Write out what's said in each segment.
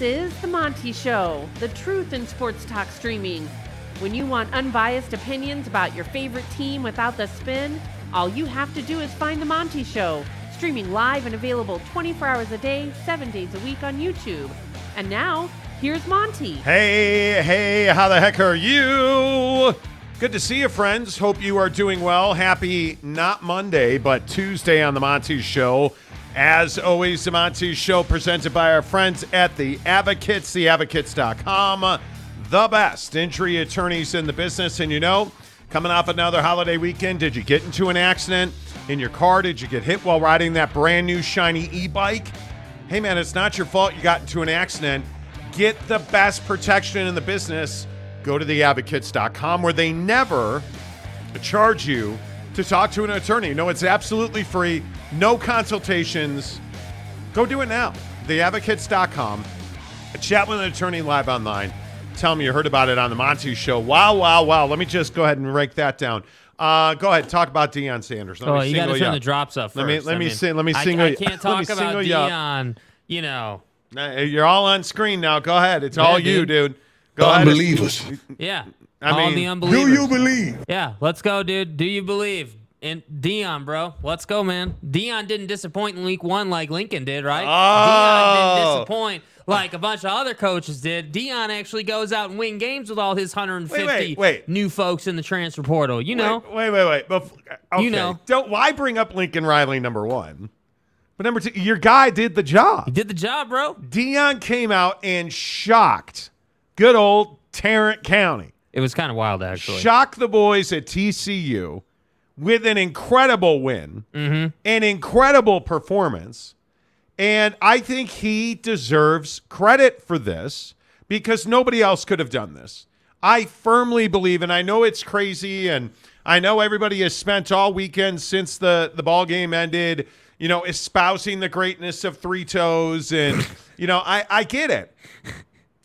This is The Monty Show, the truth in sports talk streaming. When you want unbiased opinions about your favorite team without the spin, all you have to do is find The Monty Show, streaming live and available 24 hours a day, 7 days a week on YouTube. And now, here's Monty. Hey, hey, how the heck are you? Good to see you, friends. Hope you are doing well. Happy not Monday, but Tuesday on The Monty Show. As always, The Monty Show presented by our friends at The Advocates, theadvocates.com. The best injury attorneys in the business. And you know, coming off another holiday weekend, did you get into an accident in your car? Did you get hit while riding that brand new shiny e bike? Hey, man, it's not your fault you got into an accident. Get the best protection in the business. Go to theadvocates.com where they never charge you to talk to an attorney. No, it's absolutely free, no consultations. Go do it now. Theadvocates.com. Chat with an attorney live online. Tell me you heard about it on the Monty Show. Wow, wow, wow. Let me just go ahead and break that down. Uh, go ahead, talk about Deion Sanders. Let Oh, me you got to turn up. the drops up first. Let me- let I me mean, sing- let me I- I, can't talk about single you You know, You're all on screen now. Go ahead. It's all you, dude. dude. Go ahead. Unbelievers. yeah. I all mean, the do unbelievers. Do you believe? Yeah, let's go, dude. Do you believe? And Deion, bro, let's go, man. Deion didn't disappoint in week one like Lincoln did, right? Oh. Deion didn't Oh. disappoint like a bunch of other coaches did. Deion actually goes out and win games with all his 150 Wait, wait, wait. new folks in the transfer portal. You know, Wait, wait, wait. wait. Bef- uh, okay. You know. Don't why bring up Lincoln Riley number one? But number two, your guy did the job. he did the job, bro. Deion came out and shocked good old Tarrant County. It was kind of wild, actually. Shock the boys at TCU with an incredible win, Mm-hmm. an incredible performance. And I think he deserves credit for this because nobody else could have done this. I firmly believe, and I know it's crazy, and I know everybody has spent all weekend since the, the ball game ended, you know, espousing the greatness of three toes. And, you know, I, I get it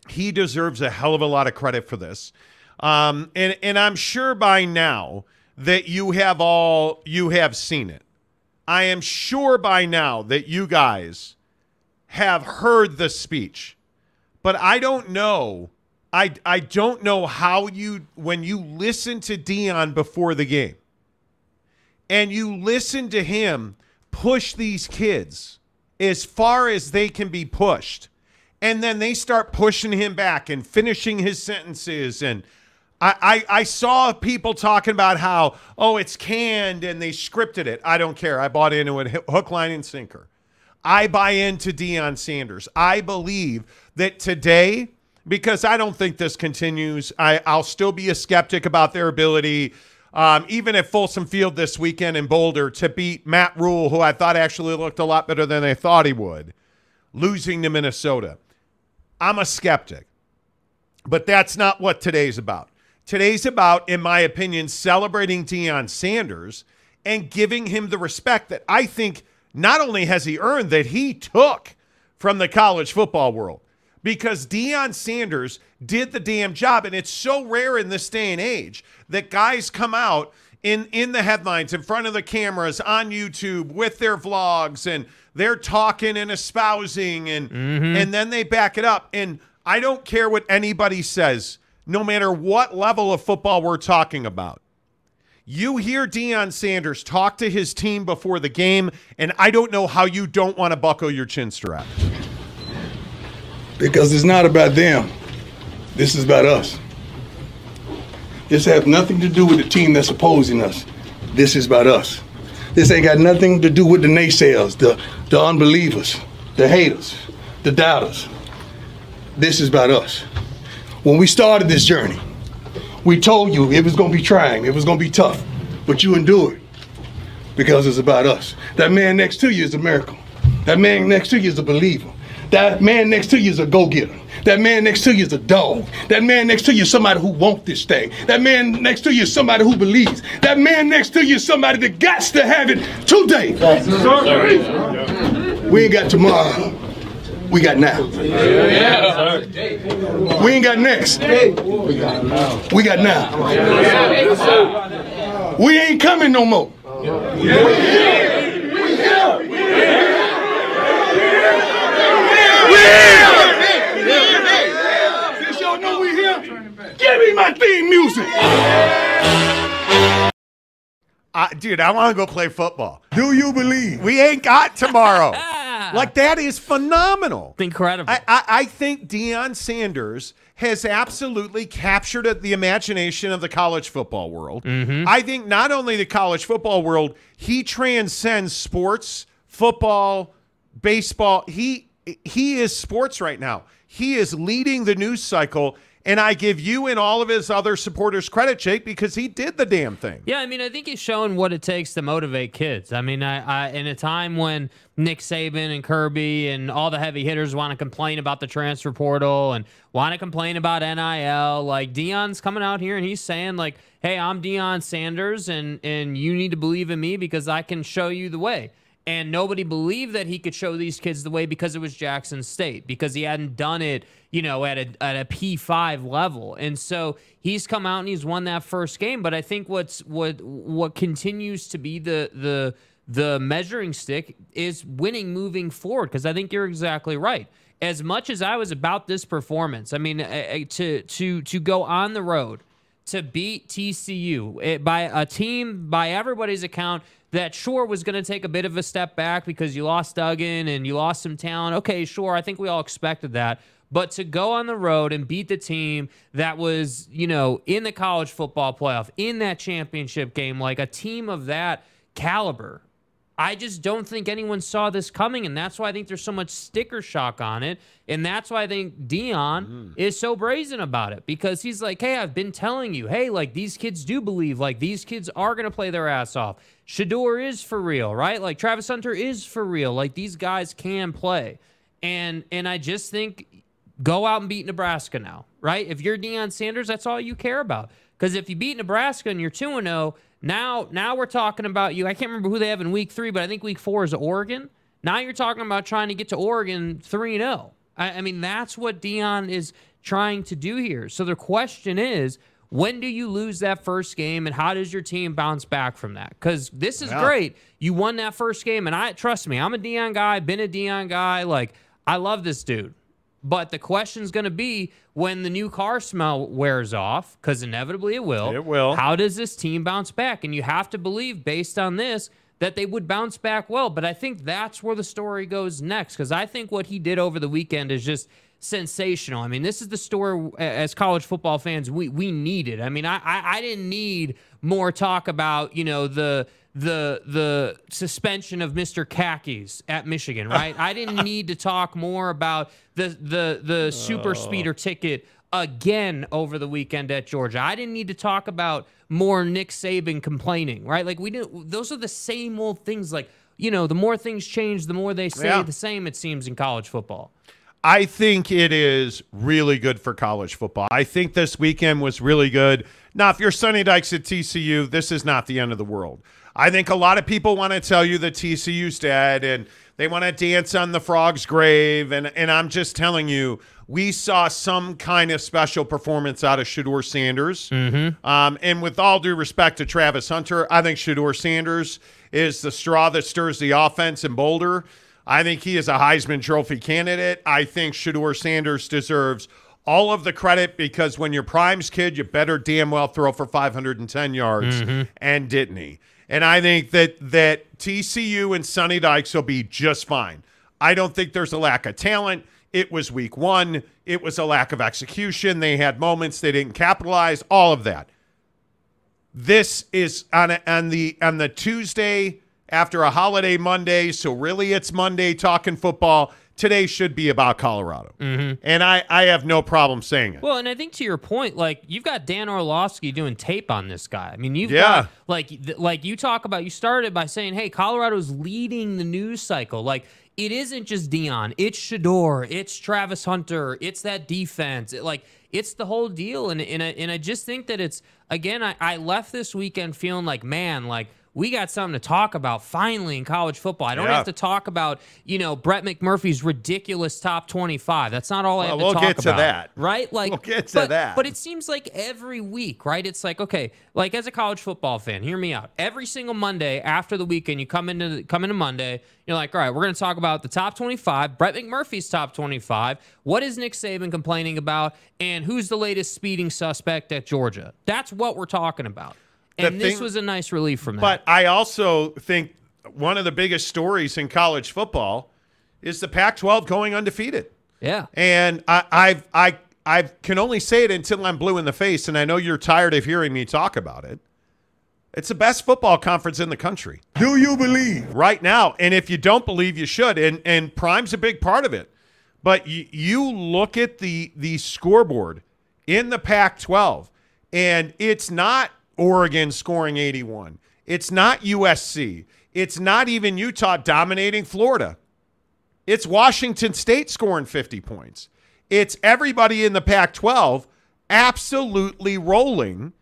he deserves a hell of a lot of credit for this. Um, and and I'm sure by now that you have all you have seen it. I am sure by now that you guys have heard the speech. But I don't know. I I don't know how you when you listen to Deion before the game and you listen to him push these kids as far as they can be pushed and then they start pushing him back and finishing his sentences and I, I, saw people talking about how oh it's canned and they scripted it i don't care i bought into it hook line and sinker i buy into Deion sanders i believe that today because i don't think this continues I, i'll still be a skeptic about their ability um, even at Folsom Field this weekend in Boulder to beat Matt Rhule, who I thought actually looked a lot better than they thought he would, losing to Minnesota. I'm a skeptic. But that's not what today's about. Today's about, in my opinion, celebrating Deion Sanders and giving him the respect that I think not only has he earned, that he took from the college football world. Because Deion Sanders did the damn job. And it's so rare in this day and age that guys come out in, in the headlines, in front of the cameras, on YouTube, with their vlogs, and they're talking and espousing, and, mm-hmm. and then they back it up. And I don't care what anybody says, no matter what level of football we're talking about. You hear Deion Sanders talk to his team before the game, and I don't know how you don't want to buckle your chin strap. Because it's not about them. This is about us. This has nothing to do with the team that's opposing us. This is about us. This ain't got nothing to do with the naysayers, the, the unbelievers, the haters, the doubters. This is about us. When we started this journey, we told you it was going to be trying, it was going to be tough, but you endured because it's about us. That man next to you is a miracle. That man next to you is a believer. That man next to you is a go-getter. That man next to you is a dog. That man next to you is somebody who wants this thing. That man next to you is somebody who believes. That man next to you is somebody that got to have it today. We ain't got tomorrow we got now. We ain't got next. We got now. We ain't coming no more. We here. We here. We here. Since y'all know we here, give me my theme music. I, dude, I want to go play football. Do you believe? We ain't got tomorrow. like that is phenomenal. Incredible. I, I, I think Deion Sanders has absolutely captured the imagination of the college football world. Mm-hmm. I think not only the college football world, he transcends sports, football, baseball. He he is sports right now. He is leading the news cycle. And I give you and all of his other supporters credit, Jake, because he did the damn thing. Yeah, I mean, I think he's showing what it takes to motivate kids. I mean, I, I in a time when Nick Saban and Kirby and all the heavy hitters want to complain about the transfer portal and want to complain about NIL, like Deion's coming out here and he's saying like, "Hey, I'm Deion Sanders, and and you need to believe in me because I can show you the way." And nobody believed that he could show these kids the way because it was Jackson State, because he hadn't done it, you know, at a at a P5 level. And so he's come out and he's won that first game. But I think what's what what continues to be the the the measuring stick is winning moving forward. Because I think you're exactly right. As much as I was about this performance, I mean, uh, uh, to to to go on the road to beat TCU by a team, by everybody's account, that sure was going to take a bit of a step back because you lost Duggan and you lost some talent. Okay, sure. I think we all expected that. But to go on the road and beat the team that was, you know, in the college football playoff, in that championship game, like a team of that caliber, I just don't think anyone saw this coming, and that's why I think there's so much sticker shock on it, and that's why I think Deion mm-hmm. is so brazen about it because he's like, "Hey, I've been telling you, hey, like these kids do believe, like these kids are gonna play their ass off. Shedeur is for real, right? Like Travis Hunter is for real. Like these guys can play, and and I just think go out and beat Nebraska now, right? If you're Deion Sanders, that's all you care about. Because if you beat Nebraska and you're 2 0, now now we're talking about you. I can't remember who they have in week three, but I think week four is Oregon. Now you're talking about trying to get to Oregon 3 0. I, I mean, that's what Deion is trying to do here. So the question is, when do you lose that first game and how does your team bounce back from that? Because this is Yeah. great. You won that first game, and I trust me, I'm a Deion guy, been a Deion guy. Like, I love this dude. But the question's going to be when the new car smell wears off, because inevitably it will. It will. How does this team bounce back? And you have to believe, based on this, that they would bounce back well. But I think that's where the story goes next, because I think what he did over the weekend is just sensational. I mean, this is the story as college football fans we we needed. I mean, I I, I didn't need more talk about you know the the the suspension of Mr. Khakis at Michigan, right? I didn't need to talk more about the the the super oh. speeder ticket again over the weekend at Georgia. I didn't need to talk about more Nick Saban complaining, right? Like we didn't those are the same old things like you know, the more things change, the more they say Yeah. the same, it seems, in college football. I think it is really good for college football. I think this weekend was really good. Now, if you're Sonny Dykes at TCU, this is not the end of the world. I think a lot of people want to tell you that TCU's dead and they want to dance on the frog's grave. And, and I'm just telling you, we saw some kind of special performance out of Shedeur Sanders. Um, and with all due respect to Travis Hunter, I think Shedeur Sanders is the straw that stirs the offense in Boulder. I think he is a Heisman Trophy candidate. I think Shedeur Sanders deserves all of the credit because when you're Prime's kid, you better damn well throw for 510 yards, and didn't he? And I think that that TCU and Sonny Dykes will be just fine. I don't think there's a lack of talent. It was week one. It was a lack of execution. They had moments they didn't capitalize. All of that this is on a, on the on the Tuesday after a holiday Monday, so really it's Monday talking football. Today should be about Colorado, mm-hmm. and I I have no problem saying it. Well, and I think to your point, like you've got Dan Orlovsky doing tape on this guy. I mean, you've Yeah. got like like you talk about. You started by saying, "Hey, Colorado's leading the news cycle." Like it isn't just Deion, it's Shedeur, it's Travis Hunter, it's that defense. It, like it's the whole deal, and and I, and I just think that it's again. I, I left this weekend feeling like, man, like. We got something to talk about finally in college football. I don't Yeah. have to talk about, you know, Brett McMurphy's ridiculous top 25. That's not all I have Well, to we'll talk get to about. that. Right? Like We'll get to but, that. But it seems like every week, right? It's like, okay, like as a college football fan, hear me out. Every single Monday after the weekend, you come into come into Monday, you're like, all right, we're gonna talk about the top 25, Brett McMurphy's top 25. What is Nick Saban complaining about? And who's the latest speeding suspect at Georgia? That's what we're talking about. And this thing- was a nice relief from that. But I also think one of the biggest stories in college football is the Pac-12 going undefeated. yeah. And I, I've I I can only say it until I'm blue in the face, and I know you're tired of hearing me talk about it. It's the best football conference in the country Do you believe? right now. And if you don't believe, you should. And and Prime's a big part of it. But you, you look at the the scoreboard in the Pac-12, and it's not Oregon scoring 81. It's not USC. It's not even Utah dominating Florida. It's Washington State scoring 50 points. It's everybody in the Pac 12 absolutely rolling.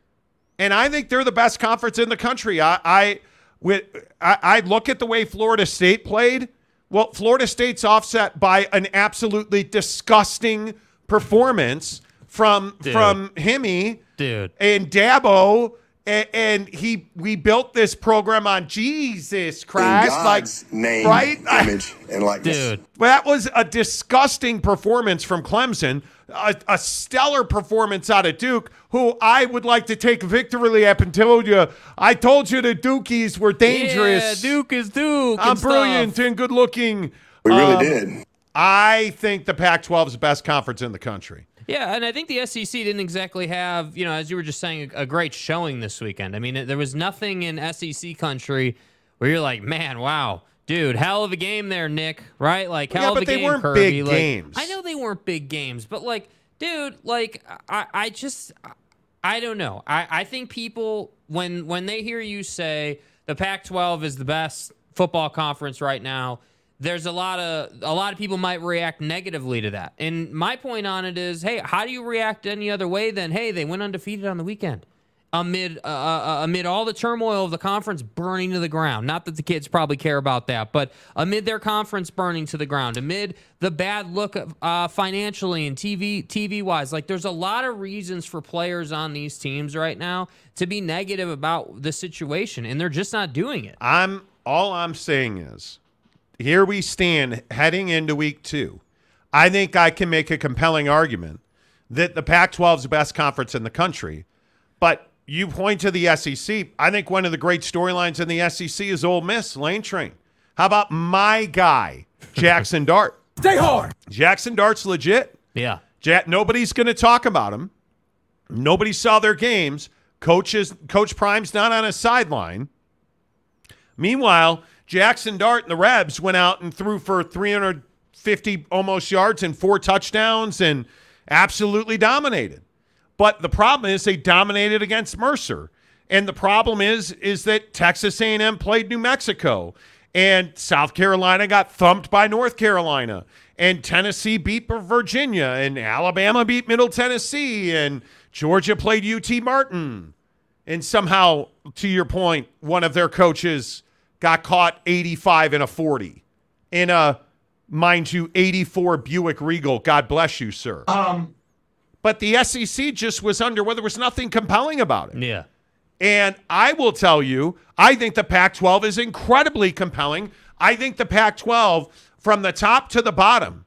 And I think they're the best conference in the country. I, I, with, I, I look at the way Florida State played. Well, Florida State's offset by an absolutely disgusting performance from Dude. from Himmy Dude. and Dabo. And, and he, we built this program on Jesus Christ, God's like name, right? image, and likeness. Dude. That was a disgusting performance from Clemson, a, a stellar performance out of Duke, who I would like to take victory up and tell you, I told you the Dukies were dangerous. Yeah, Duke is Duke. I'm and stuff. brilliant and good looking. We really Um, did. I think the Pac 12 is the best conference in the country. Yeah, and I think the SEC didn't exactly have, you know, as you were just saying, a, a great showing this weekend. I mean, there was nothing in SEC country where you're like, man, wow, dude, hell of a game there, Nick. Right? Like, hell Yeah, of but a they game, weren't Kirby. big Like, games. I know they weren't big games, but like, dude, like, I, I just, I don't know. I, I think people when when they hear you say the Pac-12 is the best football conference right now, there's a lot of a lot of people might react negatively to that. And my point on it is, hey, how do you react any other way than hey, they went undefeated on the weekend? Amid uh, uh, amid all the turmoil of the conference burning to the ground. Not that the kids probably care about that, but amid their conference burning to the ground, amid the bad look of, uh, financially and TV TV wise, like there's a lot of reasons for players on these teams right now to be negative about the situation, and they're just not doing it. I'm all I'm saying is here we stand heading into week two. I think I can make a compelling argument that the Pac 12 is the best conference in the country. But you point to the SEC. I think one of the great storylines in the SEC is Ole Miss, Lane Train. How about my guy, Jackson Dart? Stay hard. Jackson Dart's legit. Yeah. Ja- nobody's going to talk about him. Nobody saw their games. Coach is Coach Prime's not on a sideline. Meanwhile, Jackson Dart and the Rebs went out and threw for 350 almost yards and four touchdowns and absolutely dominated. But the problem is they dominated against Mercer. And the problem is is that Texas A&M played New Mexico and South Carolina got thumped by North Carolina and Tennessee beat Virginia and Alabama beat Middle Tennessee and Georgia played UT Martin. And somehow to your point one of their coaches got caught 85 in a 40 in a mind you 84 Buick Regal. God bless you, sir. Um, But the SEC just was under where there was nothing compelling about it. Yeah. And I will tell you, I think the Pac 12 is incredibly compelling. I think the Pac 12, from the top to the bottom,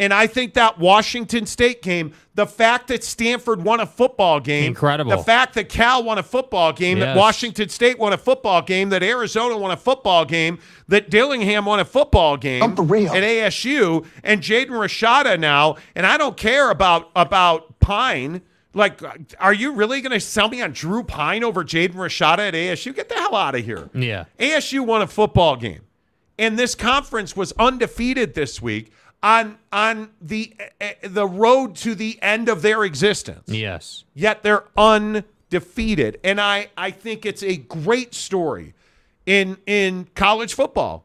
and I think that Washington State game, the fact that Stanford won a football game, Incredible. The fact that Cal won a football game, that Washington State won a football game, that Arizona won a football game, that Dillingham won a football game I'm for real. at ASU, and Jaden Rashada now. And I don't care about about Pyne. Like, are you really going to sell me on Drew Pyne over Jaden Rashada at ASU? Get the hell out of here. Yeah. ASU won a football game, and this conference was undefeated this week on on the eh, the road to the end of their existence. Yes. Yet they're undefeated, and I I think it's a great story in in college football.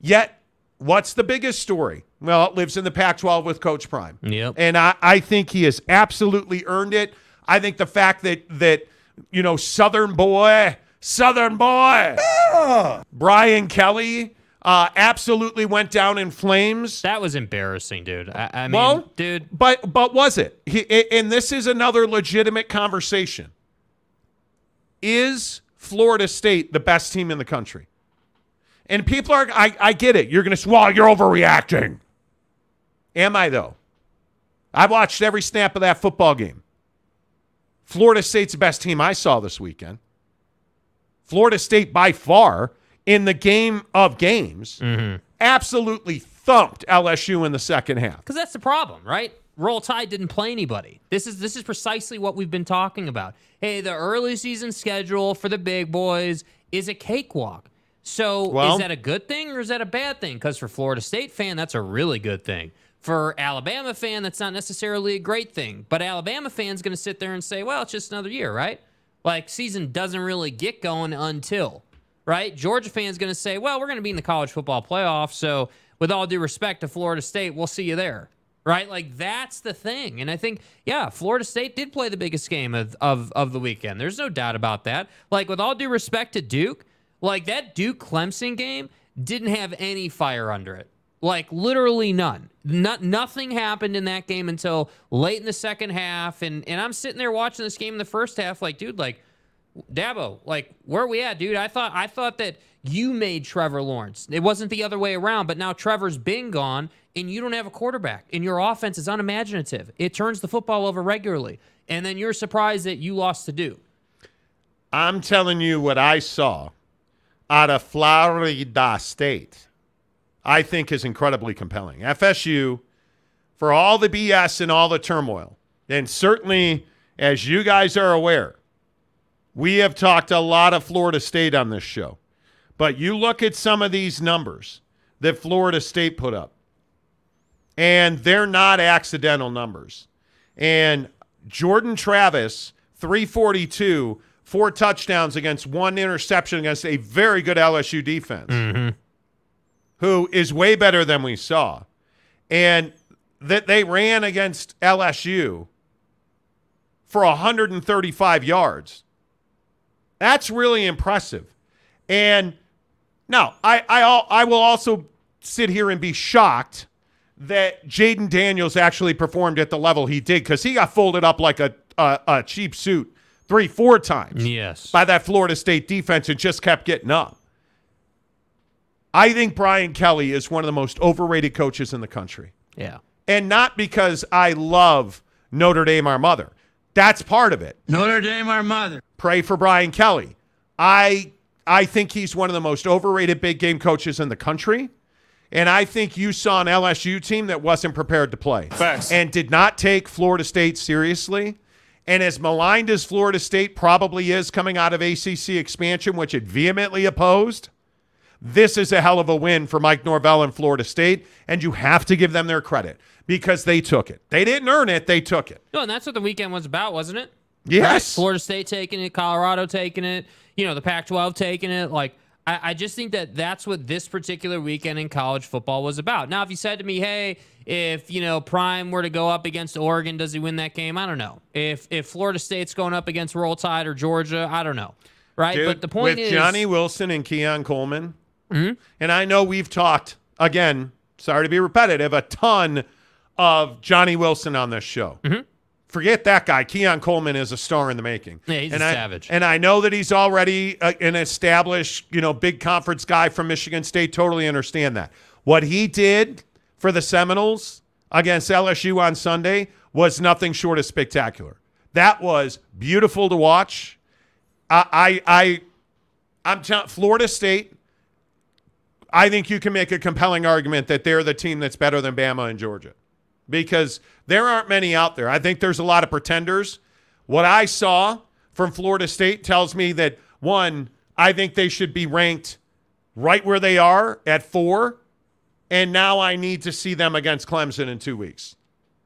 Yet, what's the biggest story? Well, it lives in the Pac-12 with Coach Prime. Yep. And I, I think he has absolutely earned it. I think the fact that that you know Southern boy, Southern boy, Brian Kelly uh, absolutely went down in flames. That was embarrassing, dude. I, I mean, Well, dude, But but was it? He, and this is another legitimate conversation. Is Florida State the best team in the country? And people are I, I get it. You're gonna say, well, you're overreacting. Am I though? I watched every snap of that football game. Florida State's the best team I saw this weekend. Florida State by far in the game of games mm-hmm. absolutely thumped LSU in the second half. Because that's the problem, right? Roll Tide didn't play anybody. This is this is precisely what we've been talking about. Hey, the early season schedule for the big boys is a cakewalk. So Well- is that a good thing or is that a bad thing? Because for Florida State fan, that's a really good thing. For Alabama fan, that's not necessarily a great thing. But Alabama fan's going to sit there and say, "Well, it's just another year, right?" Like season doesn't really get going until right? Georgia fans going to say, well, we're going to be in the college football playoff. So, with all due respect to Florida State, we'll see you there, right? Like, that's the thing. And I think, yeah, Florida State did play the biggest game of, of, of the weekend. There's no doubt about that. Like, with all due respect to Duke, like that Duke Clemson game didn't have any fire under it. Like literally none. Not nothing happened in that game until late in the second half. And and I'm sitting there watching this game in the first half, like, dude, like Dabo, like where are we at, dude? I thought I thought that you made Trevor Lawrence. It wasn't the other way around, but now Trevor's been gone and you don't have a quarterback and your offense is unimaginative. It turns the football over regularly. And then you're surprised that you lost to Duke. I'm telling you what I saw out of Florida State, I think is incredibly compelling. FSU, for all the BS and all the turmoil, and certainly as you guys are aware, we have talked a lot of Florida State on this show. But you look at some of these numbers that Florida State put up, and they're not accidental numbers. And Jordan Travis, 342, four touchdowns against one interception against a very good LSU defense, mm-hmm. who is way better than we saw. And that they ran against LSU for 135 yards. That's really impressive. And now I, I, I will also sit here and be shocked that Jayden Daniels actually performed at the level he did because he got folded up like a, a, a cheap suit three, four times Yes. by that Florida State defense and just kept getting up. I think Brian Kelly is one of the most overrated coaches in the country. Yeah. And not because I love Notre Dame, our mother. That's part of it. Notre Dame, our mother. Pray for Brian Kelly. I I think he's one of the most overrated big game coaches in the country. And I think you saw an LSU team that wasn't prepared to play Facts. and did not take Florida State seriously. And as maligned as Florida State probably is coming out of ACC expansion, which it vehemently opposed, this is a hell of a win for Mike Norvell and Florida State. And you have to give them their credit because they took it. They didn't earn it, they took it. No, and that's what the weekend was about, wasn't it? Yes. Right? Florida State taking it, Colorado taking it, you know, the Pac 12 taking it. Like, I, I just think that that's what this particular weekend in college football was about. Now, if you said to me, hey, if, you know, Prime were to go up against Oregon, does he win that game? I don't know. If if Florida State's going up against Roll Tide or Georgia, I don't know. Right? Dude, but the point with is. Johnny Wilson and Keon Coleman, mm-hmm. and I know we've talked again. Sorry to be repetitive, a ton of Johnny Wilson on this show. Forget that guy. Keon Coleman is a star in the making. Yeah, he's and a I- savage. And I know that he's already uh, an established, you know, big conference guy from Michigan State. Totally understand that. What he did for the Seminoles against LSU on Sunday was nothing short of spectacular. That was beautiful to watch. I, I, I I'm telling Florida State. I think you can make a compelling argument that they're the team that's better than Bama and Georgia because there aren't many out there. I think there's a lot of pretenders. What I saw from Florida State tells me that one, I think they should be ranked right where they are at four. And now I need to see them against Clemson in two weeks.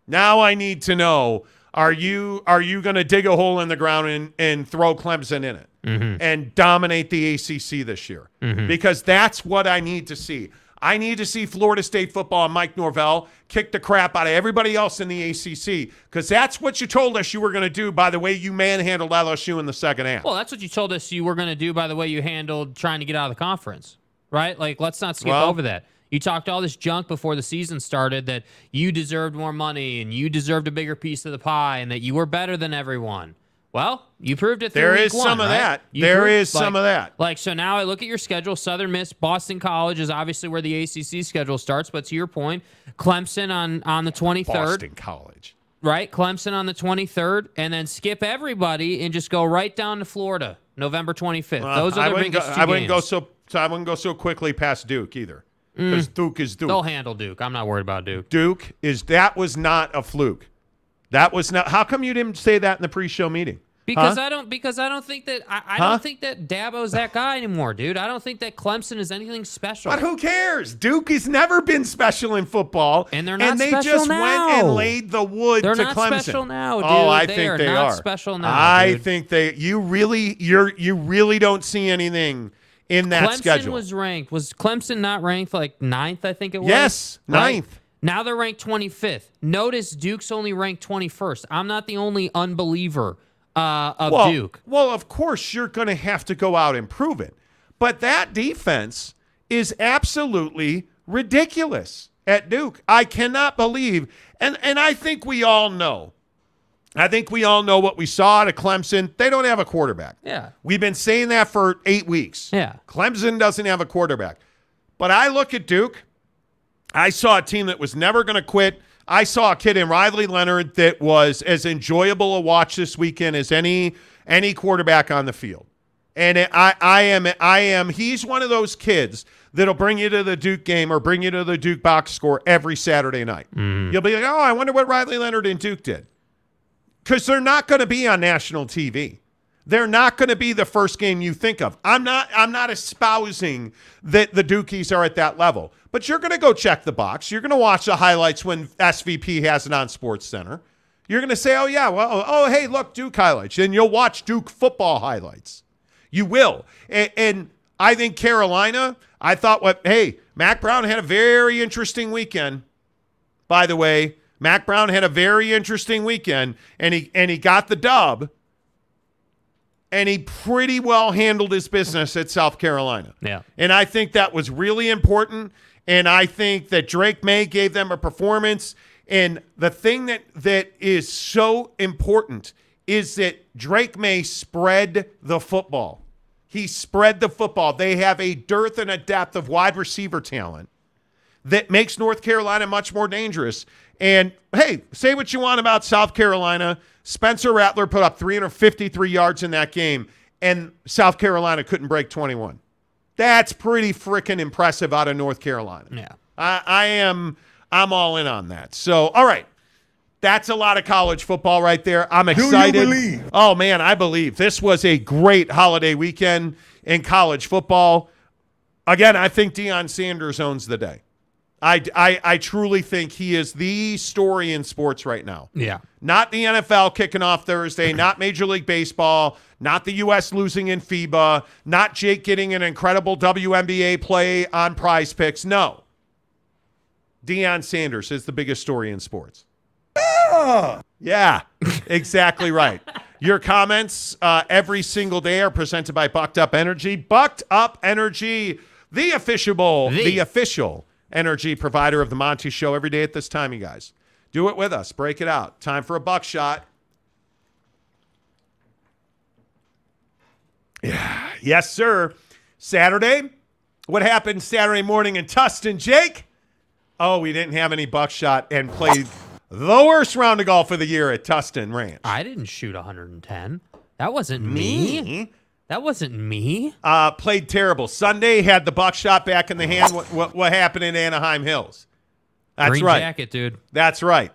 Now I need to know are you are you going to dig a hole in the ground and, and throw Clemson in it mm-hmm. and dominate the ACC this year? Mm-hmm. Because that's what I need to see. I need to see Florida State football and Mike Norvell kick the crap out of everybody else in the ACC because that's what you told us you were going to do by the way you manhandled LSU in the second half. Well, that's what you told us you were going to do by the way you handled trying to get out of the conference, right? Like, let's not skip Well- over that. You talked all this junk before the season started that you deserved more money and you deserved a bigger piece of the pie and that you were better than everyone. Well, you proved it. There is one, some of right? that. You There proved- is some of that. Like so now, I look at your schedule. Southern Miss, Boston College is obviously where the ACC schedule starts. But to your point, Clemson on on the twenty third Boston College. right? Clemson on the 23rd, and then skip everybody and just go right down to Florida. November 25th. Uh, Those are I their wouldn't go, biggest two I wouldn't go so, so I wouldn't go so quickly past Duke either. Because Duke is Duke. They'll handle Duke. I'm not worried about Duke. Duke is that was not a fluke. That was not. How come you didn't say that in the pre-show meeting? Because Huh? I don't because I don't think that I, I Huh? don't think that Dabo's that guy anymore, dude. I don't think that Clemson is anything special. But who cares? Duke has never been special in football, And they're not And they just went and laid the wood They're to not Clemson. special now, oh, dude. Oh, I They think are they not are special now, I dude. think they. You really, you're you really don't see anything in that Clemson schedule. was ranked. Was Clemson not ranked like ninth? I think it was. Yes, Right? Now they're ranked 25th. Notice Duke's only ranked 21st. I'm not the only unbeliever uh, of well, Duke. Well, of course you're going to have to go out and prove it. But that defense is absolutely ridiculous at Duke. I cannot believe and and I think we all know. I think we all know what we saw at Clemson. They don't have a quarterback. Yeah. We've been saying that for 8 weeks. Yeah. Clemson doesn't have a quarterback. But I look at Duke I saw a team that was never going to quit. I saw a kid in Riley Leonard that was as enjoyable a watch this weekend as any any quarterback on the field. And it, I, I am I am he's one of those kids that'll bring you to the Duke game or bring you to the Duke box score every Saturday night. Mm-hmm. You'll be like, oh, I wonder what Riley Leonard and Duke did, because they're not going to be on national TV. They're not going to be the first game you think of. I'm not I'm not espousing that the Dukies are at that level. But you're going to go check the box. You're going to watch the highlights when SVP has it on Sports Center. You're going to say, "Oh yeah, well, oh hey, look, Duke highlights." And you'll watch Duke football highlights. You will. And, and I think Carolina, I thought what hey, Mack Brown had a very interesting weekend. By the way, Mack Brown had a very interesting weekend and he and he got the dub and he pretty well handled his business at South Carolina. Yeah. And I think that was really important. And I think that Drake Maye gave them a performance. And the thing that that is so important is that Drake Maye spread the football. He spread the football. They have a dearth and a depth of wide receiver talent that makes North Carolina much more dangerous. And hey, say what you want about South Carolina. Spencer Rattler put up 353 yards in that game, and South Carolina couldn't break 21. That's pretty freaking impressive out of North Carolina. Yeah. I, I am I'm all in on that. So, all right. That's a lot of college football right there. I'm you excited. believe? Oh man, I believe. This was a great holiday weekend in college football. Again, I think Deion Sanders owns the day. I, I, I truly think he is the story in sports right now. Yeah. Not the NFL kicking off Thursday, not Major League Baseball, not the U.S. losing in FIBA, not Jake getting an incredible WNBA play on PrizePicks. No. Deion Sanders is the biggest story in sports. Yeah, exactly right. Your comments uh, every single day are presented by Bucked Up Energy. Bucked Up Energy, the official, The. the official energy provider of the Monty Show every day at this time, you guys. Do it with us. Break it out. Time for a buckshot. Yeah, yes, sir. Saturday. What happened Saturday morning in Tustin, Jake? Oh, we didn't have any buckshot and played the worst round of golf of the year at Tustin Ranch. I didn't shoot 110. That wasn't me. That wasn't me. Uh, played terrible. Sunday had the buckshot back in the hand. What, what, what happened in Anaheim Hills? That's Green right. jacket, dude. That's right.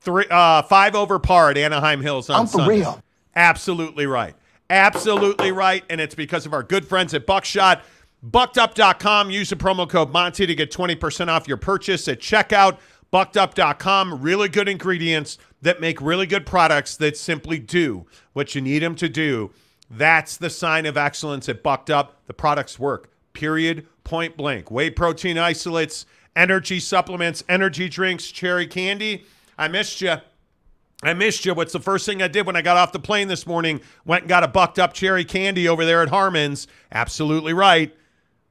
Three, uh, five over par at Anaheim Hills on I'm for Sunday. real. Absolutely right. Absolutely right. And it's because of our good friends at Buckshot. Buckedup.com. Use the promo code Monty to get 20% off your purchase at checkout. Buckedup.com. Really good ingredients that make really good products that simply do what you need them to do. That's the sign of excellence at Bucked Up. The products work. Period. Point blank. Whey protein isolates, energy supplements, energy drinks, cherry candy. I missed you. I missed you. What's the first thing I did when I got off the plane this morning? Went and got a bucked up cherry candy over there at Harmon's. Absolutely right.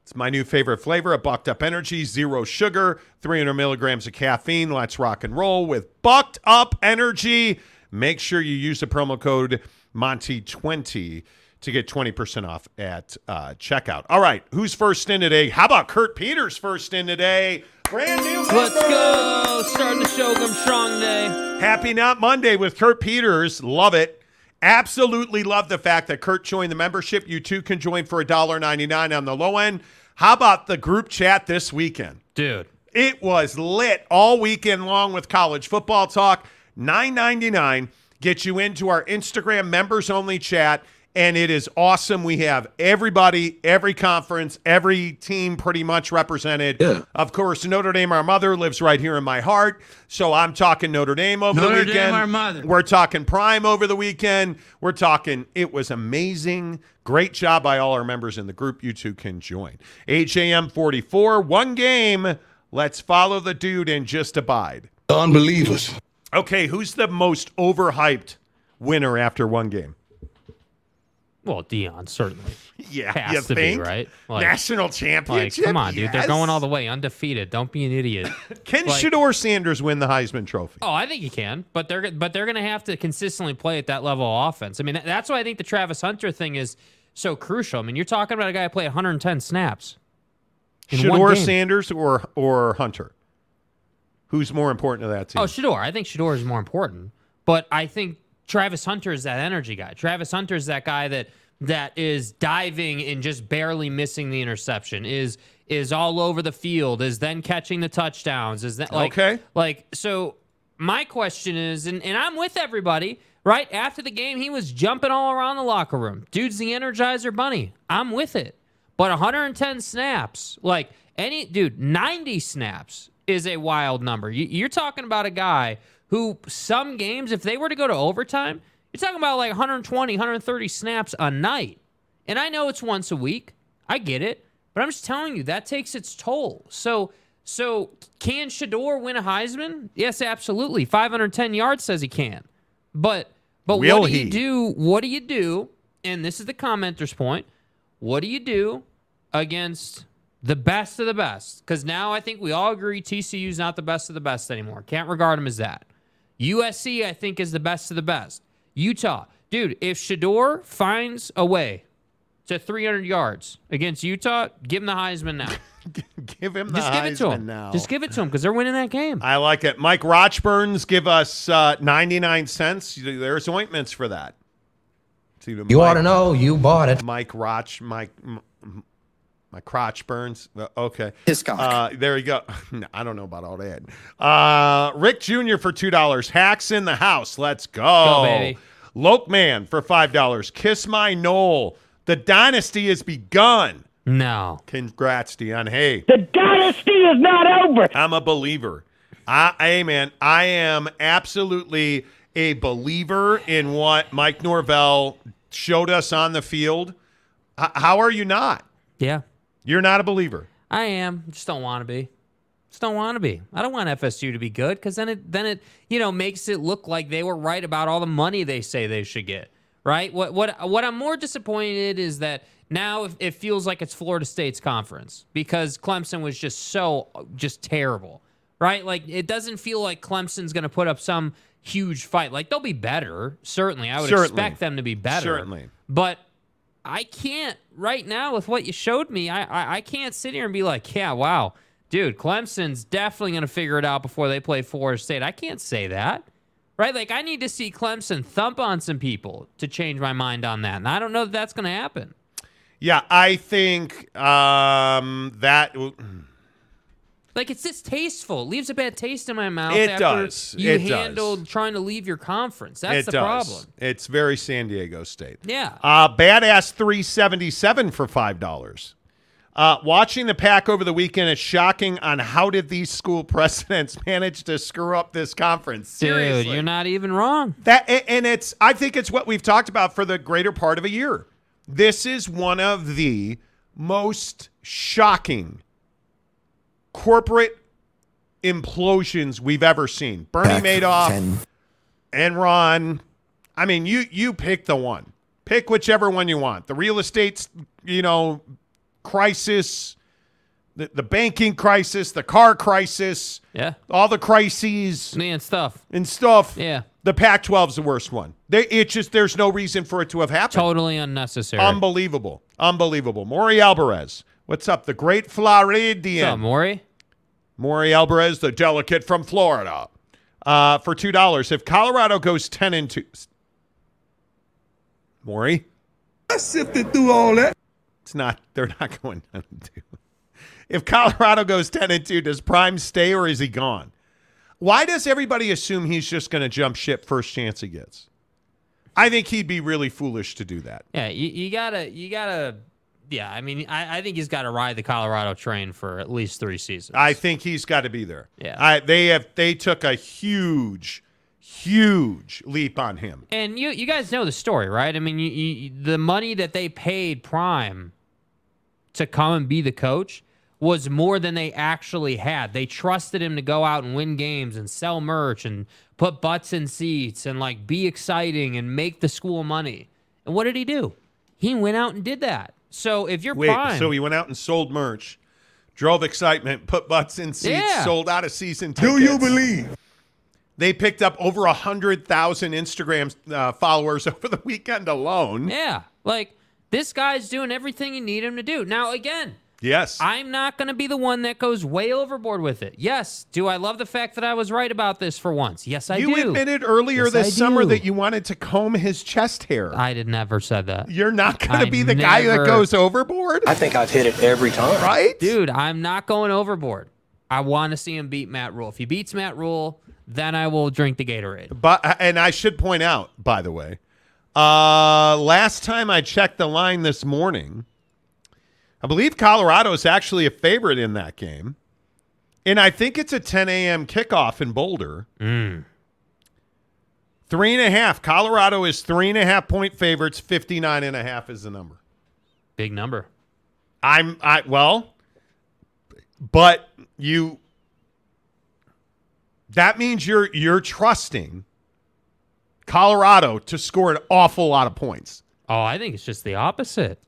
It's my new favorite flavor, a bucked up energy, zero sugar, 300 milligrams of caffeine. Let's rock and roll with bucked up energy. Make sure you use the promo code Monty20 to get 20% off at uh, checkout. All right, who's first in today? How about Kurt Peters first in today? Brand new. Let's go. Starting the show, come strong day. Happy Not Monday with Kurt Peters. Love it. Absolutely love the fact that Kurt joined the membership. You too can join for $1.99 on the low end. How about the group chat this weekend? Dude. It was lit all weekend long with college football talk. $9.99 gets you into our Instagram members only chat and it is awesome. We have everybody, every conference, every team pretty much represented. Yeah. Of course, Notre Dame, our mother, lives right here in my heart. So I'm talking Notre Dame over Notre the Dame, weekend. our mother. We're talking Prime over the weekend. We're talking, it was amazing. Great job by all our members in the group. You two can join. HAM 44, one game. Let's follow the dude and just abide. Unbelievers. Okay, who's the most overhyped winner after one game? Well, Deion certainly Yeah, has you to think? be right. Like, National like, championship. come on, dude. They're going all the way, undefeated. Don't be an idiot. Can like- Shedeur Sanders win the Heisman Trophy? Oh, I think he can, but they're but they're going to have to consistently play at that level of offense. I mean, that's why I think the Travis Hunter thing is so crucial. I mean, you're talking about a guy who played 110 snaps. Shedeur. Sanders or or Hunter? Who's more important to that team? Oh, Shedeur. I think Shedeur is more important, but I think Travis Hunter is that energy guy. Travis Hunter is that guy that that is diving and just barely missing the interception. Is is all over the field. Is then catching the touchdowns. Is that like Okay. Like so. My question is, and, and I'm with everybody. Right after the game, he was jumping all around the locker room. Dude's the Energizer Bunny. I'm with it. But 110 snaps, like any dude, 90 snaps is a wild number. You, you're talking about a guy who some games, if they were to go to overtime, you're talking about like 120, 130 snaps a night. And I know it's once a week. I get it. But I'm just telling you, that takes its toll. So so can Shedeur win a Heisman? Yes, absolutely. 510 yards says he can. But but Will what do he? you do? What do you do? And this is the commenter's point. What do you do against the best of the best? Because now I think we all agree TCU's not the best of the best anymore. Can't regard him as that. USC, I think, is the best of the best. Utah, dude, if Shedeur finds a way to 300 yards against Utah, give him the Heisman now. give him the Just give it to Heisman him. now. Just give it to him because they're winning that game. I like it. Mike Rochburns give us uh, 99 cents. There's ointments for that. You Mike, ought to know. You bought it. Mike Roch, Mike, m- m- my crotch burns. Uh, Okay. His cock. Uh, there you go. No, I don't know about all that. Uh, Rick Jr. for $2. Hacks in the house. Let's go. Go, baby. Loke Man for $5. Kiss my Knoll. The dynasty has begun. No. Congrats, Deion. Hey. The dynasty is not over. I'm a believer. I, hey man, I am absolutely a believer in what Mike Norvell showed us on the field. H- how are you not? Yeah, You're not a believer. I am. Just don't want to be. Just don't want to be. I don't want FSU to be good because then it then it you know makes it look like they were right about all the money they say they should get. Right. What what what I'm more disappointed is that now it- feels like it's Florida State's conference because Clemson was just so just terrible. Right. Like it doesn't feel like Clemson's going to put up some huge fight. Like they'll be better. Certainly, I would Certainly. expect them to be better. Certainly. But I can't right now with what you showed me. I, I I can't sit here and be like, yeah, wow, dude, Clemson's definitely going to figure it out before they play Florida State. I can't say that, right? Like I need to see Clemson thump on some people to change my mind on that, and I don't know that that's going to happen. Yeah, I think um, that Like it's distasteful. It leaves a bad taste in my mouth. It does. You It does. handled trying to leave your conference. That's it the does. problem. It's very San Diego State. Yeah. Uh, Badass 377 for $5. Uh, watching the pack over the weekend is shocking on how did these school presidents manage to screw up this conference. Seriously. Dude, you're not even wrong. That and it's I think it's what we've talked about for the greater part of a year. This is one of the most shocking corporate implosions we've ever seen. Bernie Madoff, Enron. I mean, you you pick the one. Pick whichever one you want. The real estate, you know, crisis, the, the banking crisis, the car crisis, Yeah. all the crises Man, stuff. and stuff. Yeah. The Pac-12 is the worst one. They, it just there's no reason for it to have happened. Totally unnecessary. Unbelievable, unbelievable. Maury Alvarez, what's up? The great Floridian. What's up, Maury? Maury Alvarez, the delicate from Florida, uh, for two dollars. If Colorado goes ten and two, Maury. I sifted through all that. It's not. They're not going 10 and 2. If Colorado goes 10 and 2, does Prime stay or is he gone? Why does everybody assume he's just going to jump ship first chance he gets? I think he'd be really foolish to do that. Yeah, you, you gotta, you gotta. Yeah, I mean, I, I think he's got to ride the Colorado train for at least three seasons. I think he's got to be there. Yeah. I, they have. They took a huge, huge leap on him. And you you guys know the story, right? I mean, you, you, the money that they paid Prime to come and be the coach was more than they actually had. They trusted him to go out and win games and sell merch and put butts in seats and like be exciting and make the school money. And what did he do? He went out and did that. So if you're Wait, Prime, so he went out and sold merch, drove excitement, put butts in seats, Yeah. sold out of season tickets. Do you believe? They picked up over a hundred thousand Instagram uh, followers over the weekend alone. yeah, like this guy's doing everything you need him to do. Now again, Yes, I'm not going to be the one that goes way overboard with it. Yes. Do I love the fact that I was right about this for once? Yes, I you do. You admitted earlier Yes, this I summer do. that you wanted to comb his chest hair. I did never said that. You're not going to be the guy that goes overboard, I think I've hit it every time. right? Dude, I'm not going overboard. I want to see him beat Matt Rhule. If he beats Matt Rhule, then I will drink the Gatorade. But and I should point out, by the way, uh, last time I checked the line this morning, I believe Colorado is actually a favorite in that game. And I think it's a 10 a.m. kickoff in Boulder. Mm. Three and a half. Colorado is three and a half point favorites. 59 and a half is the number. Big number. I'm I well, but you that means you're you're trusting Colorado to score an awful lot of points. Oh, I think it's just the opposite.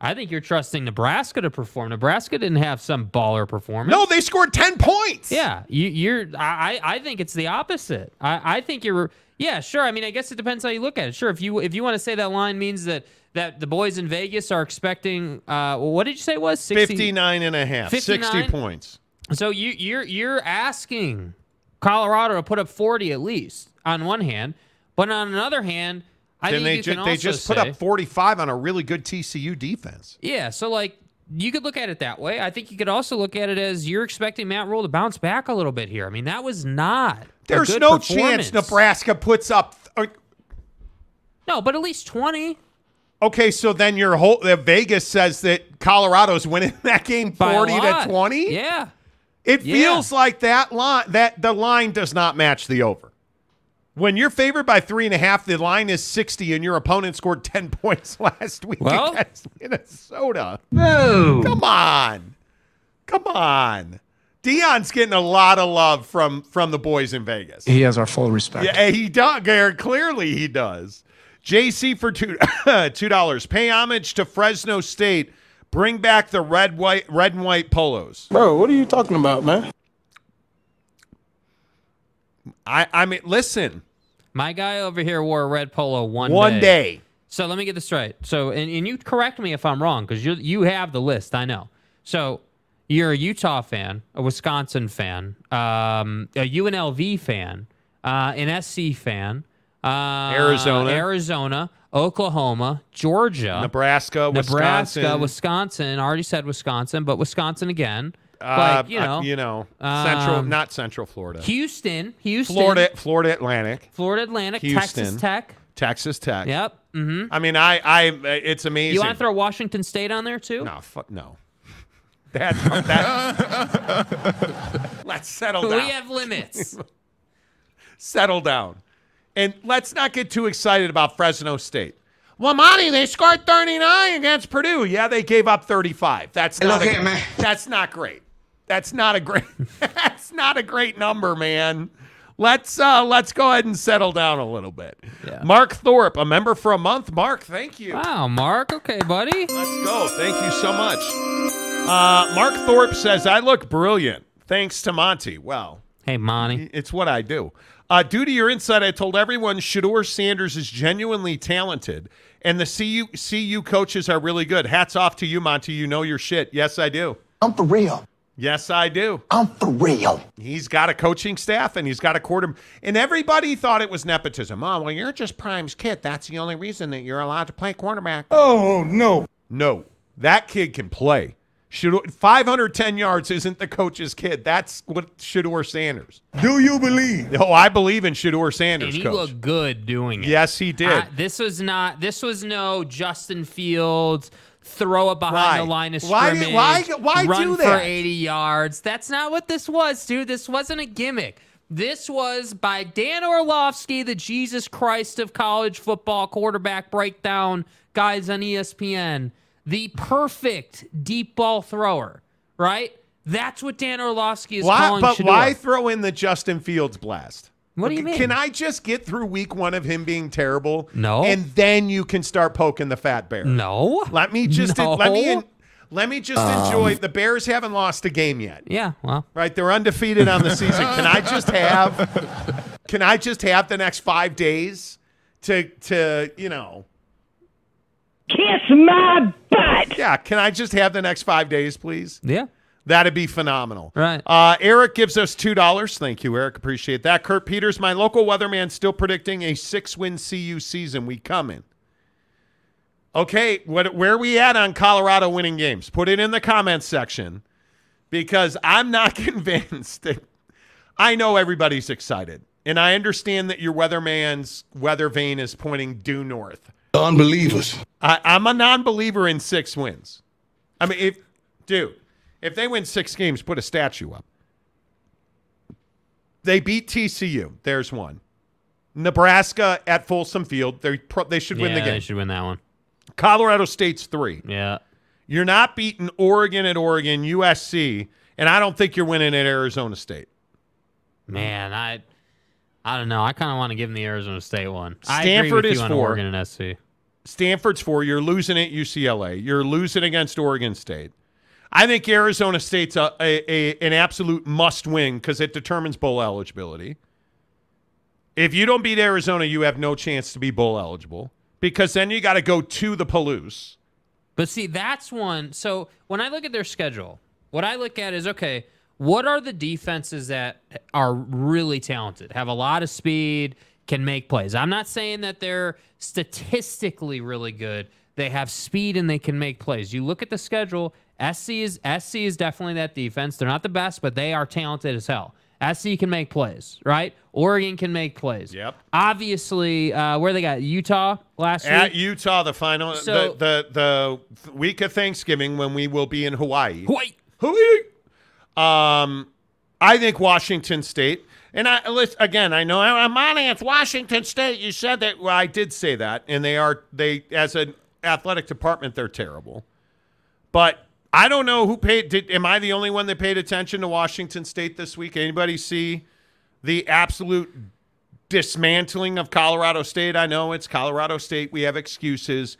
I think you're trusting Nebraska to perform. Nebraska didn't have some baller performance. No, they scored 10 points. Yeah, you, you're. I, I think it's the opposite. I, I think you're. Yeah, sure. I mean, I guess it depends how you look at it. Sure, if you if you want to say that line means that that the boys in Vegas are expecting. Uh, what did you say it was 60? 59 and a half, 60 points. So you you're you're asking Colorado to put up forty at least on one hand, but on another hand, I Then they, ju- they just put say- up 45 on a really good TCU defense. Yeah, so like you could look at it that way. I think you could also look at it as you're expecting Matt Rhule to bounce back a little bit here. I mean, that was not. a There's no chance Nebraska puts up. uh, No, but at least twenty. Okay, so then your whole uh, Vegas says that Colorado's winning that game 40 to 20. Yeah. It Yeah. feels like that line that the line does not match the over. When you're favored by three and a half, the line is 60, and your opponent scored 10 points last week Well- against Minnesota. No. Come on. Come on. Deion's getting a lot of love from from the boys in Vegas. He has our full respect. Yeah, he does. Garrett, Clearly, he does. JC for two two dollars. Pay homage to Fresno State. Bring back the red white red and white polos. Bro, what are you talking about, man? I I mean, listen. My guy over here wore a red polo one One day. So let me get this straight. So, and, and you correct me if I'm wrong because you you have the list. I know. So you're a Utah fan, a Wisconsin fan, um, a UNLV fan, uh, an SC fan, uh, Arizona. Arizona, Oklahoma, Georgia, Nebraska, Nebraska, Wisconsin, Wisconsin. Already said Wisconsin, but Wisconsin again. Uh, like you know, uh, you know, central, um, not Central Florida, Houston, Houston, Florida, Florida Atlantic, Florida Atlantic, Houston. Texas Tech. Texas Tech. Yep. Mm-hmm. I mean, I, I, it's amazing. You want to throw Washington State on there too? No, fuck no. That, that let's settle down. We have limits. settle down. And let's not get too excited about Fresno State. Well, Monty, they scored 39 against Purdue. Yeah, they gave up 35. That's not a, man. That's not great. That's not a great that's not a great number, man. Let's uh let's go ahead and settle down a little bit. Yeah. Mark Thorpe, a member for a month. Mark, thank you. wow, Mark. Okay, buddy. Let's go. Thank you so much. Uh, Mark Thorpe says, I look brilliant. Thanks to Monty. Well, Hey, Monty. it's what I do. Uh, due to your insight, I told everyone Shedeur Sanders is genuinely talented, and the CU, CU coaches are really good. Hats off to you, Monty. You know your shit. Yes, I do. I'm for real. Yes, I do. I'm for real. He's got a coaching staff and he's got a quarter. And everybody thought it was nepotism. Oh, well, you're just Prime's kid. That's the only reason that you're allowed to play quarterback. Oh no. No, that kid can play. Shedeur, 510 yards isn't the coach's kid. That's what Shedeur Sanders. Do you believe? Oh, I believe in Shedeur Sanders. And Sanders, he coach. looked good doing it. Yes, he did. I- this was not. This was no Justin Fields throw it behind Why? the line of scrimmage. do- why- why run do for that? 80 yards? That's not what this was, dude. This wasn't a gimmick. This was by Dan Orlovsky, the Jesus Christ of college football quarterback breakdown guys on ESPN, the perfect deep ball thrower. Right? That's what Dan Orlovsky is why, calling but Shedeur. why throw in the Justin Fields blast? What do you mean? Can I just get through week one of him being terrible? No. And then you can start poking the fat bear. No. Let me just No. let me let me just um. enjoy. The Bears haven't lost a game yet. Yeah. Well. Right, they're undefeated on the season. Can I just have? Can I just have the next five days to to you know? Kiss my butt. Yeah, can I just have the next five days, please? Yeah. That'd be phenomenal. Right. Uh, Eric gives us two dollars. Thank you, Eric. Appreciate that. Kurt Peters, my local weatherman, still predicting a six-win CU season. We come in. Okay, what where are we at on Colorado winning games? Put it in the comments section because I'm not convinced that I know everybody's excited. And I understand that your weatherman's weather vane is pointing due north. Unbelievers. I, I'm a non-believer in six wins. I mean, if dude, if they win six games, put a statue up. They beat TCU. There's one. Nebraska at Folsom Field. They pro- they should win the game. They should win that one. Colorado State's three. Yeah. You're not beating Oregon at Oregon, USC, and I don't think you're winning at Arizona State. Man, I I don't know. I kind of want to give them the Arizona State one. Stanford is four. Oregon and SC. Stanford's four. You're losing at UCLA. You're losing against Oregon State. I think Arizona State's a, a, a an absolute must win because it determines bowl eligibility. If you don't beat Arizona, you have no chance to be bowl eligible because then you got to go to the Palouse. But see, that's one. So when I look at their schedule, what I look at is okay, what are the defenses that are really talented, have a lot of speed, can make plays? I'm not saying that they're statistically really good. They have speed and they can make plays. You look at the schedule, SC is SC is definitely that defense. They're not the best, but they are talented as hell. SC can make plays, right? Oregon can make plays. Yep. Obviously, uh, where they got Utah last At week. Utah, the final, So- the, the the week of Thanksgiving when we will be in Hawaii. Wait. Hawaii. Um, I think Washington State, and I listen, again. I know I'm on it. It's Washington State. You said that. Well, I did say that, and they are they as an athletic department, they're terrible. But I don't know who paid. Did am I the only one that paid attention to Washington State this week? Anybody see the absolute dismantling of Colorado State? I know it's Colorado State. We have excuses.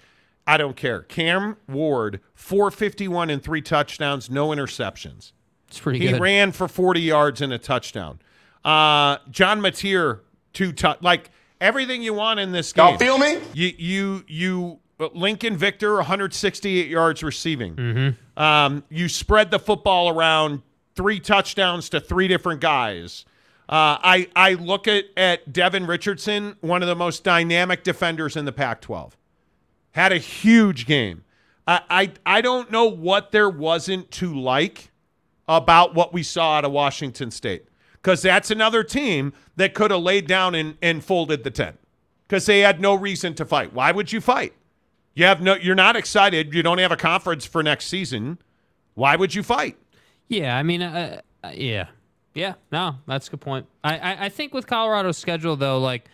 I don't care. Cam Ward, 451 and three touchdowns, no interceptions. It's pretty He good. He ran for 40 yards and a touchdown. Uh, John Mateer, two tou- like everything you want in this game. Y'all feel me? You you you uh, Lincoln Victor 168 yards receiving. Um, you spread the football around, three touchdowns to three different guys. Uh, I I look at at Devin Richardson, one of the most dynamic defenders in the Pac-12. Had a huge game. I I, I don't know what there wasn't to like about what we saw out of Washington State. Because that's another team that could have laid down and, and folded the tent. Because they had no reason to fight. Why would you fight? You have no you're not excited. You don't have a conference for next season. Why would you fight? Yeah, I mean, uh, uh, yeah, yeah. No, that's a good point. I, I, I think with Colorado's schedule though, like,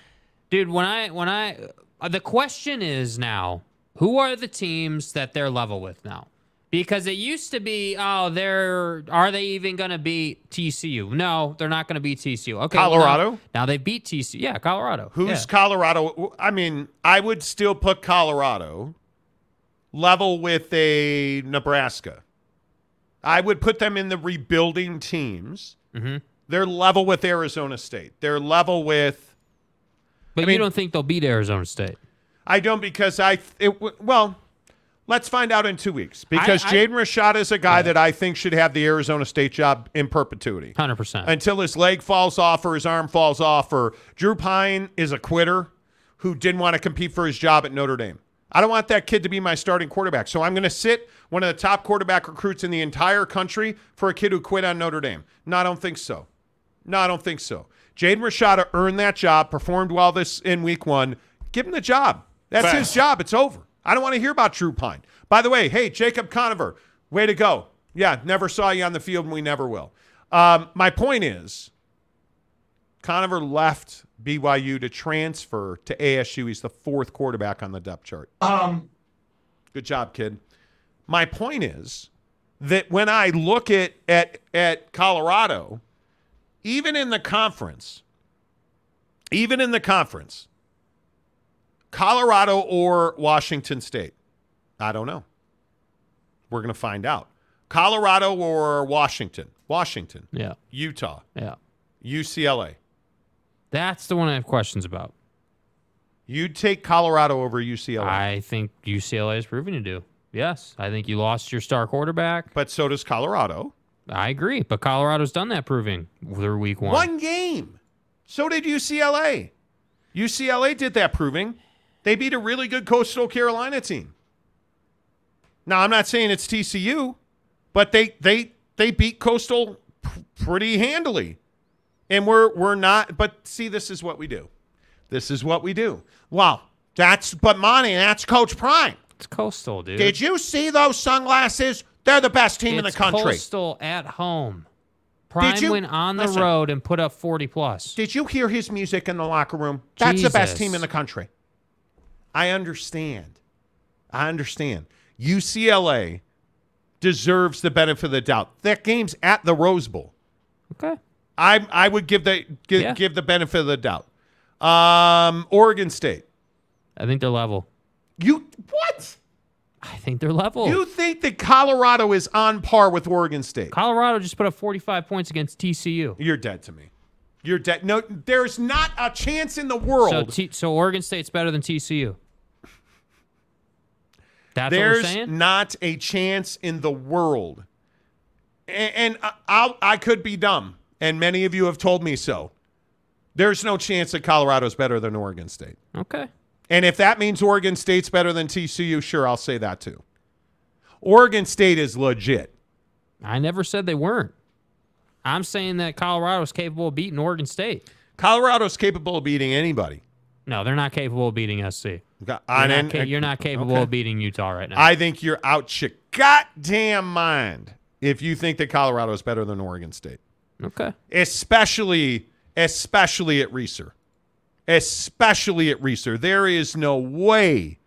dude, when I when I uh, the question is now, who are the teams that they're level with now? Because it used to be, oh, they're are they even going to beat TCU? No, they're not going to beat TCU. Okay, well, now- Colorado? now, they beat TCU. Yeah, Colorado. Who's Yeah. Colorado? I mean, I would still put Colorado level with a Nebraska. I would put them in the rebuilding teams. Mm-hmm. They're level with Arizona State. They're level with but I mean- you don't think they'll beat Arizona State? I don't because I it w- well, Let's find out in two weeks because I- I- Jaden Rashada is a guy that I think should have the Arizona State job in perpetuity. 100%. until his leg falls off or his arm falls off or Drew Pyne is a quitter who didn't want to compete for his job at Notre Dame. I don't want that kid to be my starting quarterback. So I'm going to sit one of the top quarterback recruits in the entire country for a kid who quit on Notre Dame. No, I don't think so. No, I don't think so. Jaden Rashada earned that job, performed well this in week one. Give him the job. That's his job. It's over. I don't want to hear about Drew Pyne. By the way, hey, Jacob Conover, way to go. Yeah, never saw you on the field, and we never will. Um, my point is, Conover left BYU to transfer to ASU. He's the fourth quarterback on the depth chart. Um, good job, kid. My point is that when I look at at at Colorado, even in the conference, even in the conference, Colorado or Washington State, I don't know. We're going to find out. Colorado or Washington, Washington, yeah. Utah, Yeah. UCLA. That's the one I have questions about. You'd take Colorado over UCLA, I think UCLA is proving to do. Yes. I think you lost your star quarterback. but so does Colorado. I agree. But Colorado's done that proving through week one. One game. So did UCLA. UCLA did that proving. They beat a really good Coastal Carolina team. Now, I'm not saying it's TCU, but they they they beat Coastal p- pretty handily. And we're we're not but see this is what we do. This is what we do. Wow. That's but Monty, that's Coach Prime. It's Coastal, dude. Did you see those sunglasses? They're the best team in the country. Coastal at home. Prime you- went on the listen. road and put up 40 plus. Did you hear his music in the locker room? That's the best team in the country. I understand. I understand. UCLA deserves the benefit of the doubt. That game's at the Rose Bowl. Okay. I I would give the give, Yeah. give the benefit of the doubt. Um, Oregon State. I think they're level. You what? I think they're level. You think that Colorado is on par with Oregon State? Colorado just put up 45 points against TCU. You're dead to me. You're dead. No, there's not a chance in the world. So, T- so Oregon State's better than TCU. That's There's saying. not a chance in the world. And, and I- I'll, I could be dumb, and many of you have told me so. There's no chance that Colorado's better than Oregon State. okay. And if that means Oregon State's better than TCU, sure, I'll say that too. Oregon State is legit. I never said they weren't. I'm saying that Colorado is capable of beating Oregon State. Colorado's capable of beating anybody. No, they're not capable of beating SC. You're, I, not, ca- you're not capable okay. of beating Utah right now. I think you're out your goddamn mind if you think that Colorado is better than Oregon State. okay. especially especially at Reser. Especially at Reser. There is no way.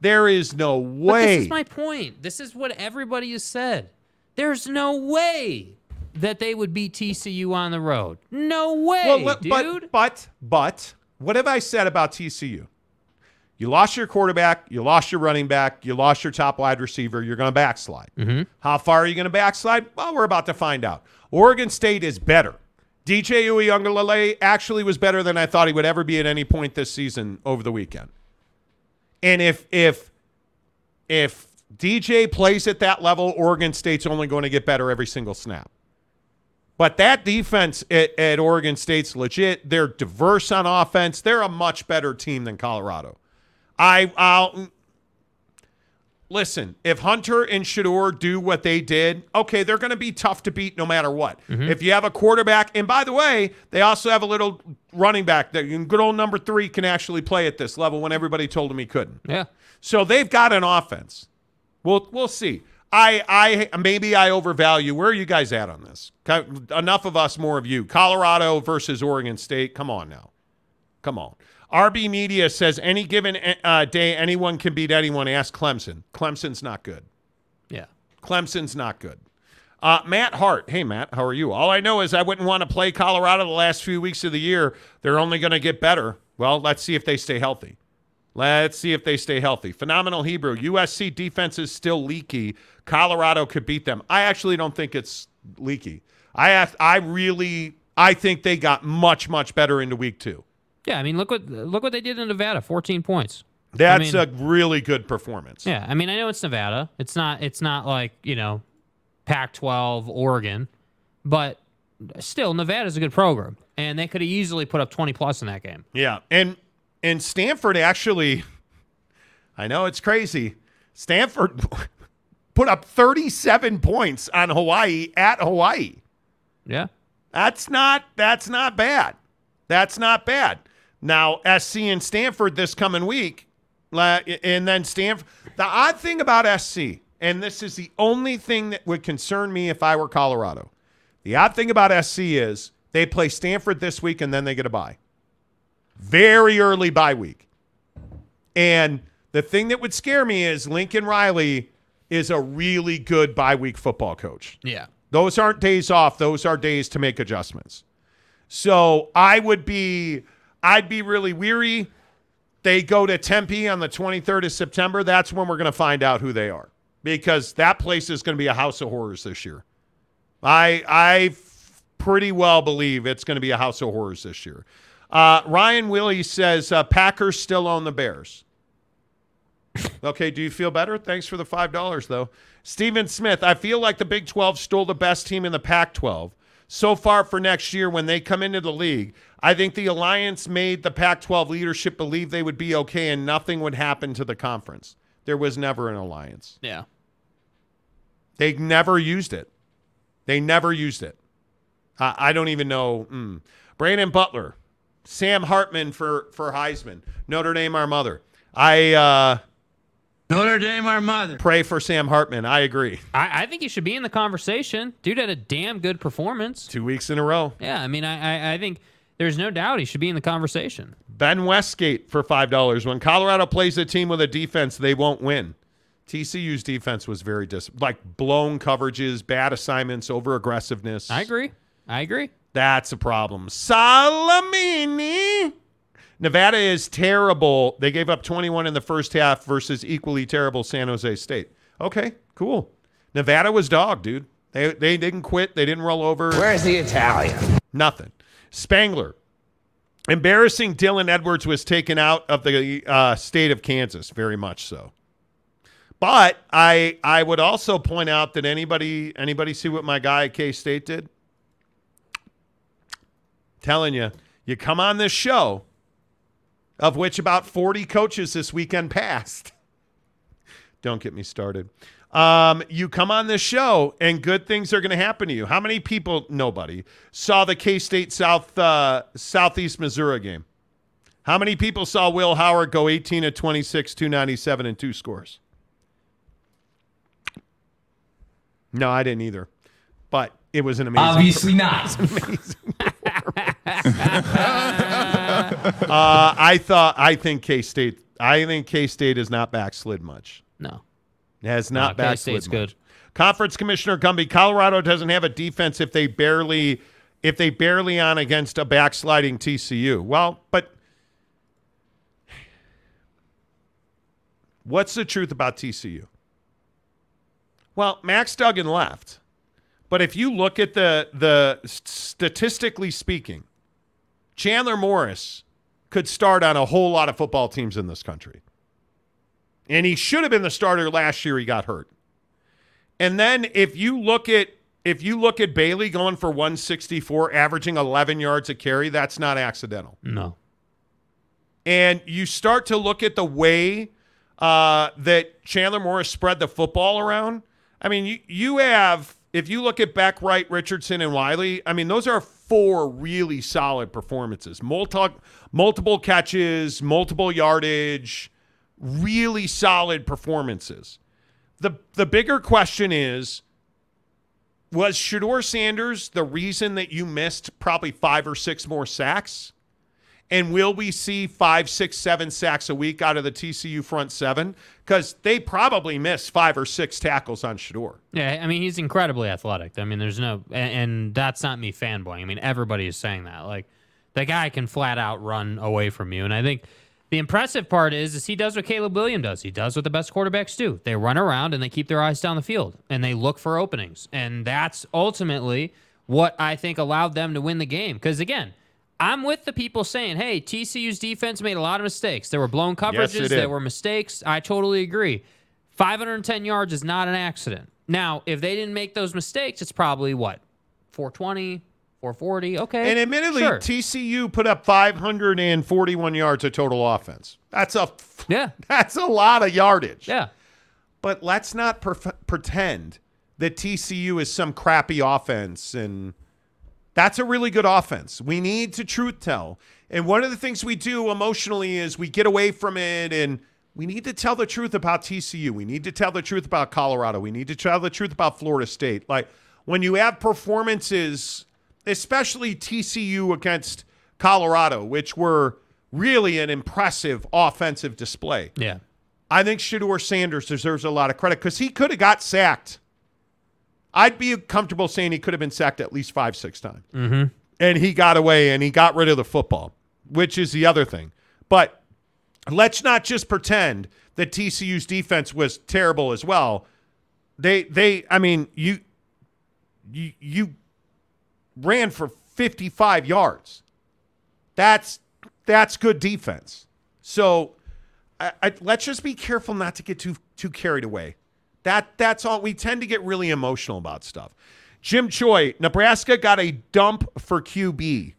There is no But way. this is my point. This is what everybody has said. There's no way that they would beat TCU on the road. No way, well, but, dude. but but but what have I said about TCU? You lost your quarterback, you lost your running back, you lost your top wide receiver. You're going to backslide. Mm-hmm. How far are you going to backslide? Well, we're about to find out. Oregon State is better. DJ Uiagalelei actually was better than I thought he would ever be at any point this season over the weekend. And if if if DJ plays at that level, Oregon State's only going to get better every single snap. But that defense at, at Oregon State's legit. They're diverse on offense. They're a much better team than Colorado. I I'll listen, if Hunter and Shedeur do what they did, okay, they're going to be tough to beat no matter what. Mm-hmm. If you have a quarterback, and by the way, they also have a little running back that good old number three can actually play at this level when everybody told him he couldn't. yeah. So they've got an offense. We'll we'll see. I I maybe I overvalue. Where are you guys at on this? Enough of us, more of you. Colorado versus Oregon State. Come on now. Come on. RB Media says any given uh, day anyone can beat anyone. Ask Clemson. Clemson's not good. Yeah. Clemson's not good. Uh, Matt Hart. Hey, Matt, how are you? All I know is I wouldn't want to play Colorado the last few weeks of the year. They're only going to get better. Well, let's see if they stay healthy. Let's see if they stay healthy. Phenomenal Hebrew. USC defense is still leaky. Colorado could beat them. I actually don't think it's leaky. I have, I really I think they got much much better into week two. Yeah, I mean, look what look what they did in Nevada. 14 points. That's mean- a really good performance. Yeah, I mean, I know it's Nevada. It's not. It's not like you know, Pac-12 Oregon, but still, Nevada's a good program, and they could have easily put up 20 plus in that game. Yeah, and and Stanford actually, I know it's crazy. Stanford put up 37 points on Hawaii at Hawaii. Yeah, That's not that's not bad. That's not bad. Now SC and Stanford this coming week, and then Stanford. The odd thing about SC, and this is the only thing that would concern me if I were Colorado. The odd thing about SC is they play Stanford this week and then they get a bye. Very early bye week. And the thing that would scare me is Lincoln Riley is a really good bye week football coach. yeah. Those aren't days off. Those are days to make adjustments. So I would be, I'd be really weary. They go to Tempe on the 23rd of September. That's when we're going to find out who they are because that place is going to be a house of horrors this year. I I pretty well believe it's going to be a house of horrors this year. Uh, Ryan Willie says uh, Packers still own the Bears. Okay, do you feel better? Thanks for the $5, though. Steven Smith, I feel like the Big 12 stole the best team in the Pac 12. So far for next year, when they come into the league, I think the alliance made the Pac 12 leadership believe they would be okay and nothing would happen to the conference. There was never an alliance. Yeah. They never used it. They never used it. I, I don't even know. Mm. Brandon Butler, Sam Hartman for for Heisman, Notre Dame, our mother. I uh, Notre Dame, our mother. pray for Sam Hartman. I agree. I, I think he should be in the conversation. Dude had a damn good performance. Two weeks in a row. Yeah, I mean, I, I, I think there's no doubt he should be in the conversation. Ben Westgate for five dollars. When Colorado plays a team with a defense, they won't win. TCU's defense was very dis like blown coverages, bad assignments, over aggressiveness. I agree. I agree. That's a problem. Salamini. Nevada is terrible. They gave up 21 in the first half versus equally terrible San Jose State. Okay, cool. Nevada was dog, dude. They they didn't quit. They didn't roll over. Where's the Italian? Nothing. Spangler. Embarrassing Dylan Edwards was taken out of the uh, state of Kansas, very much so. But I I would also point out that anybody anybody see what my guy at K State did? Telling you, you come on this show, of which about 40 coaches this weekend passed. Don't get me started. Um, you come on this show and good things are going to happen to you. How many people? Nobody saw the K State South uh, Southeast Missouri game. How many people saw Will Howard go 18 at 26, 297, and two scores? No, I didn't either. But it was an amazing. Obviously not. Uh, I thought. I think K State. I think K State has not backslid much. No. Has not No, backslid K-State's much. good. Conference Commissioner Gumby, Colorado doesn't have a defense if they barely if they barely on against a backsliding TCU. Well, but what's the truth about TCU? Well, Max Duggan left. But if you look at the the statistically speaking, Chandler Morris could start on a whole lot of football teams in this country. And he should have been the starter last year he got hurt. And then if you look at if you look at Bailey going for 164, averaging 11 yards a carry, that's not accidental. No. And you start to look at the way uh, that Chandler Morris spread the football around. I mean, you, you have, if you look at Beck, Wright, Richardson, and Wiley, I mean, those are four really solid performances. Multi, multiple catches, multiple yardage, really solid performances. The, the bigger question is, was Shedeur Sanders the reason that you missed probably five or six more sacks? And will we see five, six, seven sacks a week out of the TCU front seven? Because they probably missed five or six tackles on Shedeur. Yeah, I mean he's incredibly athletic. I mean, there's no, and, and that's not me fanboying. I mean, everybody is saying that. Like, the guy can flat out run away from you, and I think the impressive part is, is he does what Caleb Williams does. He does what the best quarterbacks do. They run around and they keep their eyes down the field and they look for openings, and that's ultimately what I think allowed them to win the game. Because again, I'm with the people saying, hey, TCU's defense made a lot of mistakes. There were blown coverages, did. there were mistakes. I totally agree. 510 yards is not an accident. Now, if they didn't make those mistakes, it's probably what? 420, 440. Okay. And admittedly, sure. TCU put up 541 yards of total offense. That's a yeah. that's a lot of yardage. Yeah. But let's not perf- pretend that TCU is some crappy offense and that's a really good offense. We need to truth tell. And one of the things we do emotionally is we get away from it and we need to tell the truth about TCU. We need to tell the truth about Colorado. We need to tell the truth about Florida State. Like when you have performances, especially TCU against Colorado, which were really an impressive offensive display. Yeah. I think Shedeur Sanders deserves a lot of credit because he could have got sacked. I'd be comfortable saying he could have been sacked at least five, six times. Mm-hmm. And he got away and he got rid of the football, which is the other thing. But let's not just pretend that TCU's defense was terrible as well. They, they, I mean, you, you, you ran for 55 yards. That's that's good defense. So I, I, let's just be careful not to get too too carried away. That that's all. We tend to get really emotional about stuff. Jim Choi, Nebraska got a dump for QB.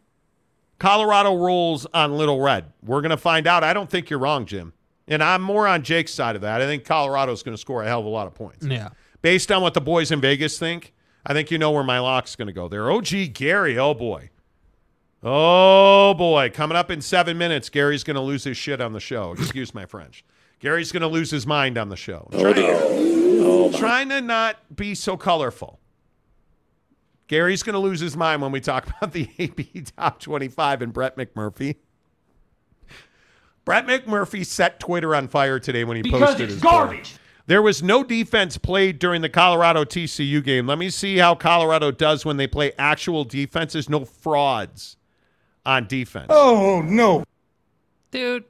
Colorado rolls on Little Red. We're gonna find out. I don't think you're wrong, Jim. And I'm more on Jake's side of that. I think Colorado's going to score a hell of a lot of points. Yeah. Based on what the boys in Vegas think, I think you know where my lock's going to go there. OG Gary, oh boy. Oh boy. Coming up in seven minutes, Gary's going to lose his shit on the show. Excuse my French. Gary's going to lose his mind on the show. Oh, Trying, trying to not be so colorful. Gary's going to lose his mind when we talk about the AP Top 25 and Brett McMurphy. Brett McMurphy set Twitter on fire today when he Because posted it's his garbage. there was no defense played during the Colorado TCU game. Let me see how Colorado does when they play actual defenses. No frauds on defense. Oh no. Dude.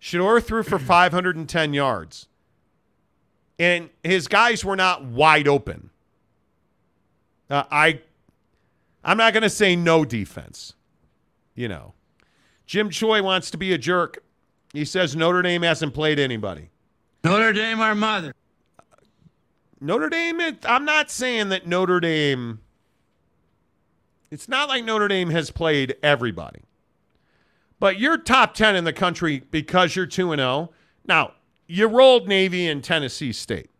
Shedeur threw for 510 yards. And his guys were not wide open. Uh, I I'm not going to say no defense. You know. Jim Choi wants to be a jerk. He says Notre Dame hasn't played anybody. Notre Dame, our mother. Notre Dame, I'm not saying that Notre Dame, it's not like Notre Dame has played everybody. But you're top 10 in the country because you're 2 and 0. Now, you rolled Navy and Tennessee State.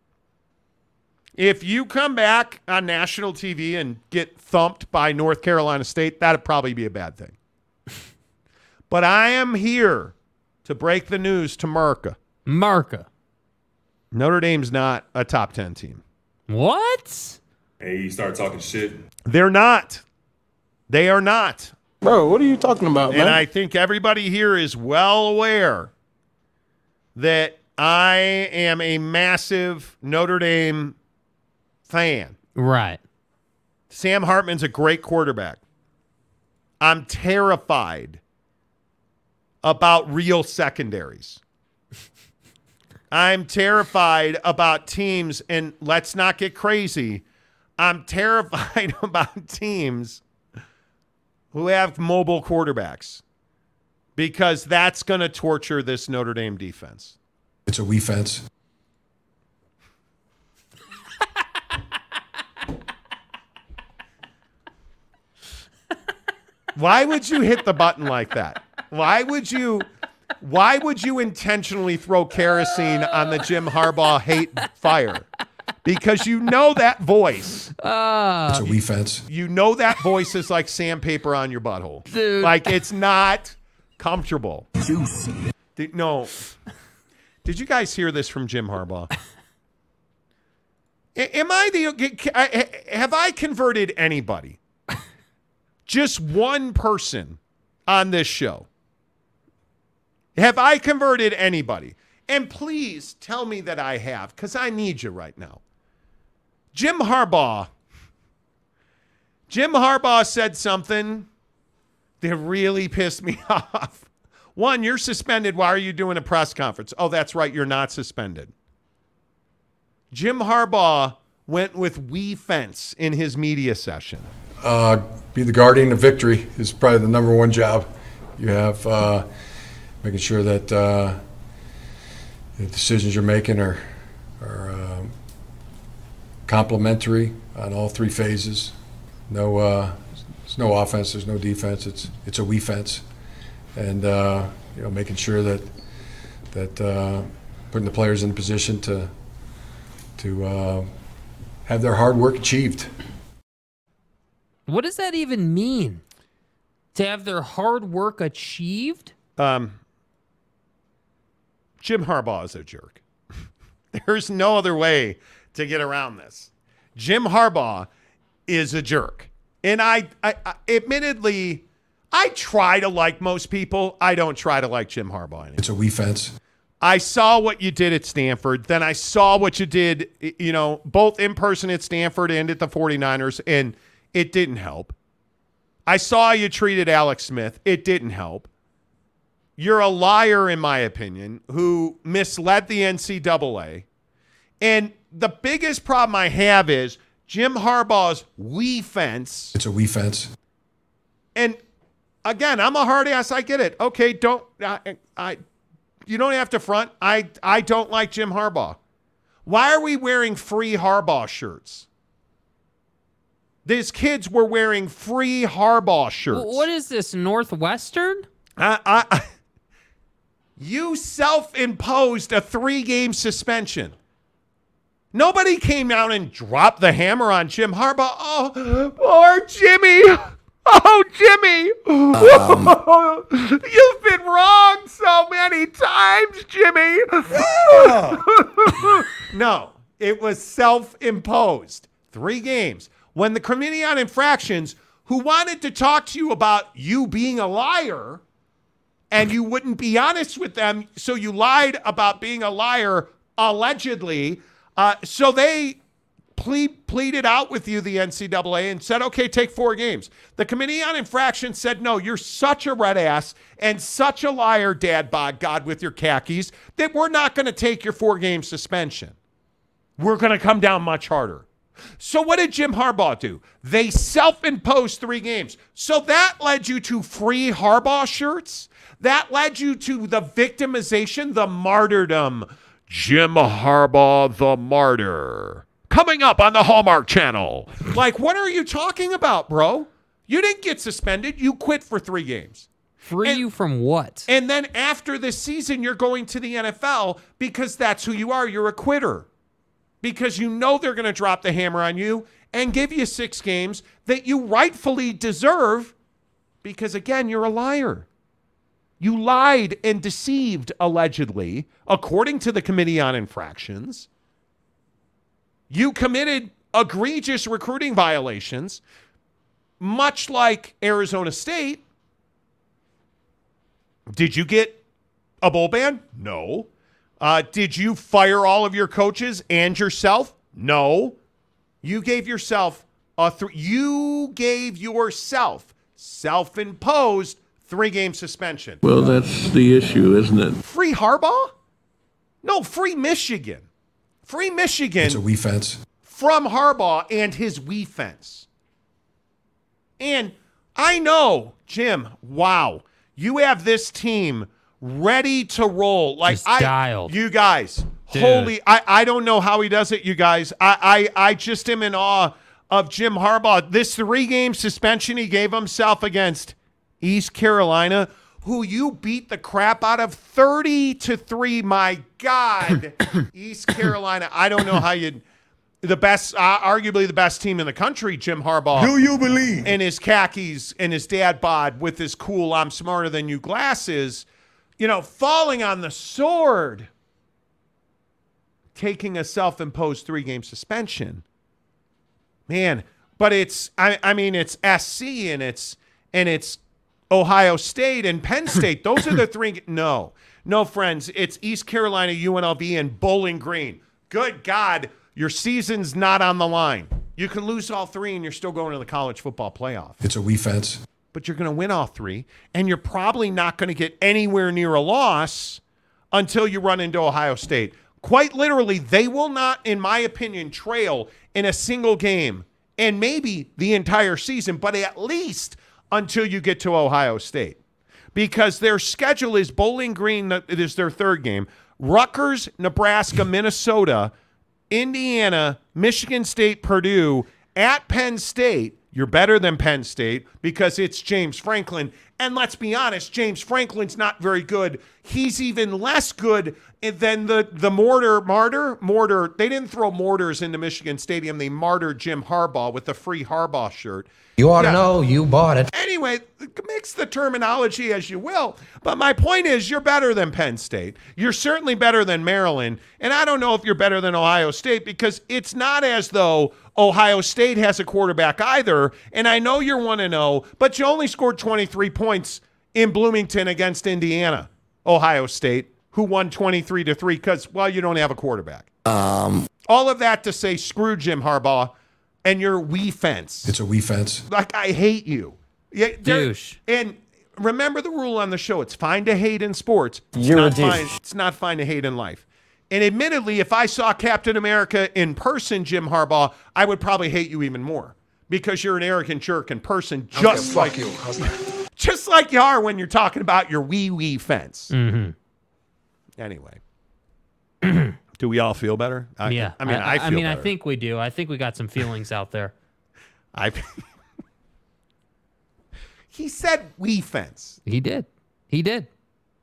If you come back on national TV and get thumped by North Carolina State, that'd probably be a bad thing. but I am here to break the news to Merca. Marca. Notre Dame's not a top 10 team. What? Hey, you start talking shit. They're not. They are not. Bro, what are you talking about, man? And I think everybody here is well aware that I am a massive Notre Dame fan. Right. Sam Hartman's a great quarterback. I'm terrified about real secondaries. I'm terrified about teams, and let's not get crazy. I'm terrified about teams who have mobile quarterbacks because that's going to torture this Notre Dame defense. It's a wee fence. Why would you hit the button like that? Why would you why would you intentionally throw kerosene on the Jim Harbaugh hate fire? Because you know that voice. Ah. It's a wee fence. You know that voice is like sandpaper on your butthole. Dude. Like it's not comfortable. Did, no. Did you guys hear this from Jim Harbaugh? Am I the have I converted anybody? Just one person on this show. Have I converted anybody? And please tell me that I have, because I need you right now. Jim Harbaugh. Jim Harbaugh said something that really pissed me off. One, you're suspended. Why are you doing a press conference? Oh, that's right. You're not suspended. Jim Harbaugh went with we fence in his media session. uh, be the guardian of victory is probably the number one job. You have uh, making sure that uh, the decisions you're making are are um, complementary on all three phases. No, uh, there's no offense. There's no defense. It's it's a we fence, and uh, you know making sure that that uh, putting the players in a position to to uh, have their hard work achieved. What does that even mean? To have their hard work achieved? Um, Jim Harbaugh is a jerk. There's no other way to get around this. Jim Harbaugh is a jerk. And I, I, I admittedly, I try to like most people. I don't try to like Jim Harbaugh. Anymore. It's a we fence. I saw what you did at Stanford. Then I saw what you did, you know, both in person at Stanford and at the 49ers, and it didn't help. I saw you treated Alex Smith. It didn't help. You're a liar, in my opinion, who misled the NCAA. And the biggest problem I have is Jim Harbaugh's we fence. It's a we fence. And again, I'm a hard ass. I get it. Okay, don't I, I you don't have to front. I I don't like Jim Harbaugh. Why are we wearing free Harbaugh shirts? These kids were wearing free Harbaugh shirts. What is this, Northwestern? I, I, I you self-imposed a three-game suspension. Nobody came out and dropped the hammer on Jim Harbaugh. Oh, poor Jimmy. Oh, Jimmy. Um, You've been wrong so many times, Jimmy. no, it was self imposed. Three games. When the Committee on Infractions, who wanted to talk to you about you being a liar, and you wouldn't be honest with them, so you lied about being a liar allegedly. Uh, so they plead, pleaded out with you, the NCAA, and said, okay, take four games. The Committee on Infraction said, no, you're such a red ass and such a liar, Dad Bod God, with your khakis, that we're not going to take your four game suspension. We're going to come down much harder. So, what did Jim Harbaugh do? They self imposed three games. So, that led you to free Harbaugh shirts. That led you to the victimization, the martyrdom. Jim Harbaugh, the martyr coming up on the Hallmark Channel. Like, what are you talking about, bro? You didn't get suspended. You quit for three games. Free and, you from what? And then after this season, you're going to the NFL because that's who you are. You're a quitter. Because you know they're going to drop the hammer on you and give you six games that you rightfully deserve because, again, you're a liar. You lied and deceived, allegedly, according to the Committee on Infractions. You committed egregious recruiting violations, much like Arizona State. Did you get a bowl ban? No. Uh, did you fire all of your coaches and yourself? No. You gave yourself a you gave yourself self-imposed three-game suspension. Well, that's the issue, isn't it? Free Harbaugh? No, free Michigan. Free Michigan. It's a we fence. From Harbaugh and his we fence. And I know, Jim, wow, you have this team ready to roll. Like Just I dialed. you guys, Dude. holy I, I don't know how he does it, you guys. I, I I just am in awe of Jim Harbaugh. This three game suspension he gave himself against East Carolina, who you beat the crap out of 30 to 3. My God. East Carolina. I don't know how you the best uh, arguably the best team in the country, Jim Harbaugh. Do you believe? in his khakis and his dad bod with his cool I'm smarter than you glasses, you know, falling on the sword, taking a self-imposed three-game suspension. Man, but it's I, I mean it's SC and it's and it's Ohio State and Penn State. Those are the three. No, no, friends. It's East Carolina, UNLV, and Bowling Green. Good God, your season's not on the line. You can lose all three and you're still going to the college football playoff. It's a we fence. But you're going to win all three, and you're probably not going to get anywhere near a loss until you run into Ohio State. Quite literally, they will not, in my opinion, trail in a single game and maybe the entire season, but at least until you get to Ohio State. Because their schedule is Bowling Green, it is their third game, Rutgers, Nebraska, Minnesota, Indiana, Michigan State, Purdue, at Penn State. You're better than Penn State because it's James Franklin. And let's be honest, James Franklin's not very good. He's even less good than the the mortar martyr mortar. They didn't throw mortars into Michigan Stadium. They martyred Jim Harbaugh with the free Harbaugh shirt. You ought Yeah. to know you bought it. Anyway, mix the terminology as you will. But my point is, you're better than Penn State. You're certainly better than Maryland. And I don't know if you're better than Ohio State because it's not as though Ohio State has a quarterback either. And I know you're 1 0, but you only scored 23 points in Bloomington against Indiana, Ohio State, who won 23 to 3 because, well, you don't have a quarterback. Um, All of that to say, screw Jim Harbaugh and your wee fence. It's a wee fence. Like I hate you. Yeah, there- Douche. And remember the rule on the show: it's fine to hate in sports. It's You're a not douche. fine. It's not fine to hate in life. And admittedly, if I saw Captain America in person, Jim Harbaugh, I would probably hate you even more because you're an arrogant jerk in person, just like you. How's that? Just like you are when you're talking about your wee wee fence. Mm-hmm. Anyway, do we all feel better? I, Yeah. I mean, I, feel I mean, I think we do. I think we got some feelings out there. I. he said wee fence. He did. He did.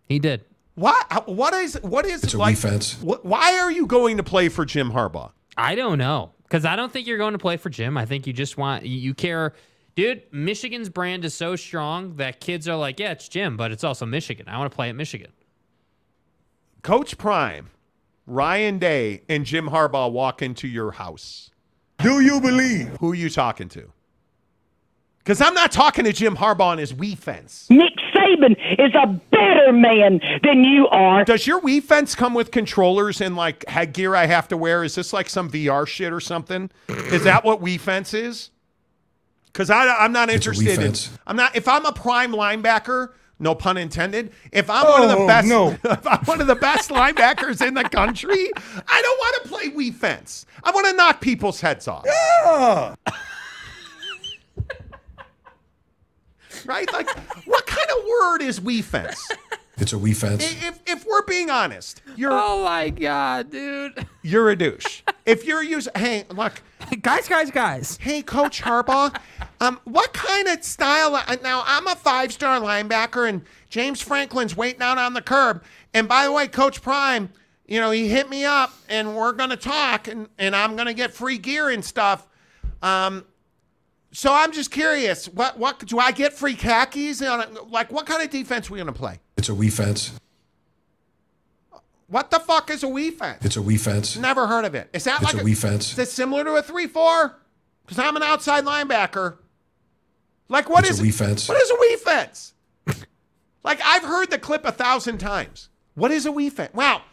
He did. What? What is? What is It's a like? we fence. Wh- why are you going to play for Jim Harbaugh? I don't know because I don't think you're going to play for Jim. I think you just want you- you care, dude. Michigan's brand is so strong that kids are like, yeah, it's Jim, but it's also Michigan. I want to play at Michigan. Coach Prime, Ryan Day, and Jim Harbaugh walk into your house. Do you believe? Who are you talking to? Because I'm not talking to Jim Harbaugh on his Wii fence. Nick Saban is a better man than you are. Does your Wii fence come with controllers and like headgear I have to wear? Is this like some VR shit or something? Is that what Wii fence is? Because I'm not It's a Wii interested in. I'm not. If I'm a prime linebacker, no pun intended. If I'm one of the Oh, best, no. if I'm one of the best linebackers in the country, I don't want to play Wii fence. I want to knock people's heads off. Ah, Right? Like, what kind of word is Wii fence? It's a wee fence. If if we're being honest, you're Oh my god, dude! you're a douche. If you're using, hey, look. guys, guys, guys. Hey, Coach Harbaugh, um, what kind of style? uh, Now, I'm a five star linebacker, and James Franklin's waiting out on the curb. And by the way, Coach Prime, you know, he hit me up, and we're going to talk, and, and I'm going to get free gear and stuff. Um, so I'm just curious, what what do I get free khakis? On a- Like, what kind of defense we going to play? It's a we fence. What the fuck is a wee fence? It's a we fence. Never heard of it. Is that It's like a we fence. Is that similar to a three four? Because I'm an outside linebacker. Like what It's is a wee fence. What is a wee fence? like I've heard the clip a thousand times. What is a wee fence? Wow.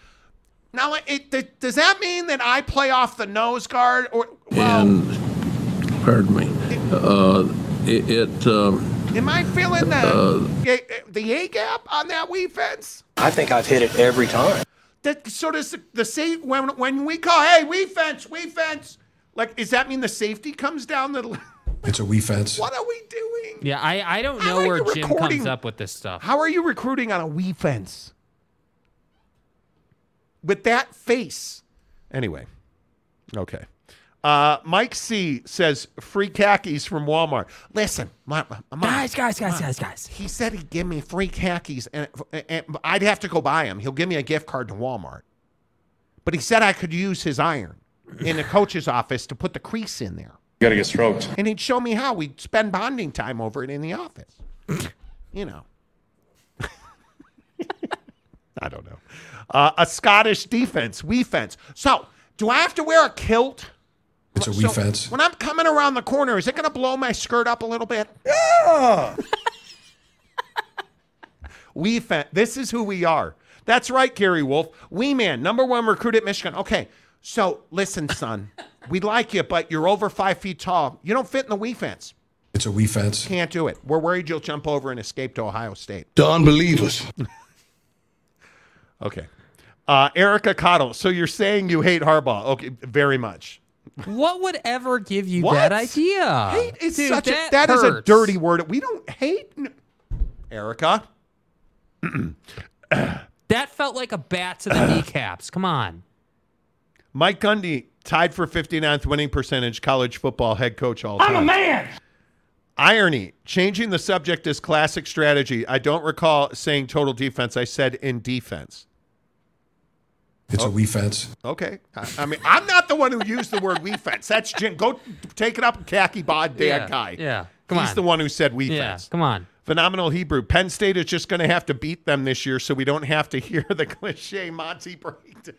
Now, it, it, does that mean that I play off the nose guard or well? And, pardon me, uh, it, it um, am I feeling the uh, the A gap on that wee fence? I think I've hit it every time. That, so does the, the safe when when we call hey wee fence wee fence like does that mean the safety comes down the? It's a we fence. What are we doing? Yeah, I, I don't know are where you Jim comes up with this stuff. How are you recruiting on a wee fence? With that face. Anyway. Okay. Uh, Mike C says free khakis from Walmart. Listen, my, my, my- guys, guys, guys, guys, guys. he said he'd give me free khakis and, and I'd have to go buy them. He'll give me a gift card to Walmart. But he said I could use his iron in the coach's office to put the crease in there. You gotta get stroked. And he'd show me how we'd spend bonding time over it in the office. you know. I don't know. Uh, a Scottish defense, we fence. So, do I have to wear a kilt? It's a we So, fence. When I'm coming around the corner, is it going to blow my skirt up a little bit? ah. We fence. This is who we are. That's right, Gary Wolf. We man, number one recruit at Michigan. Okay, so listen, son, we like you, but you're over five feet tall. You don't fit in the we fence. It's a we fence. Can't do it. We're worried you'll jump over and escape to Ohio State. The unbelievers. Okay. Uh, Erica Cottle. So you're saying you hate Harbaugh? Okay, very much. What would ever give you What? that idea? Hate is Dude, such that a that is a hurts. dirty word. We don't hate n- Erica. That felt like a bat to the kneecaps. Come on. Mike Gundy tied for 59th winning percentage college football head coach all time. I'm a man. Irony. Changing the subject is classic strategy. I don't recall saying total defense. I said in defense. It's a we fence. Okay. I, I mean, I'm not the one who used the word we fence. That's Jim. Go take it up with khaki bod dad Yeah, guy. yeah. Come He's on. the one who said we Yeah, fence. come on. Phenomenal Hebrew. Penn State is just going to have to beat them this year so we don't have to hear the cliche Monty breakdown.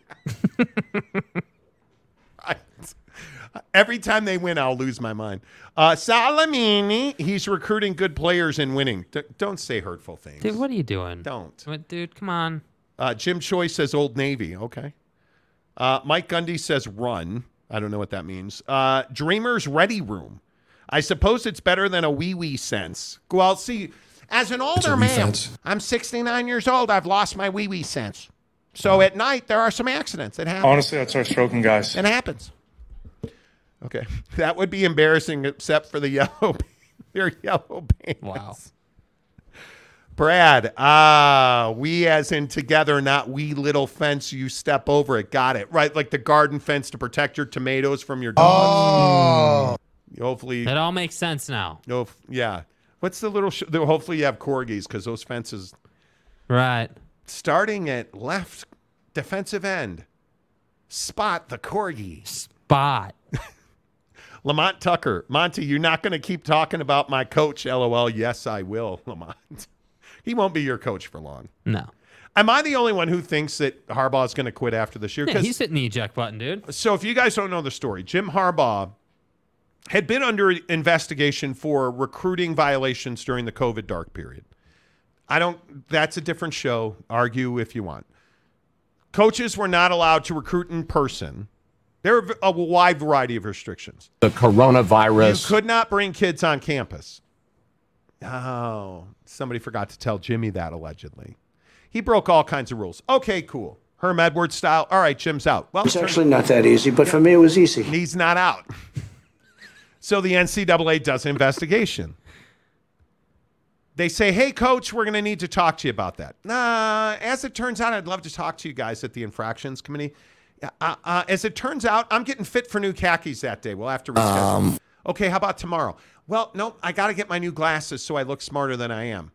Right. Every time they win, I'll lose my mind. Uh, Salamini, he's recruiting good players and winning. D- don't say hurtful things. Dude, what are you doing? Don't. What, dude, come on. Uh, Jim Choi says Old Navy. Okay. Uh, Mike Gundy says run. I don't know what that means. Uh, Dreamers Ready Room. I suppose it's better than a wee wee sense. Well, see, as an older man, fence. I'm 69 years old. I've lost my wee wee sense. So at night, there are some accidents. It happens. Honestly, I'd start stroking guys. It happens. Okay. That would be embarrassing except for the yellow, their yellow pants. Wow. Brad, ah, we as in together, not we little fence. You step over it. Got it. Right. Like the garden fence to protect your tomatoes from your dogs. Hopefully, It all makes sense now. no, yeah. What's the little, sh- hopefully you have corgis because those fences Right. starting at left defensive end. Spot the corgi. Spot. Lamont Tucker. Monty, you're not going to keep talking about my coach, LOL. Yes, I will, Lamont. He won't be your coach for long. No. Am I the only one who thinks that Harbaugh is going to quit after this year? Yeah, 'Cause- he's hitting the eject button, dude. so if you guys don't know the story, Jim Harbaugh had been under investigation for recruiting violations during the COVID dark period. I don't that's a different show. Argue if you want. Coaches were not allowed to recruit in person. There are a wide variety of restrictions. The coronavirus. You could not bring kids on campus. Oh, somebody forgot to tell Jimmy that allegedly. He broke all kinds of rules. Okay, cool. Herm Edwards style. All right, Jim's out. Well, It's actually not that easy, but for me it was easy. He's not out. so the NCAA does an investigation. They say, hey, coach, we're going to need to talk to you about that. Nah, as it turns out, I'd love to talk to you guys at the infractions committee. Uh, uh, as it turns out, I'm getting fit for new khakis that day. We'll have to reschedule. okay, how about tomorrow? Well, no, I got to get my new glasses so I look smarter than I am.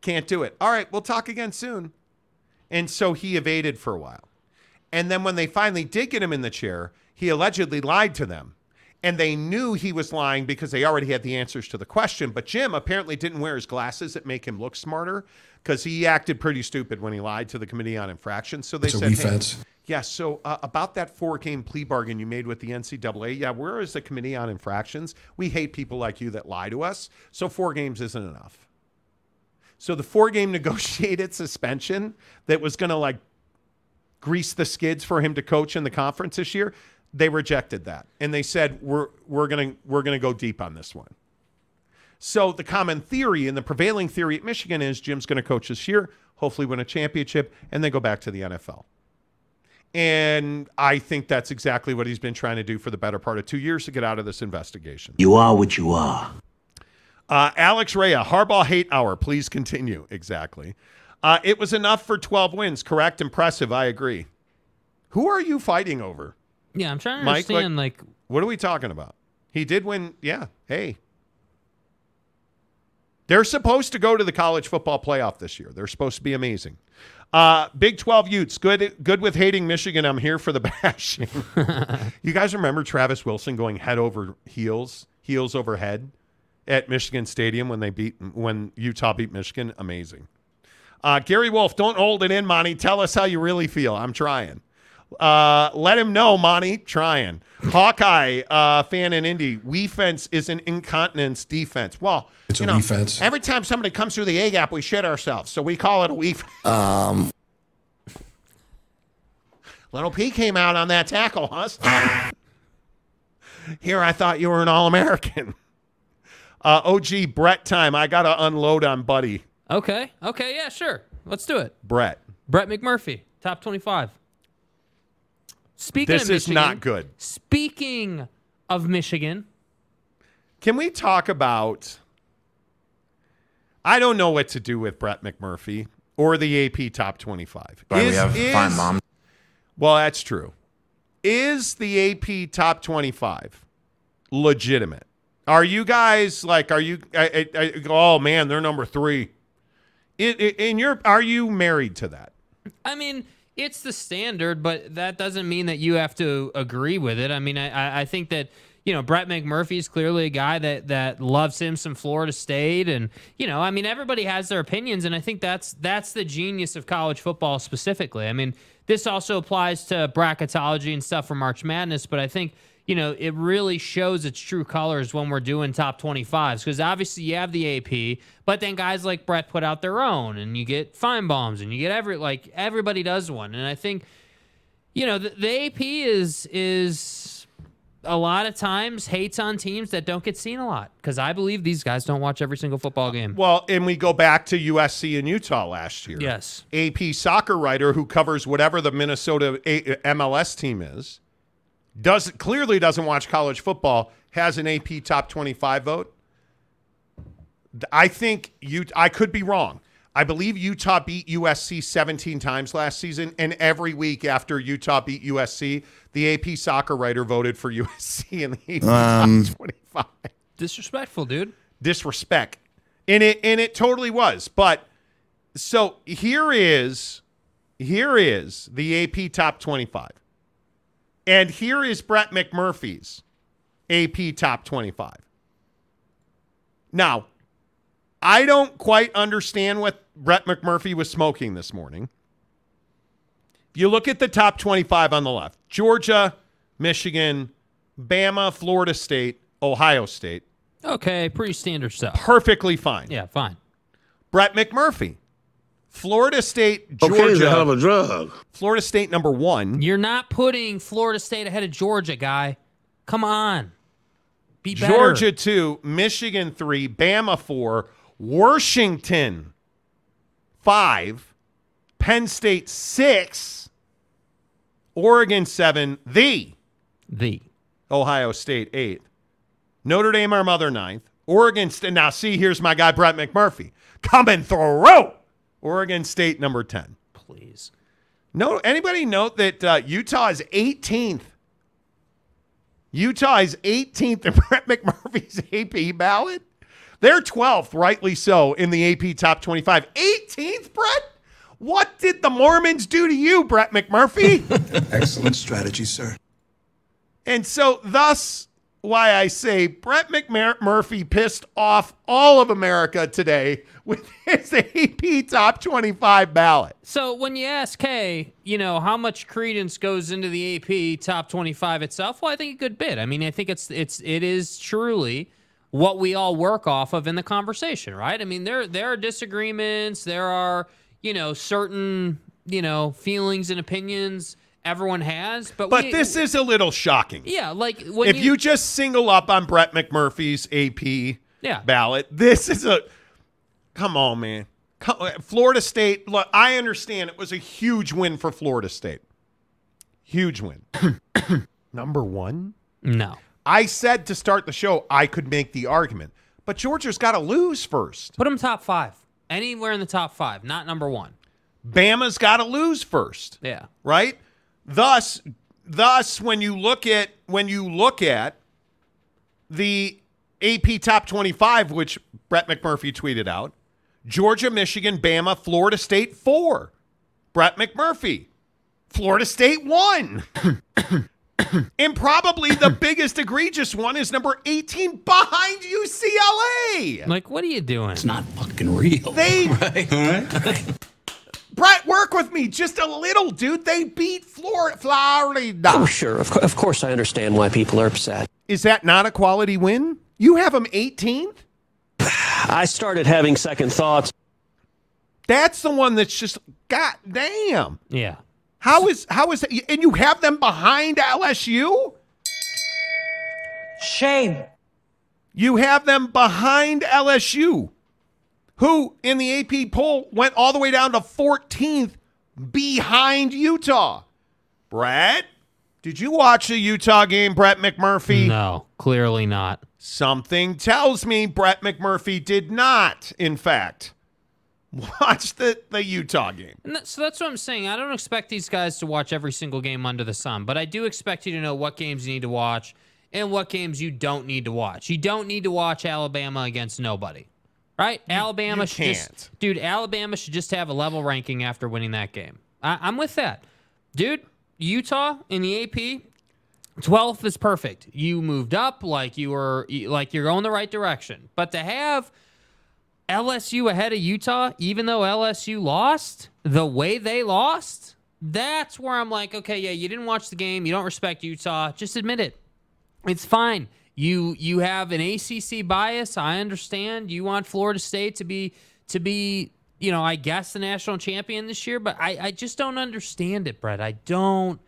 Can't do it. All right, we'll talk again soon. And so he evaded for a while. And then when they finally did get him in the chair, he allegedly lied to them. And they knew he was lying because they already had the answers to the question. But Jim apparently didn't wear his glasses that make him look smarter because he acted pretty stupid when he lied to the Committee on Infractions. So they said, we "Hey, yeah, so uh, about that four game plea bargain you made with the NCAA, yeah, we're the Committee on Infractions, we hate people like you that lie to us. So four games isn't enough. So the four game negotiated suspension that was going to like grease the skids for him to coach in the conference this year, they rejected that. And they said we're we're going to we're going to go deep on this one. So the common theory and the prevailing theory at Michigan is Jim's going to coach this year, hopefully win a championship and then go back to the NFL. And I think that's exactly what he's been trying to do for the better part of 2 years to get out of this investigation. You are what you are. Uh, Alex Rea, Harbaugh hate hour. Please continue. Exactly. Uh, it was enough for 12 wins. Correct. Impressive. I agree. Who are you fighting over? Yeah, I'm trying to Mike, understand, like, What are we talking about? He did win. Yeah. Hey. They're supposed to go to the college football playoff this year. They're supposed to be amazing. Uh, Big 12 Utes, good good with hating Michigan. I'm here for the bashing. you guys remember Travis Wilson going head over heels, heels over head at Michigan Stadium when they beat when Utah beat Michigan? Amazing. Uh, Gary Wolf, don't hold it in, Monty. Tell us how you really feel. I'm trying. Uh, let him know, Monty. Trying. Hawkeye uh, fan in Indy. We fence is an incontinence defense. Well, It's you a know, we fence. every time somebody comes through the A gap, we shit ourselves. So we call it a we. fence. Um, Little P came out on that tackle, huh? Here, I thought you were an All American. Uh, OG Brett time. I got to unload on Buddy. okay, okay, yeah, sure. Let's do it. Brett. Brett McMurphy, top 25. Speaking This of is Michigan, not good. Speaking of Michigan. Can we talk about? I don't know what to do with Brett McMurphy or the AP Top 25. Why we have is- fine moms. Well, that's true. Is the AP Top 25 legitimate? Are you guys like? Are you? I, I, I, oh man, they're number three. In, in your, are you married to that? I mean, it's the standard, but that doesn't mean that you have to agree with it. I mean, I, I- think that you know Brett McMurphy is clearly a guy that that loves him some Florida State, and you know, I mean, everybody has their opinions, and I think that's that's the genius of college football specifically. I mean, this also applies to bracketology and stuff for March Madness, but I think. You know, it really shows its true colors when we're doing top 25s because obviously you have the AP, but then guys like Brett put out their own, and you get fine bombs, and you get every like everybody does one, and I think you know the, the AP is is a lot of times hates on teams that don't get seen a lot because I believe these guys don't watch every single football game. Well, and we go back to USC and Utah last year. Yes. AP soccer writer who covers whatever the Minnesota A- MLS team is, does clearly doesn't watch college football, has an AP top 25 vote. I think you I could be wrong. I believe Utah beat USC 17 times last season, and every week after Utah beat USC, the AP soccer writer voted for USC in the AP Um, top 25 Disrespectful, dude. disrespect. And it and it totally was. But so here is here is the AP top 25. And here is Brett McMurphy's AP top 25. Now, I don't quite understand what Brett McMurphy was smoking this morning. If you look at the top 25 on the left, Georgia, Michigan, Bama, Florida State, Ohio State, Okay, pretty standard stuff. perfectly fine. Yeah, fine. Brett McMurphy, Florida State, Georgia. Cocaine's a hell of a drug. Florida State number one. You're not putting Florida State ahead of Georgia, guy. Come on. Be better. Georgia two, Michigan three, Bama four, Washington five, Penn State six, Oregon seven, the The. Ohio State eight, Notre Dame our mother ninth, Oregon State. Now see, here's my guy Brett McMurphy coming through. Oregon State number ten. Please. No, anybody note that uh, Utah is 18th. Utah is 18th in Brett McMurphy's AP ballot. They're 12th, rightly so, in the AP top 25. 18th, Brett? What did the Mormons do to you, Brett McMurphy? Excellent strategy, sir. and so, thus, why I say Brett McMurphy pissed off all of America today with his AP top 25 ballot. So when you ask, hey, you know, how much credence goes into the AP top 25 itself? Well, I think a good bit. I mean, I think it's it's it is truly what we all work off of in the conversation, right? I mean, there there are disagreements, there are, you know, certain, you know, feelings and opinions everyone has, but But we- this is a little shocking. Yeah, like when if you, just single up on Brett McMurphy's AP Yeah. ballot, this is a come on, man. Come, uh, Florida State. Look, I understand it was a huge win for Florida State. Huge win. Number one. No. I said to start the show I could make the argument, but Georgia's got to lose first. Put them top 5. Anywhere in the top 5, not number 1. Bama's got to lose first. Yeah. right? Thus, thus, when you look at when you look at the AP top twenty-five, which Brett McMurphy tweeted out, Georgia, Michigan, Bama, Florida State four, Brett McMurphy, Florida State one. And probably the biggest egregious one is number 18 behind UCLA. Like, what are you doing? It's not fucking real. They right? Brett, work with me just a little, dude. They beat Flor- Florida. Oh, sure. Of, co- of course, I understand why people are upset. Is that not a quality win? You have them 18th? I started having second thoughts. That's the one that's just god damn. Yeah. How is how is that? And you have them behind LSU? Shame. You have them behind LSU, who in the AP poll went all the way down to 14th behind Utah. Brett, Did you watch the Utah game, Brett McMurphy? No, clearly not. Something tells me Brett McMurphy did not, in fact, watch the, the Utah game. That- so that's what I'm saying. I don't expect these guys to watch every single game under the sun, but I do expect you to know what games you need to watch and what games you don't need to watch. You don't need to watch Alabama against nobody, right? Alabama you should can't. just, dude. Alabama should just have a level ranking after winning that game. I, I'm with that, dude. Utah in the AP, 12th is perfect. You moved up like you were like you're going the right direction. But to have LSU ahead of Utah, even though LSU lost the way they lost, that's where I'm like, okay, yeah, you didn't watch the game, you don't respect Utah, just admit it. It's fine. You you have an ACC bias. I understand. You want Florida State to be to be you know I guess the national champion this year, but I I just don't understand it, Brett. I don't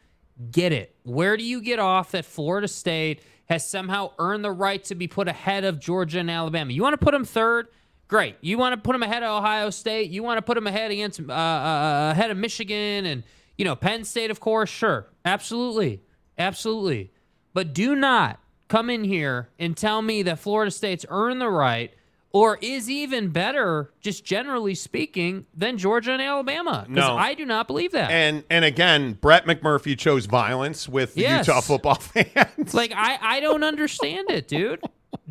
get it. Where do you get off that Florida State has somehow earned the right to be put ahead of Georgia and Alabama? You want to put them third? Great. You want to put them ahead of Ohio State? You want to put them ahead against uh, uh, ahead of Michigan and you know Penn State, of course. Sure, absolutely, absolutely. But do not come in here and tell me that Florida State's earned the right or is even better, just generally speaking, than Georgia and Alabama. Because No. I do not believe that. And and again, Brett McMurphy chose violence with the Yes. Utah football fans. like I, I don't understand it, dude.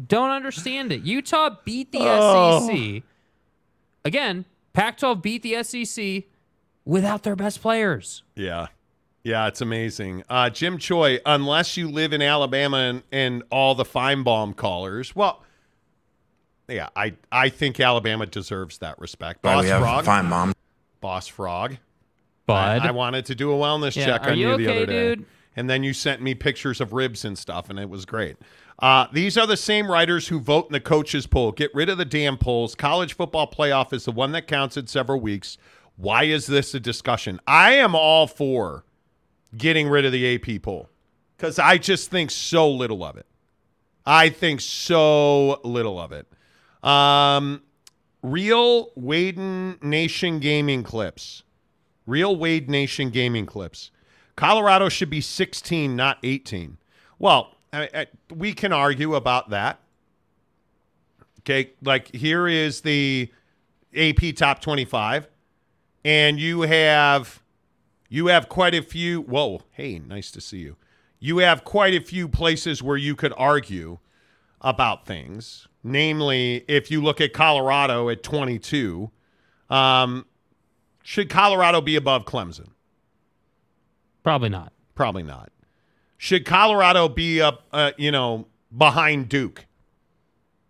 Don't understand it. Utah beat the Oh. SEC. Again, Pac-12 beat the SEC without their best players. Yeah. Yeah, it's amazing. Uh, Jim Choi, unless you live in Alabama and, and all the Finebaum callers, well, yeah, I, I think Alabama deserves that respect. Why Boss we have Frog. Finebaum. Boss Frog. Bud. I, I wanted to do a wellness Yeah, check on you you, the okay, other day. dude? And then you sent me pictures of ribs and stuff, and it was great. Uh, these are the same writers who vote in the coaches poll. Get rid of the damn polls. College football playoff is the one that counts in several weeks. Why is this a discussion? I am all for getting rid of the AP poll because I just think so little of it. I think so little of it. Um, real Waden Nation gaming clips. Real Wade Nation gaming clips. Colorado should be 16, not 18. Well, I, I, we can argue about that. Okay, like here is the AP top 25 and you have you have quite a few whoa, hey, nice to see you. You have quite a few places where you could argue about things. Namely, if you look at Colorado at 22, um, should Colorado be above Clemson? Probably not. Probably not. Should Colorado be up, uh, you know, behind Duke?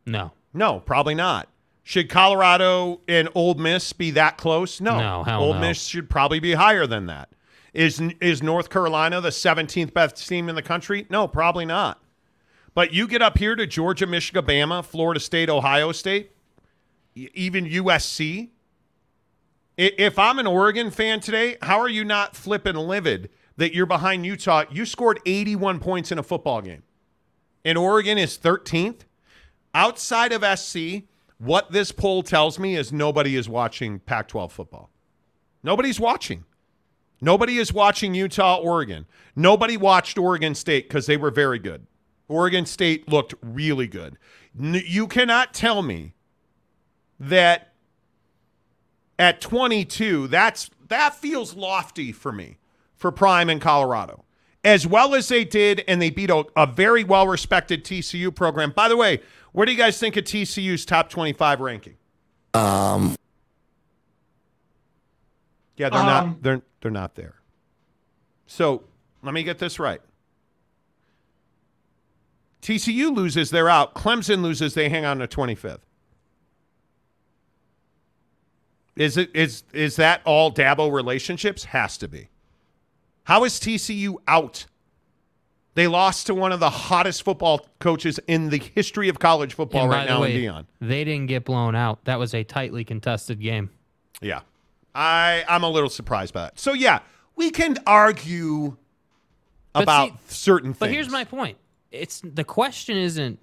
No. No, probably not. Should Colorado and Ole Miss be that close? No. No, hell Old no. Miss should probably be higher than that. Is is North Carolina the 17th best team in the country? No, probably not. But you get up here to Georgia, Michigan, Bama, Florida State, Ohio State, even USC. If I'm an Oregon fan today, how are you not flipping livid that you're behind Utah? You scored 81 points in a football game. And Oregon is 13th. Outside of SC, what this poll tells me is nobody is watching Pac 12 football. Nobody's watching. Nobody is watching Utah, Oregon. Nobody watched Oregon State because they were very good. Oregon State looked really good. You cannot tell me that at 22, that's that feels lofty for me for Prime in Colorado. As well as they did, and they beat a, a very well respected TCU program. By the way, where do you guys think of TCU's top 25 ranking? Um, Yeah, they're Um, not they're they're not there. So let me get this right. TCU loses, they're out. Clemson loses, they hang on to 25th. Is it is is that all Dabo relationships? Has to be. How is TCU out? They lost to one of the hottest football coaches in the history of college football And right now way, in Deion. They didn't get blown out. That was a tightly contested game. Yeah. I I'm a little surprised by that. So yeah, we can argue But about see- certain things. But here's my point. It's the question isn't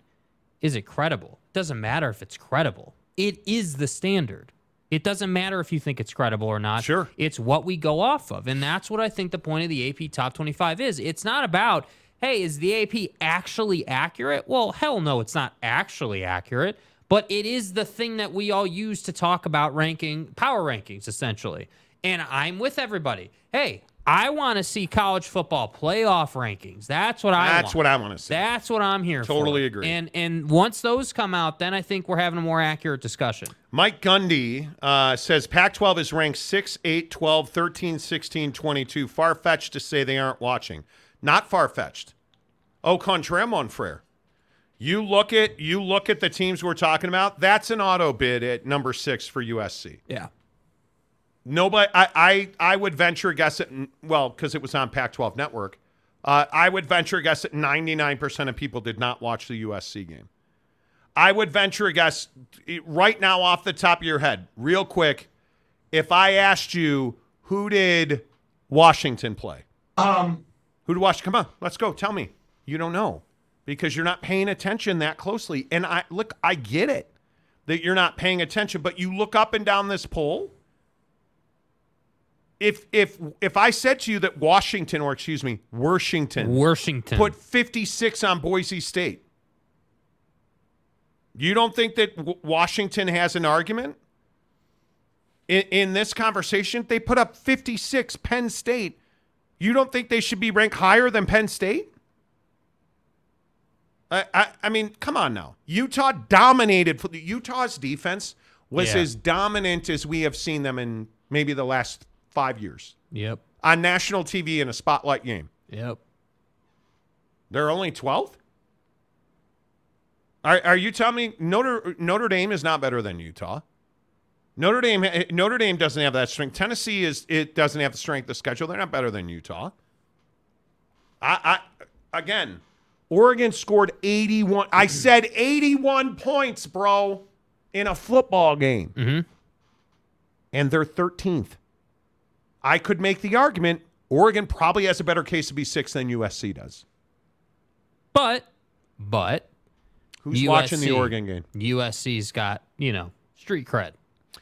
is it credible? It doesn't matter if it's credible. It is the standard. It doesn't matter if you think it's credible or not. Sure. It's what we go off of. And that's what I think the point of the AP Top 25 is. It's not about, hey, is the AP actually accurate? Well, hell no, it's not actually accurate, but it is the thing that we all use to talk about ranking, power rankings, essentially. And I'm with everybody. Hey, I want to see college football playoff rankings. That's what I That's want. what I want to see. That's what I'm here for. Totally agree. And and once those come out, then I think we're having a more accurate discussion. Mike Gundy uh, says Pac 12 is ranked 6, 8, 12, 13, 16, 22. Far fetched to say they aren't watching. Not far fetched. Au contraire, mon frere. You look at you look at the teams we're talking about. That's an auto bid at number six for USC. Yeah. Nobody, I, I, I would venture a guess at well, because it was on Pac-12 Network. Uh, I would venture a guess that 99% of people did not watch the USC game. I would venture a guess right now off the top of your head, real quick. If I asked you who did Washington play, Um, who did Washington? Come on, let's go. Tell me. You don't know because you're not paying attention that closely. And I look, I get it that you're not paying attention, but you look up and down this poll. If if if I said to you that Washington or excuse me, Washington, Washington put 56 on Boise State, you don't think that w- Washington has an argument in, in this conversation? They put up 56. Penn State. You don't think they should be ranked higher than Penn State? I, I, I mean, come on now. Utah dominated. Utah's defense was Yeah. as dominant as we have seen them in maybe the last five years Yep. on national TV in a spotlight game. Yep. They're only 12th? Are, are you telling me Notre Notre Dame is not better than Utah? Notre Dame Notre Dame doesn't have that strength. Tennessee is it doesn't have the strength of schedule. They're not better than Utah. I, I again, Oregon scored 81. I said 81 points, bro, in a football game. Mm-hmm. And they're 13th. I could make the argument Oregon probably has a better case to be six than USC does. But, but Who's watching the Oregon game? USC's got you know street cred.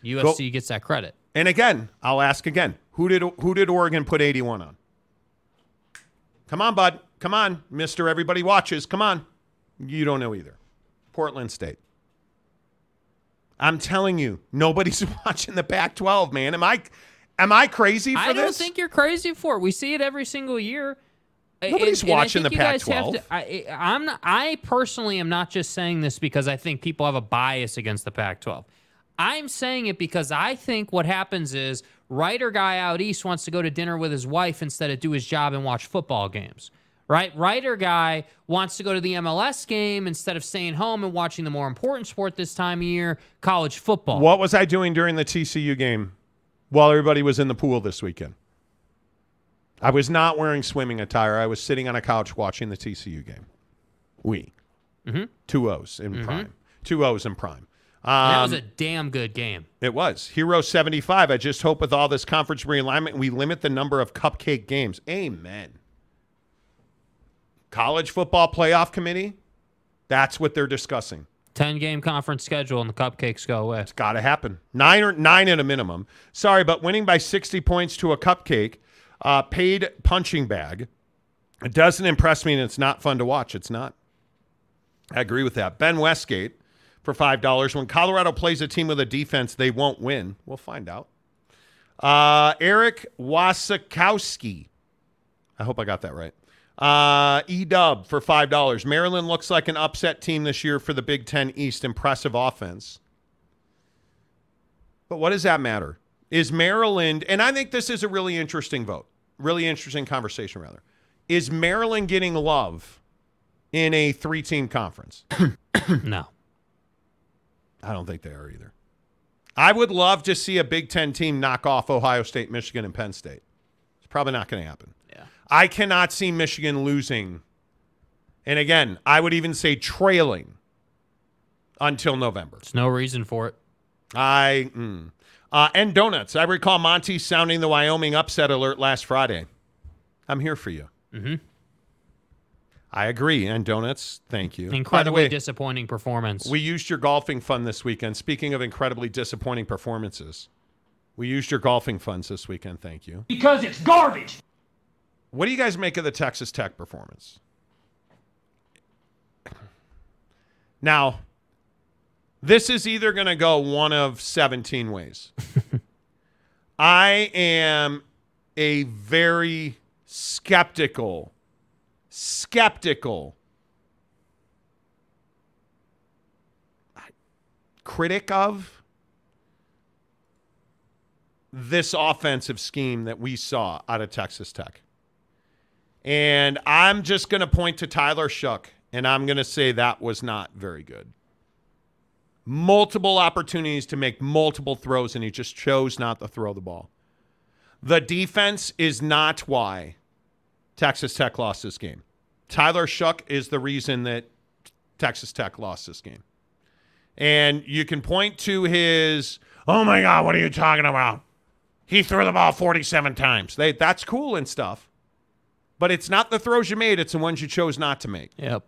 USC gets that credit. And again, I'll ask again. Who did who did Oregon put 81 on? Come on, bud. Come on, Mister. Everybody watches. Come on. You don't know either. Portland State. I'm telling you, nobody's watching the Pac-12, man. Am I am I crazy for I this? I don't think you're crazy for it. We see it every single year. Nobody's And- and I watching think the you guys have Pac-12. to- I, I'm not, I personally am not just saying this because I think people have a bias against the Pac-12. I'm saying it because I think what happens is writer guy out east wants to go to dinner with his wife instead of do his job and watch football games. Right? Writer guy wants to go to the MLS game instead of staying home and watching the more important sport this time of year, college football. What was I doing during the TCU game while everybody was in the pool this weekend? I was not wearing swimming attire. I was sitting on a couch watching the TCU game. We. Mm-hmm. Two O's in Mhm. prime. Two O's in prime. And that was Um, a damn good game. It was. Hero 75. I just hope with all this conference realignment, we limit the number of cupcake games. Amen. College football playoff committee, that's what they're discussing. 10 game conference schedule and the cupcakes go away. It's got to happen. Nine or nine at a minimum. Sorry, but winning by 60 points to a cupcake, uh, paid punching bag, it doesn't impress me and it's not fun to watch. It's not. I agree with that. Ben Westgate for $5. When Colorado plays a team with a defense, they won't win. We'll find out. Uh, Eric Wasikowski. I hope I got that right. Uh, E Dub for five dollars. Maryland looks like an upset team this year for the Big Ten East. Impressive offense. But what does that matter? Is Maryland, and I think this is a really interesting vote, really interesting conversation, rather. Is Maryland getting love in a three team conference? no. I don't think they are either. I would love to see a Big Ten team knock off Ohio State, Michigan, and Penn State. It's probably not going to happen. Yeah. I cannot see Michigan losing. And again, I would even say trailing until November. There's no reason for it. I mm. uh, and donuts. I recall Monty sounding the Wyoming upset alert last Friday. I'm here for you. Mm-hmm. I agree. And donuts, thank you. By the Incredibly way, disappointing performance. we used your golfing fund this weekend. Speaking of incredibly disappointing performances, we used your golfing funds this weekend. Thank you. Because it's garbage. What do you guys make of the Texas Tech performance? Now, this is either going to go one of 17 ways. I am a very skeptical, skeptical critic of this offensive scheme that we saw out of Texas Tech. And I'm just going to point to Tyler Shough and I'm going to say that was not very good. Multiple opportunities to make multiple throws, and he just chose not to throw the ball. The defense is not why Texas Tech lost this game. Tyler Shough is the reason that Texas Tech lost this game. And you can point to his, oh my God, what are you talking about? He threw the ball 47 times. They, that's cool and stuff. But it's not the throws you made, it's the ones you chose not to make. Yep.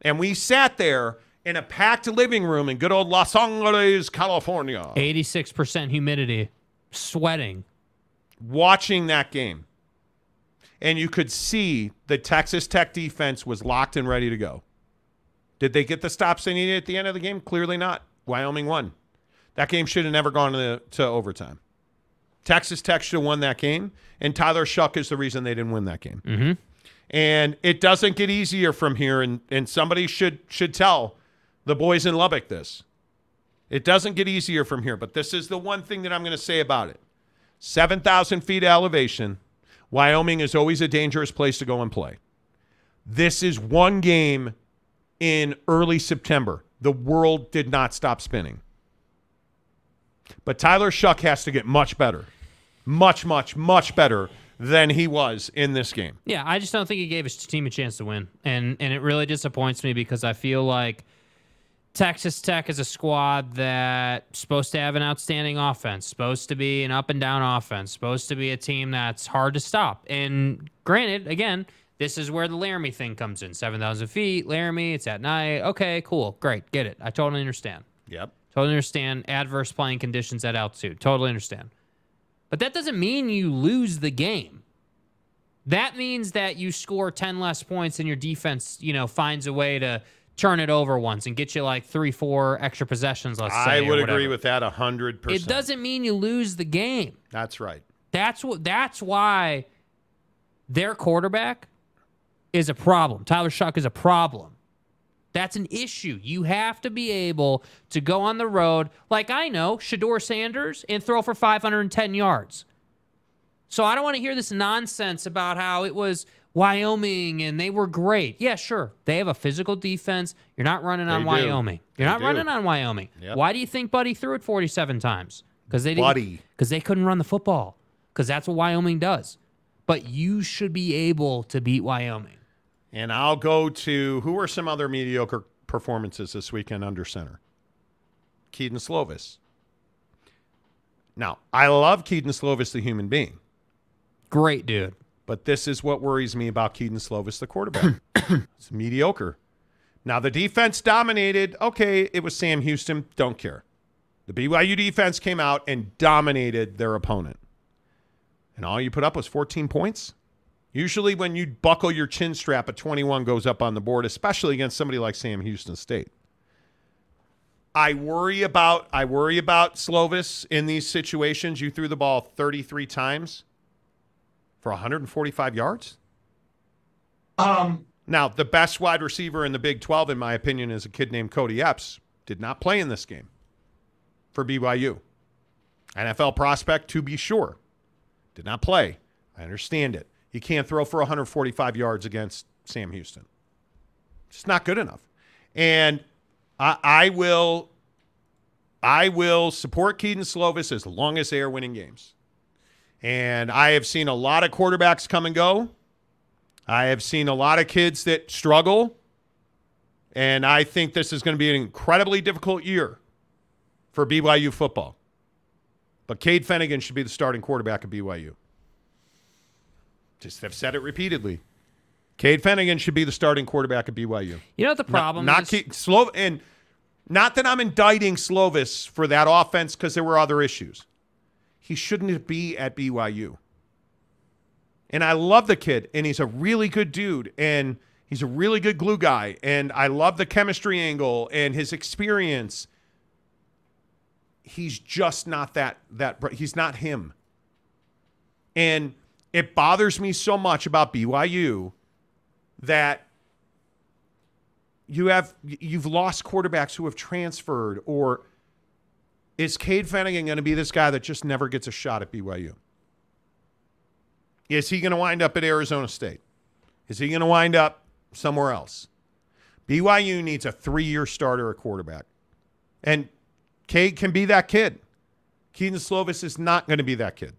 And we sat there in a packed living room in good old Los Angeles, California, 86% humidity, sweating. watching that game. And you could see the Texas Tech defense was locked and ready to go. Did they get the stops they needed at the end of the game? Clearly not. Wyoming won. That game should have never gone to, to overtime. Texas Tech should have won that game, and Tyler Shough is the reason they didn't win that game. Mm-hmm. and it doesn't get easier from here and and somebody should should tell the boys in Lubbock this. It doesn't get easier from here, but this is the one thing that I'm going to say about it. 7,000 feet elevation. Wyoming is always a dangerous place to go and play. This is one game in early September. The world did not stop spinning. But Tyler Shough has to get much better. Much, much, much better than he was in this game. Yeah, I just don't think he gave his team a chance to win, and and it really disappoints me because I feel like Texas Tech is a squad that's supposed to have an outstanding offense, supposed to be an up and down offense, supposed to be a team that's hard to stop. And granted, again, this is where the Laramie thing comes in: seven thousand feet, Laramie. It's at night. Okay, cool, great, get it. I totally understand. Yep. Totally understand adverse playing conditions at altitude. Totally understand. But that doesn't mean you lose the game. That means that you score 10 less points and your defense, you know, finds a way to turn it over once and get you like three, four extra possessions, let's say. I would agree with that 100%. It doesn't mean you lose the game. That's right. That's what that's why their quarterback is a problem. Tyler Shough is a problem. That's an issue. You have to be able to go on the road, like I know, Shedeur Sanders, and throw for 510 yards. So I don't want to hear this nonsense about how it was Wyoming and they were great. Yeah, sure. They have a physical defense. You're not running on They do. Wyoming. You're They not do. running on Wyoming. Yep. Why do you think Buddy threw it 47 times? Because they didn't. Because they couldn't run the football. Because that's what Wyoming does. But you should be able to beat Wyoming. And I'll go to who are some other mediocre performances this weekend under center? Kedon Slovis. Now, I love Kedon Slovis, the human being, Great dude. but this is what worries me about Kedon Slovis, the quarterback. it's mediocre. Now, the defense dominated. Okay, it was Sam Houston. Don't care. The BYU defense came out and dominated their opponent. And all you put up was 14 points. Usually, when you buckle your chin strap, a 21 goes up on the board, especially against somebody like Sam Houston State. I worry about I worry about Slovis in these situations. You threw the ball 33 times for 145 yards. Um, Now, the best wide receiver in the Big 12, in my opinion, is a kid named Kody Epps. Did not play in this game for BYU. NFL prospect, to be sure. Did not play. I understand it. You can't throw for 145 yards against Sam Houston. It's not good enough. And I, I will I will support Kedon Slovis as long as they are winning games. And I have seen a lot of quarterbacks come and go. I have seen a lot of kids that struggle. And I think this is going to be an incredibly difficult year for BYU football. But Cade Fennegan should be the starting quarterback of BYU. Just have said it repeatedly. Cade Fennegan should be the starting quarterback at BYU. You know what the problem not, not is? Ke- Slo- and not that I'm indicting Slovis for that offense because there were other issues. He shouldn't be at BYU. And I love the kid, and he's a really good dude, and he's a really good glue guy, and I love the chemistry angle and his experience. He's just not that that he's not him. And it bothers me so much about BYU that you have you've lost quarterbacks who have transferred or is Cade Fennegan going to be this guy that just never gets a shot at BYU? Is he going to wind up at Arizona State? Is he going to wind up somewhere else? BYU needs a three-year starter at quarterback. And Cade can be that kid. Kedon Slovis is not going to be that kid.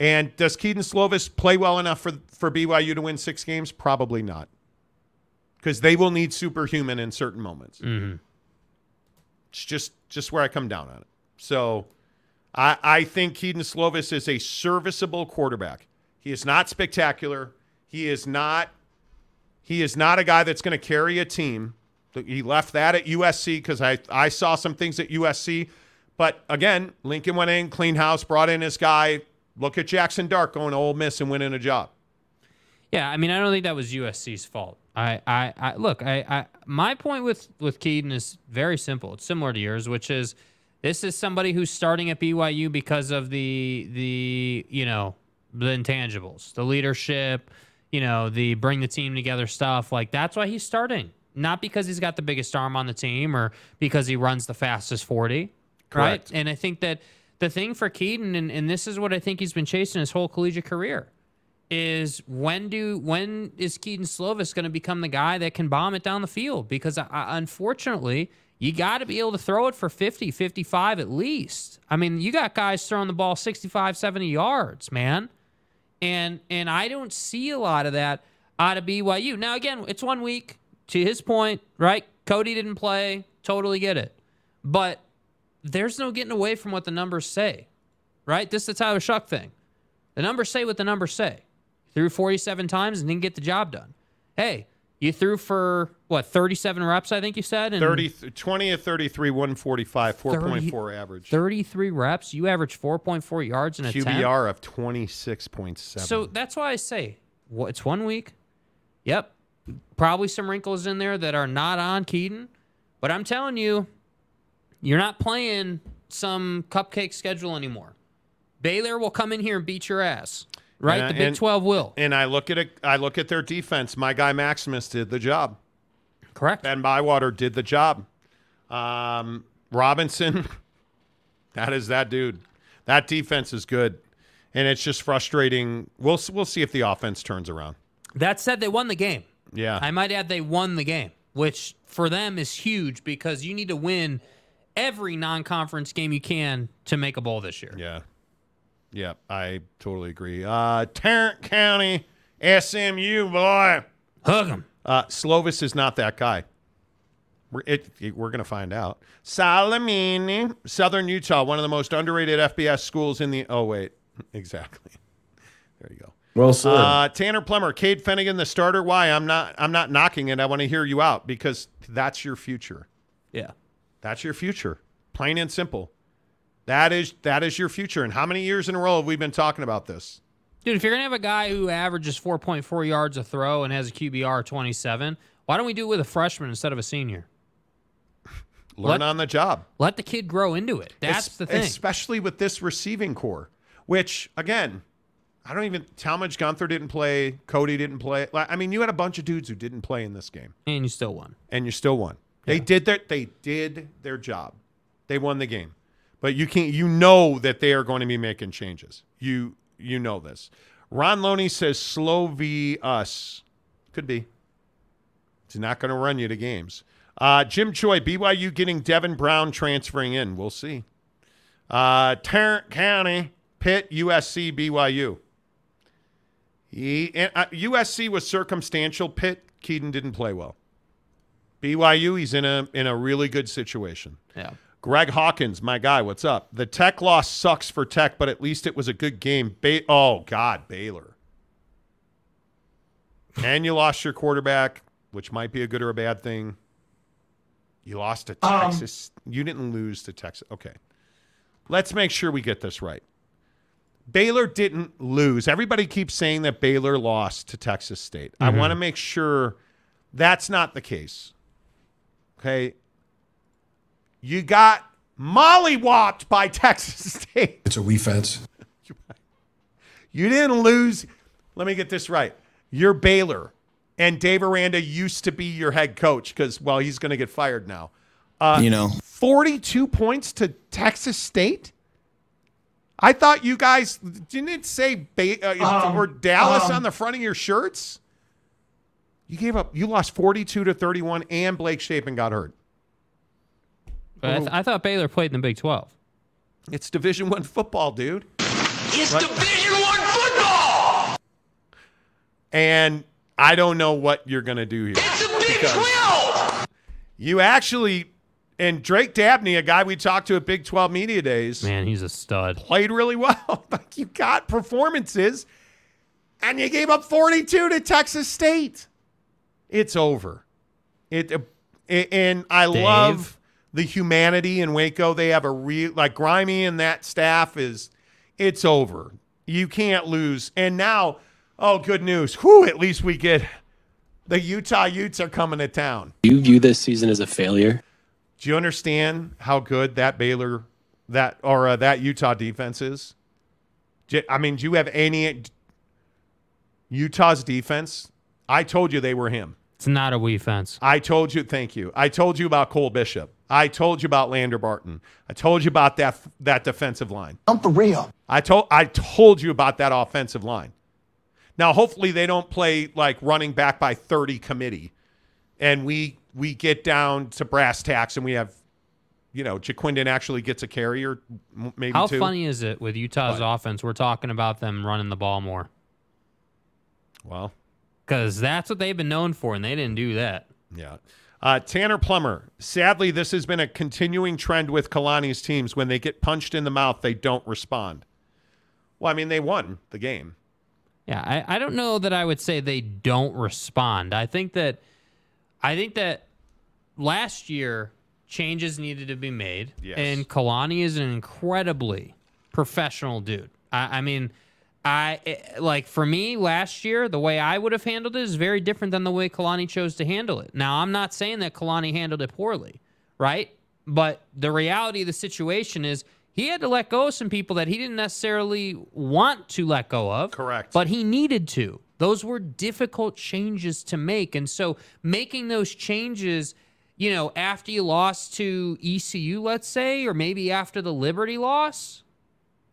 And does Kedon Slovis play well enough for, for BYU to win six games? Probably not. Because they will need superhuman in certain moments. Mm-hmm. It's just just where I come down on it. So I, I think Kedon Slovis is a serviceable quarterback. He is not spectacular. He is not he is not a guy that's going to carry a team. He left that at USC because I, I saw some things at USC. But again, Lincoln went in, clean house, brought in his guy. Look at Jackson Dart going to Ole Miss and winning a job. Yeah, I mean, I don't think that was USC's fault. I, I, I look, I, I, my point with with Kedon is very simple. It's similar to yours, which is this is somebody who's starting at BYU because of the the you know the intangibles, the leadership, you know, the bring the team together stuff. Like that's why he's starting, not because he's got the biggest arm on the team or because he runs the fastest forty, Correct. right? And I think that the thing for Kedon, and, and this is what I think he's been chasing his whole collegiate career is when do when is Kedon Slovis going to become the guy that can bomb it down the field? Because unfortunately, you got to be able to throw it for 50, 55 at least. I mean, you got guys throwing the ball 65, 70 yards, man. And and I don't see a lot of that out of BYU. Now again, it's one week. To his point, right? Kody didn't play. Totally get it. But there's no getting away from what the numbers say. Right? This is the Tyler Shough thing. The numbers say what the numbers say threw 47 times and didn't get the job done. Hey, you threw for what 37 reps, I think you said, and 30, 20 of 33, 145, 4.4 30 average. 33 reps. You average 4.4 yards in a 10. QBR of 26.7. So that's why I say well, it's one week. Yep, probably some wrinkles in there that are not on Kedon, but I'm telling you, you're not playing some cupcake schedule anymore. Baylor will come in here and beat your ass. Right, And- the Big and- 12 will. And I look at it. I look at their defense. My guy Maximus did the job. Correct. Ben Bywater did the job. Um, Robinson, that is that dude. That defense is good, and it's just frustrating. We'll we'll see if the offense turns around. That said, they won the game. Yeah, I might add they won the game, which for them is huge because you need to win every non-conference game you can to make a bowl this year. Yeah. Yeah, I totally agree. Uh, Tarrant County, SMU boy, hug him. Uh, Slovis is not that guy. We're, it, it- we're going to find out. Salamini, Southern Utah, one of the most underrated FBS schools in the. Oh wait, exactly. There you go. Well said. Uh, Tanner Plummer, Cade Fennegan, the starter. Why? I'm not. I'm not knocking it. I want to hear you out because that's your future. Yeah. That's your future. Plain and simple. That is that is your future. And how many years in a row have we been talking about this? Dude, if you're gonna have a guy who averages 4.4 yards a throw and has a QBR 27, why don't we do it with a freshman instead of a senior? Learn Let- on the job. Let the kid grow into it. That's Es- the thing. Especially with this receiving core, which again, I don't even. Talmadge Gunther didn't play. Kody didn't play. I mean, you had a bunch of dudes who didn't play in this game, and you still won. and you still won. They did their. They did their job. They won the game, but you can't. You know that they are going to be making changes. You you know this. Ron Loney says slow v us. Could be. It's not going to run you to games. Uh, Jim Choi, BYU getting Devin Brown transferring in. We'll see. Uh, Tarrant County, Pitt, USC, BYU. He, and, uh, USC was circumstantial. Pitt, Kedon didn't play well. BYU, he's in a in a really good situation. Yeah. Greg Hawkins, my guy, what's up? The Tech loss sucks for Tech, but at least it was a good game. Ba- oh God, Baylor. and you lost your quarterback, which might be a good or a bad thing. You lost to Um, Texas. you didn't lose to Texas. Okay. Let's make sure we get this right. Baylor didn't lose. Everybody keeps saying that Baylor lost to Texas State. I Mhm. want to make sure that's not the case. Okay. You got mollywopped by Texas State. It's a wee fence. You didn't lose. Let me get this right. You're Baylor, and Dave Aranda used to be your head coach because, well, he's going to get fired now. Uh, You know. 42 points to Texas State? I thought you guys didn't it say ba- uh, Um, or Dallas um, on the front of your shirts? You gave up. You lost 42 to 31, and Blake Shapen got hurt. But I, th- I thought Baylor played in the Big 12. It's Division One football, dude. It's Right. Division One football. And I don't know what you're going to do here. It's a Big Twelve. You actually, and Drake Dabney, a guy we talked to at Big 12 Media Days, Man, he's a stud. played really well. like you got performances, and you gave up 42 to Texas State. It's over. It, uh, and I Dave? love the humanity in Waco. They have a real like Grimy and that staff is. It's over. You can't lose. And now, oh, good news. Whew, at least we get the Utah Utes are coming to town. Do you view this season as a failure? Do you understand how good that Baylor that or uh, that Utah defense is? Do- I mean, do you have any Utah's defense? I told you they were him. It's not a we fence. I told you, thank you. I told you about Cole Bishop. I told you about Lander Barton. I told you about that that defensive line. I'm for real. I told I told you about that offensive line. Now, hopefully, they don't play like running back by thirty committee, and we we get down to brass tacks, and we have, you know, Ja'Quinden actually gets a carrier. maybe How two. funny is it with Utah's offense? We're talking about them running the ball more Well, because that's what they've been known for, and they didn't do that. Yeah. Uh, Tanner Plummer. Sadly, this has been a continuing trend with Kalani's teams. When they get punched in the mouth, they don't respond. Well, I mean, they won the game. Yeah, I, I don't know that I would say they don't respond. I think that I think that last year changes needed to be made. Yes. And Kalani is an incredibly professional dude. I, I mean, I it- like for me last year, the way I would have handled it is very different than the way Kalani chose to handle it. Now, I'm not saying that Kalani handled it poorly, right? But the reality of the situation is he had to let go of some people that he didn't necessarily want to let go of. Correct. But he needed to. Those were difficult changes to make. And so making those changes, you know, after you lost to ECU, let's say, or maybe after the Liberty loss,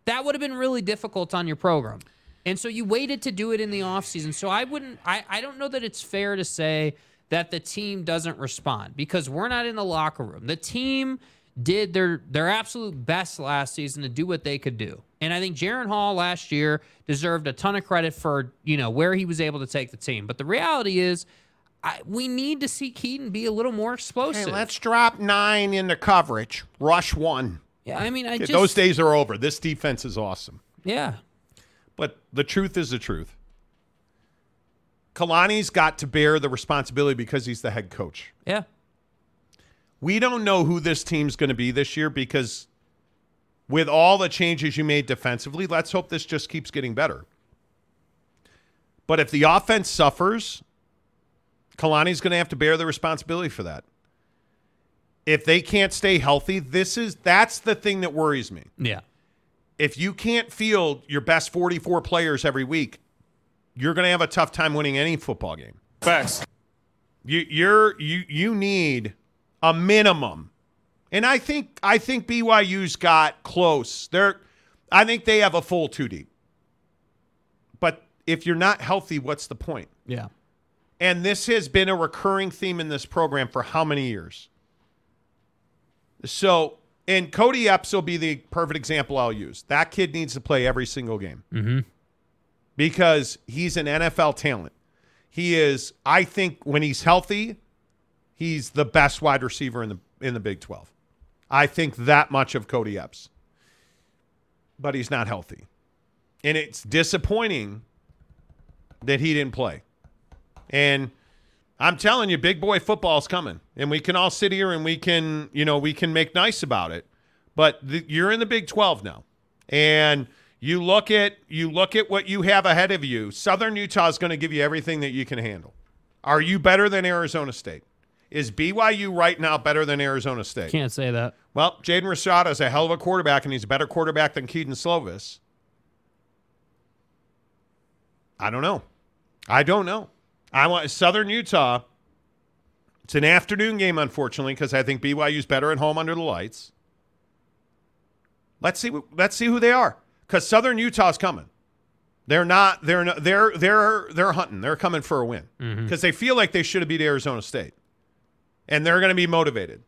that would have been really difficult on your program. And so you waited to do it in the offseason. So I wouldn't I, I don't know that it's fair to say that the team doesn't respond because we're not in the locker room. The team did their their absolute best last season to do what they could do. And I think Jaren Hall last year deserved a ton of credit for, you know, where he was able to take the team. But the reality is I, we need to see Kedon be a little more explosive. Hey, let's drop nine into coverage. Rush one. Yeah, I mean, I just Those days are over. This defense is awesome. Yeah. But the truth is the truth. Kalani's got to bear the responsibility because he's the head coach. Yeah. We don't know who this team's going to be this year because with all the changes you made defensively, let's hope this just keeps getting better. But if the offense suffers, Kalani's going to have to bear the responsibility for that. If they can't stay healthy, this is that's the thing that worries me. Yeah. If you can't field your best 44 players every week, you're going to have a tough time winning any football game. Facts. You you're you you need a minimum. And I think I think BYU's got close. They're I think they have a full two deep. But if you're not healthy, what's the point? Yeah. And this has been a recurring theme in this program for how many years? So, and Kody Epps will be the perfect example I'll use. That kid needs to play every single game Mm-hmm. because he's an NFL talent. He is, I think, when he's healthy, he's the best wide receiver in the in the Big 12. I think that much of Kody Epps. But he's not healthy. And it's disappointing that he didn't play. And I'm telling you, big boy football's coming, and we can all sit here and we can, you know, we can make nice about it. But the, you're in the Big 12 now, and you look at you look at what you have ahead of you. Southern Utah is going to give you everything that you can handle. Are you better than Arizona State? Is BYU right now better than Arizona State? Can't say that. Well, Jaden Rashada is a hell of a quarterback, and he's a better quarterback than Kedon Slovis. I don't know. I don't know. I want Southern Utah. It's an afternoon game, unfortunately, because I think BYU's better at home under the lights. Let's see. Let's see who they are, because Southern Utah's coming. They're not. They're not, they're they're they're hunting. They're coming for a win mm-hmm. because they feel like they should have beat Arizona State, and they're going to be motivated.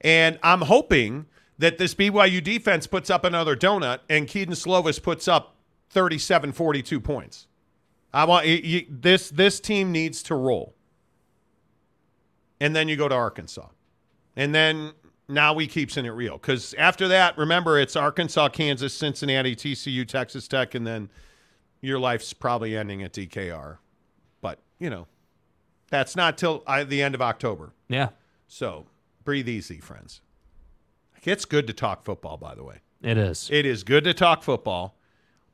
And I'm hoping that this BYU defense puts up another donut, and Kedon Slovis puts up 37, 42 points. I want you, you, this. This team needs to roll, and then you go to Arkansas, and then now we keep seeing it real because after that, remember it's Arkansas, Kansas, Cincinnati, TCU, Texas Tech, and then your life's probably ending at DKR. But you know, that's not till I, the end of October. Yeah. So breathe easy, friends. It's good to talk football, by the way. It is. It is good to talk football.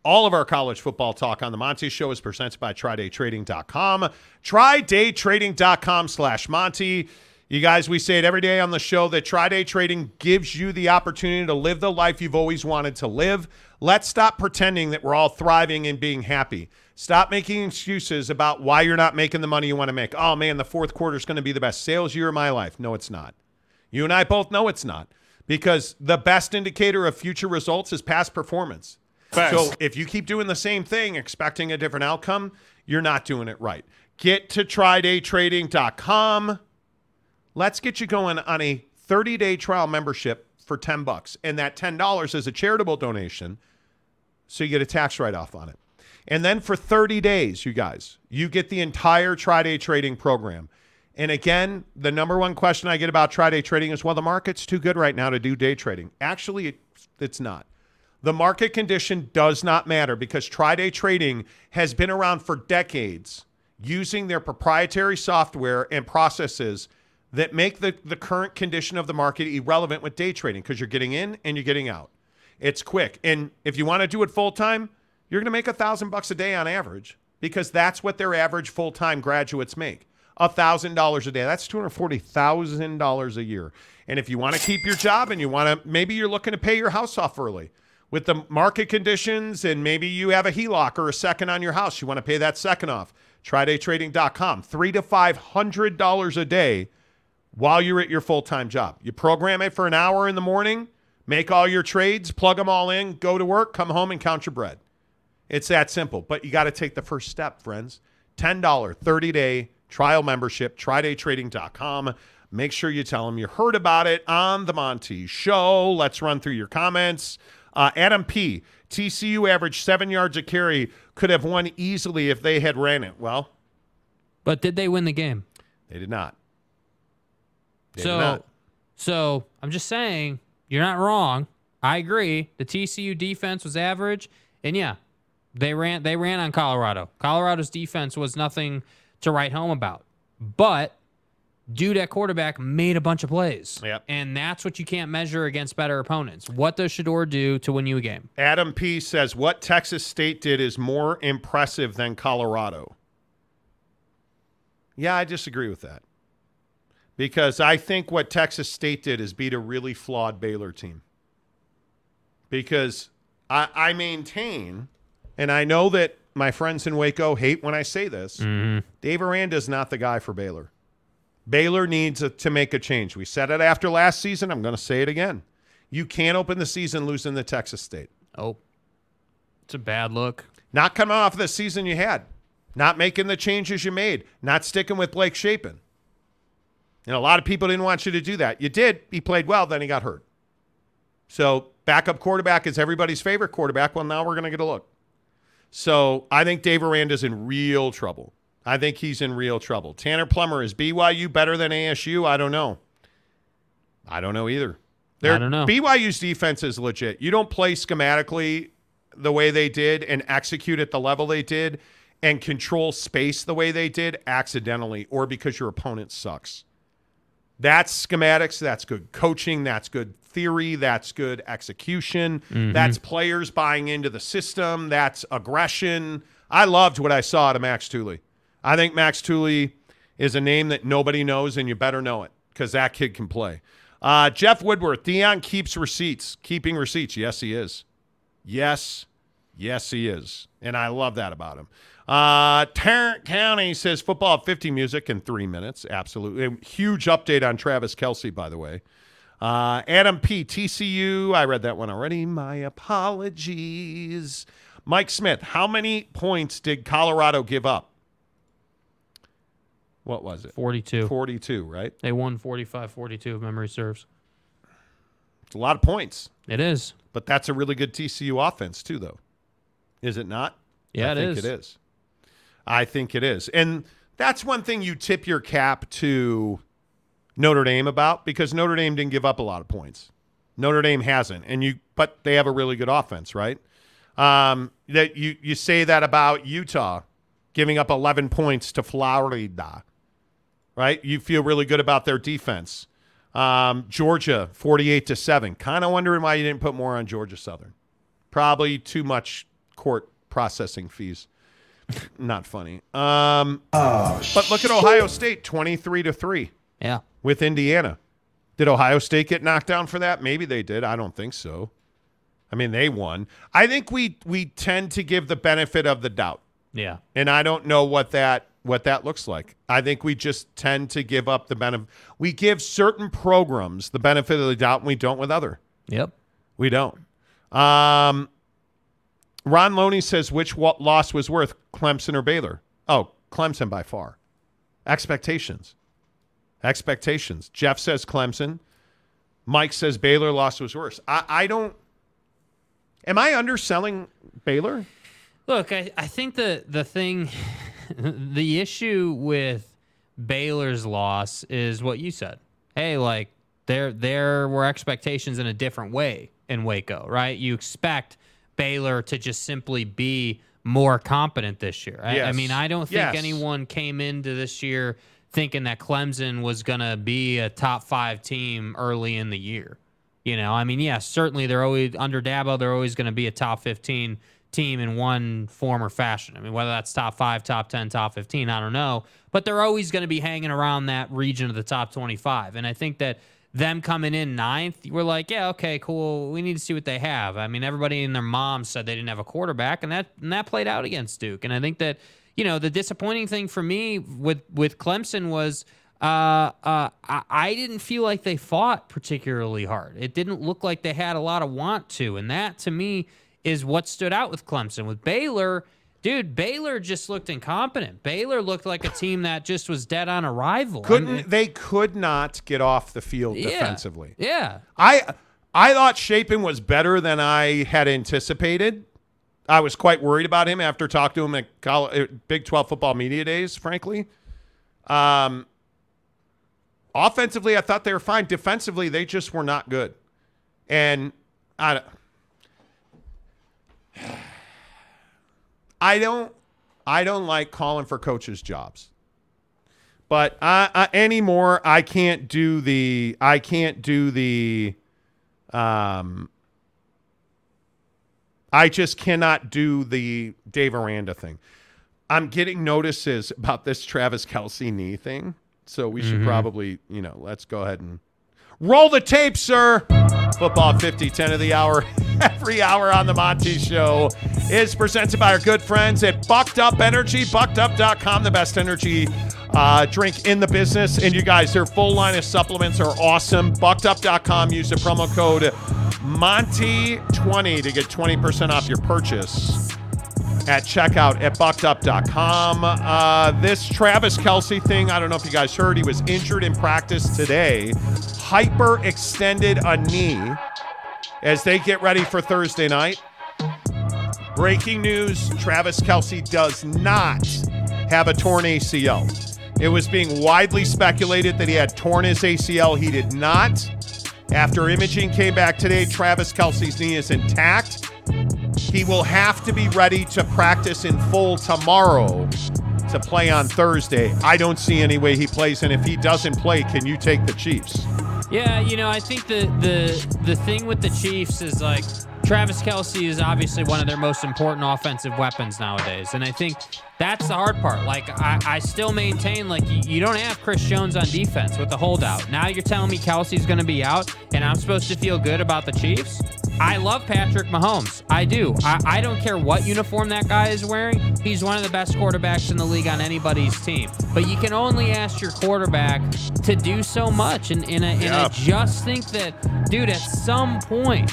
All of our college football talk on the Monty Show is presented by TryDayTrading.com. TryDayTrading.com slash Monty. You guys, we say it every day on the show that Tri-Day Trading gives you the opportunity to live the life you've always wanted to live. Let's stop pretending that we're all thriving and being happy. Stop making excuses about why you're not making the money you want to make. Oh man, the fourth quarter is going to be the best sales year of my life. No, it's not. You and I both know it's not because the best indicator of future results is past performance. So if you keep doing the same thing, expecting a different outcome, you're not doing it right. Get to trydaytrading.com. Let's get you going on a 30-day trial membership for 10 bucks. And that $10 is a charitable donation, so you get a tax write-off on it. And then for 30 days, you guys, you get the entire Tri-Day trading program. And again, the number one question I get about Tri-Day trading is, well, the market's too good right now to do day trading. Actually, it's not. The market condition does not matter because Tri-Day trading has been around for decades using their proprietary software and processes that make the, the current condition of the market irrelevant with day trading because you're getting in and you're getting out. It's quick. And if you want to do it full time, you're going to make a thousand bucks a day on average because that's what their average full time graduates make. A thousand dollars a day. That's two hundred forty thousand dollars a year. And if you want to keep your job and you want to, maybe you're looking to pay your house off early with the market conditions, and maybe you have a HELOC or a second on your house. You want to pay that second off. TryDayTrading.com. Three to five hundred dollars a day while you're at your full time job. You program it for an hour in the morning, make all your trades, plug them all in, go to work, come home, and count your bread. It's that simple. But you got to take the first step, friends. $10 30 day trial membership, trydaytrading.com. Make sure you tell them you heard about it on the Monty Show. Let's run through your comments. Uh, Adam P. TCU averaged seven yards a carry, could have won easily if they had ran it. Well, But did they win the game? they did not. They did so, not. so I'm just saying you're not wrong. I agree. The TCU defense was average, and yeah, they ran they ran on Colorado. Colorado's defense was nothing to write home about, but dude at quarterback made a bunch of plays. Yep. and that's what you can't measure against better opponents. What does Shedeur do to win you a game? Adam P says what Texas State did is more impressive than Colorado. Yeah, I disagree with that. Because I think what Texas State did is beat a really flawed Baylor team. Because I, I maintain, and I know that my friends in Waco hate when I say this, mm-hmm. Dave Aranda is not the guy for Baylor. Baylor needs a, to make a change. We said it after last season. I'm going to say it again. You can't open the season losing to Texas State. Oh, it's a bad look. Not coming off the season you had, not making the changes you made, not sticking with Blake Shapen. And a lot of people didn't want you to do that. You did. He played well, then he got hurt. So backup quarterback is everybody's favorite quarterback. Well, now we're going to get a look. So I think Dave Aranda's in real trouble. I think he's in real trouble. Tanner Plummer is BYU better than ASU? I don't know. I don't know either. They're- I don't know. BYU's defense is legit. You don't play schematically the way they did and execute at the level they did and control space the way they did accidentally or because your opponent sucks. That's schematics. That's good coaching. That's good theory. That's good execution. Mhm. That's players buying into the system. That's aggression. I loved what I saw out of Max Tooley. I think Max Tooley is a name that nobody knows, and you better know it because that kid can play. Uh, Jeff Woodworth, Deion keeps receipts. Keeping receipts. Yes, he is. Yes, yes, he is. And I love that about him. Uh, Tarrant County says football at 50 music in three minutes. Absolutely. A huge update on Travis Kelce, by the way. Uh, Adam P. TCU. I read that one already. My apologies. Mike Smith. How many points did Colorado give up? What was it? 42. 42, right? They won 45 42, if memory serves. It's a lot of points. It is. But that's a really good TCU offense, too, though. Is it not? Yeah, I it think is. it is. I think it is. And that's one thing you tip your cap to Notre Dame about because Notre Dame didn't give up a lot of points. Notre Dame hasn't. And you but they have a really good offense, right? Um, that you you say that about Utah giving up 11 points to Florida. Right? You feel really good about their defense. Um, Georgia 48 to 7. Kind of wondering why you didn't put more on Georgia Southern. Probably too much court processing fees. Not funny. Um, but look at Ohio State, twenty-three to three. Yeah, with Indiana. Did Ohio State get knocked down for that? Maybe they did. I don't think so. I mean, they won. I think we we tend to give the benefit of the doubt, Yeah. and I don't know what that what that looks like. I think we just tend to give up the benefit. We give certain programs the benefit of the doubt, and we don't with other. Yep. We don't. Um, Ron Loney says which loss was worth Clemson or Baylor? Oh, Clemson by far. Expectations. Expectations. Jeff says Clemson. Mike says Baylor loss was worse. I, I don't. Am I underselling Baylor? Look, I, I think the the thing, the issue with Baylor's loss is what you said. Hey, like there there were expectations in a different way in Waco, right? You expect Baylor to just simply be more competent this year. I, I mean, I don't think Yes. anyone came into this year thinking that Clemson was going to be a top five team early in the year. You know, I mean, yes, certainly they're always under Dabo, they're always going to be a top 15 team in one form or fashion. I mean, whether that's top five, top 10, top 15, I don't know. But they're always going to be hanging around that region of the top 25. And I think that them coming in ninth, we're like, yeah, okay, cool. We need to see what they have. I mean, everybody and their mom said they didn't have a quarterback, and that and that played out against Duke. And I think that you know the disappointing thing for me with with Clemson was uh, uh, I, I didn't feel like they fought particularly hard. It didn't look like they had a lot of want to, and that to me is what stood out with Clemson. With Baylor, dude, Baylor just looked incompetent. Baylor looked like a team that just was dead on arrival. Couldn't mean, they could not get off the field Yeah. defensively. Yeah. I I thought Shapen was better than I had anticipated. I was quite worried about him after talking to him at college, Big 12 football media days, frankly. Um, offensively, I thought they were fine. Defensively, they just were not good. And I, I don't, I don't like calling for coaches' jobs. But I, I, anymore, I can't do the, I can't do the, um, I just cannot do the Dave Aranda thing. I'm getting notices about this Travis Kelce knee thing. So we should Mhm. probably, you know, let's go ahead and roll the tape, sir. Football 50, 10 of the hour, every hour on the Monty Show is presented by our good friends at Bucked Up Energy, buckedup.com, the best energy uh, drink in the business. And you guys, their full line of supplements are awesome. Buckedup.com, use the promo code Monty20 to get 20% off your purchase at checkout at buckedup.com. Uh, this Travis Kelce thing, I don't know if you guys heard, he was injured in practice today. Hyperextended a knee as they get ready for Thursday night. Breaking news Travis Kelce does not have a torn ACL. It was being widely speculated that he had torn his ACL. He did not. After imaging came back today, Travis Kelce's knee is intact. He will have to be ready to practice in full tomorrow to play on Thursday. I don't see any way he plays, and if he doesn't play, can you take the Chiefs? Yeah, you know, I think the the the thing with the Chiefs is like Travis Kelce is obviously one of their most important offensive weapons nowadays, and I think that's the hard part. Like, I, I still maintain like you, you don't have Chris Jones on defense with the holdout. Now you're telling me Kelce's going to be out, and I'm supposed to feel good about the Chiefs? I love Patrick Mahomes. I do. I, I don't care what uniform that guy is wearing. He's one of the best quarterbacks in the league on anybody's team. But you can only ask your quarterback to do so much. And, and, I, and I just think that, dude, at some point,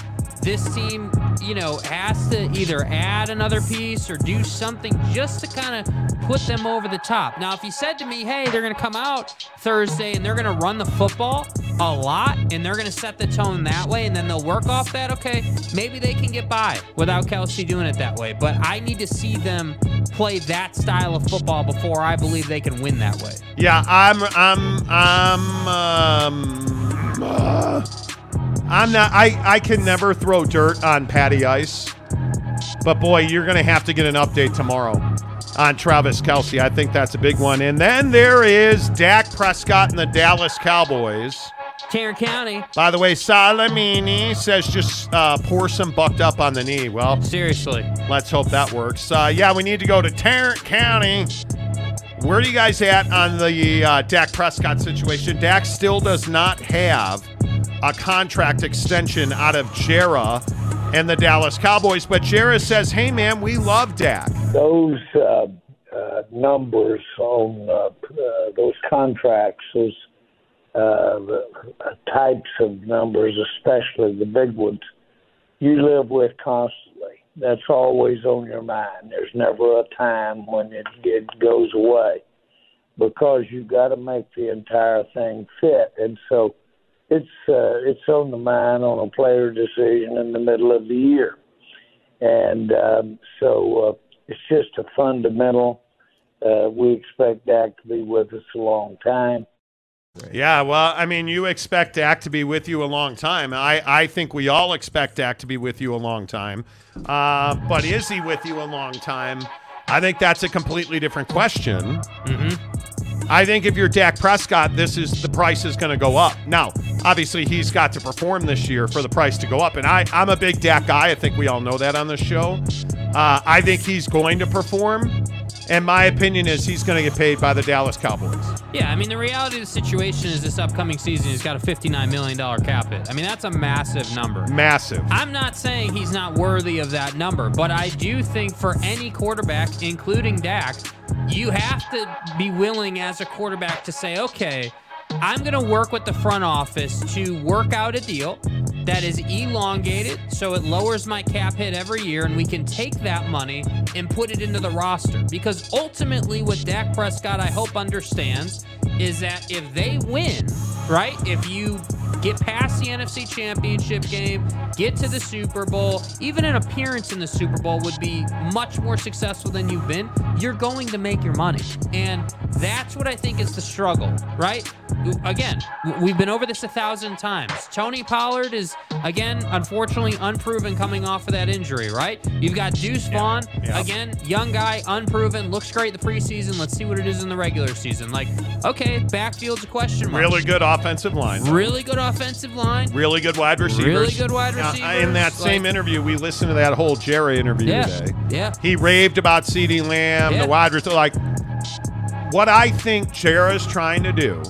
this team, you know, has to either add another piece or do something just to kind of put them over the top. Now, if you said to me, hey, they're going to come out Thursday and they're going to run the football a lot and they're going to set the tone that way and then they'll work off that, okay, maybe they can get by without Kelce doing it that way. But I need to see them play that style of football before I believe they can win that way. Yeah, I'm, I'm, I'm, um, uh, I'm not. I, I can never throw dirt on Patty Ice, but boy, you're going to have to get an update tomorrow on Travis Kelce. I think that's a big one. And then there is Dak Prescott and the Dallas Cowboys. Tarrant County. By the way, Salamini says just uh, pour some bucked up on the knee. Well, seriously, let's hope that works. Uh, yeah, we need to go to Tarrant County. Where are you guys at on the uh, Dak Prescott situation? Dak still does not have a contract extension out of Jerry and the Dallas Cowboys, but Jerry says, "Hey, man, we love Dak." those uh, uh, numbers on uh, uh, those contracts, those uh, types of numbers, especially the big ones, you live with constantly. That's always on your mind. There's never a time when it, it goes away because you've got to make the entire thing fit. And so it's uh, it's on the mind on a player decision in the middle of the year. And um, so uh, it's just a fundamental. Uh, we expect Dak to be with us a long time. Yeah, well, I mean, you expect Dak to be with you a long time. I, I think we all expect Dak to be with you a long time. Uh, but is he with you a long time? I think that's a completely different question. Mm-hmm. I think if you're Dak Prescott, this is the price is going to go up. Now, obviously, he's got to perform this year for the price to go up. And I, I'm a big Dak guy. I think we all know that on the show. Uh, I think he's going to perform. And my opinion is he's going to get paid by the Dallas Cowboys. Yeah, I mean, the reality of the situation is this upcoming season, he's got a $59 million cap hit. I mean, that's a massive number. Massive. I'm not saying he's not worthy of that number, but I do think for any quarterback, including Dak, you have to be willing as a quarterback to say, okay, I'm going to work with the front office to work out a deal that is elongated so it lowers my cap hit every year and we can take that money and put it into the roster. Because ultimately what Dak Prescott I hope understands is that if they win, right? If you get past the NFC Championship game, get to the Super Bowl, even an appearance in the Super Bowl would be much more successful than you've been. You're going to make your money. And that's what I think is the struggle, right? Again, we've been over this a thousand times. Tony Pollard is, again, unfortunately unproven coming off of that injury, right? You've got Deuce Vaughn, yeah. again, young guy, unproven, looks great the preseason. Let's see what it is in the regular season. Like, okay, backfield's a question mark. Really good offensive line. Really good offensive line. Really good wide receivers. Really good wide Now, receivers. in that same Like- interview, we listened to that whole Jerry interview Yeah, today. yeah. He raved about CeeDee Lamb, Yeah. the wide receiver. Like, what I think Jerry's trying to do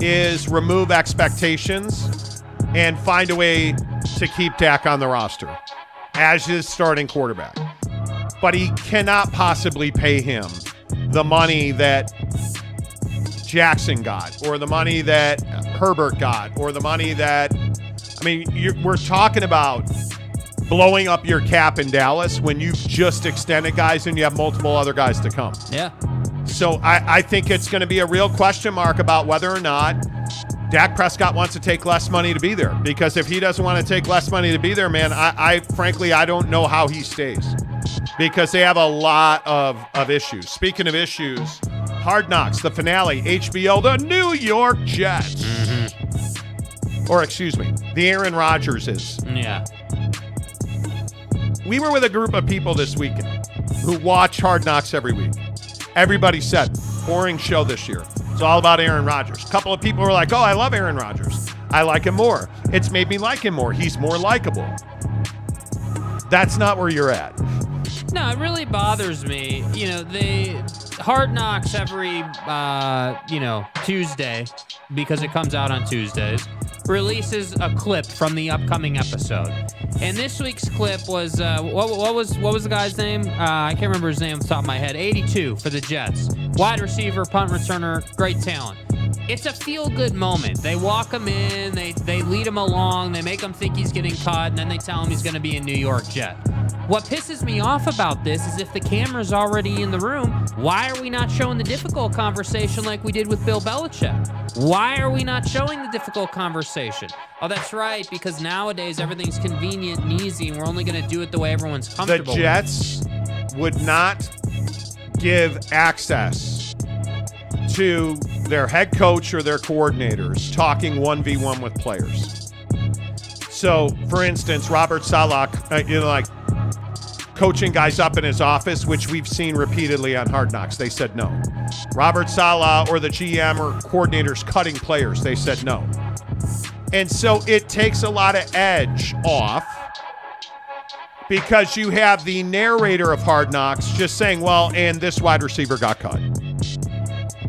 is remove expectations and find a way to keep Dak on the roster as his starting quarterback. But he cannot possibly pay him the money that Jackson got, or the money that Herbert got, or the money that I mean, we're talking about blowing up your cap in Dallas when you've just extended guys and you have multiple other guys to come. Yeah. So I, I think it's going to be a real question mark about whether or not Dak Prescott wants to take less money to be there. Because if he doesn't want to take less money to be there, man, I, I frankly I don't know how he stays. Because they have a lot of, of issues. Speaking of issues, Hard Knocks, the finale, HBO, the New York Jets. Or excuse me, the Aaron Rodgers is. Yeah. we were with a group of people this weekend who watch Hard Knocks every week. Everybody said, boring show this year. It's all about Aaron Rodgers. A couple of people were like, oh, I love Aaron Rodgers. I like him more. It's made me like him more. He's more likable. That's not where you're at. No, it really bothers me. You know, they Hard Knocks every uh, you know Tuesday because it comes out on Tuesdays. Releases a clip from the upcoming episode, and this week's clip was uh, what, what was what was the guy's name? Uh, I can't remember his name off the top of my head. 82 for the Jets, wide receiver, punt returner, great talent. It's a feel good moment. They walk him in, they they lead him along, they make him think he's getting caught, and then they tell him he's going to be a New York Jet. What pisses me off about this is if the camera's already in the room, why are we not showing the difficult conversation like we did with Bill Belichick? Why are we not showing the difficult conversation? Oh, that's right, because nowadays everything's convenient and easy, and we're only going to do it the way everyone's comfortable. The. Jets would not give access to their head coach or their coordinators talking 1v1 with players. So, for instance, Robert Saleh, uh, you know, like coaching guys up in his office, which we've seen repeatedly on Hard Knocks, they said no. Robert Saleh or the GM or coordinators cutting players, they said no. And so it takes a lot of edge off because you have the narrator of Hard Knocks just saying, well, and this wide receiver got cut.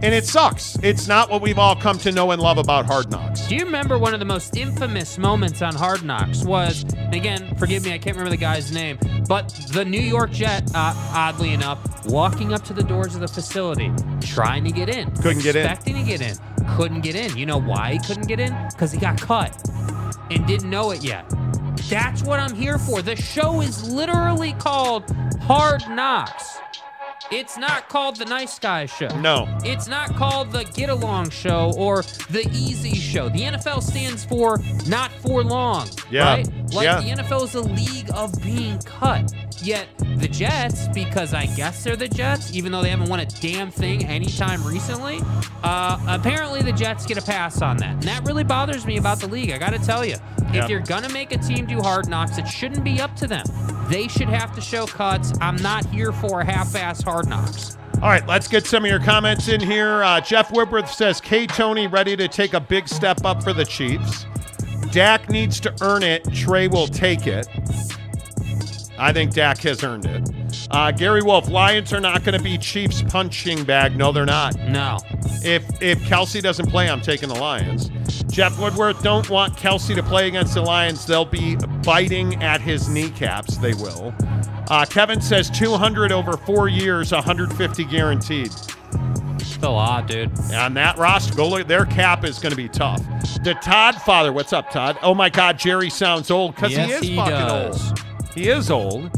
And it sucks. It's not what we've all come to know and love about Hard Knocks. Do you remember one of the most infamous moments on Hard Knocks was, again, forgive me, I can't remember the guy's name, but the New York Jet, uh, oddly enough, walking up to the doors of the facility, trying to get in. Couldn't get in. Expecting to get in. Couldn't get in. You know why he couldn't get in? Because he got cut and didn't know it yet. That's what I'm here for. The show is literally called Hard Knocks. It's not called the Nice Guy Show. No. It's not called the Get Along Show or the Easy Show. The NFL stands for not for long. Yeah. Right? Like Yeah. the NFL is a league of being cut. Yet the Jets, because I guess they're the Jets, even though they haven't won a damn thing anytime recently, uh, apparently the Jets get a pass on that. And that really bothers me about the league. I got to tell you. Yeah. If you're going to make a team do hard knocks, it shouldn't be up to them. They should have to show cuts. I'm not here for half ass hard knocks. All right, let's get some of your comments in here. Uh, Jeff Whitworth says, K. Toney ready to take a big step up for the Chiefs. Dak needs to earn it. Trey will take it. I think Dak has earned it. Uh, Gary Wolf, Lions are not going to be Chiefs punching bag. No, they're not. No. If if Kelce doesn't play, I'm taking the Lions. Jeff Woodworth, don't want Kelce to play against the Lions. They'll be biting at his kneecaps. They will. Uh, Kevin says 200 over four years, 150 guaranteed. It's a lot, dude. On that roster, go look. Their cap is going to be tough. The Todd father, what's up, Todd? Oh my God, Jerry sounds old because Yes, he is he fucking does. old. He is old.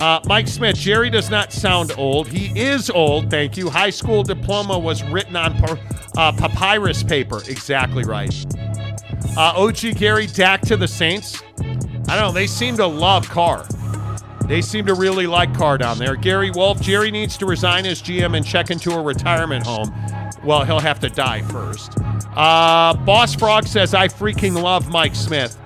Uh, Mike Smith, Jerry does not sound old. He is old. Thank you. High school diploma was written on par- uh, papyrus paper. Exactly right. Uh, OG Gary, Dak to the Saints. I don't know. They seem to love Carr. They seem to really like Carr down there. Gary Wolf, Jerry needs to resign as GM and check into a retirement home. Well, he'll have to die first. Uh, Boss Frog says, I freaking love Mike Smith.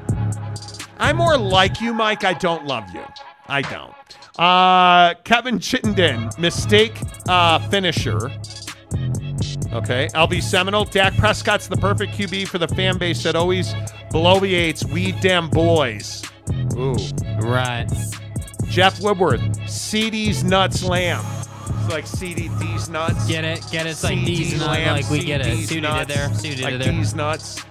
I'm more like you, Mike. I don't love you. I don't. Uh, Kevin Chittenden, mistake uh, finisher. Okay. LB Seminole, Dak Prescott's the perfect QB for the fan base that always bloviates we dem boys. Ooh. Right. Jeff Woodworth, CD's nuts lamb. It's like CD's nuts. Get it? Get it? It's like CD D's nuts. Like we get it. CD's See what he did nuts. there? See what he like there? D's nuts.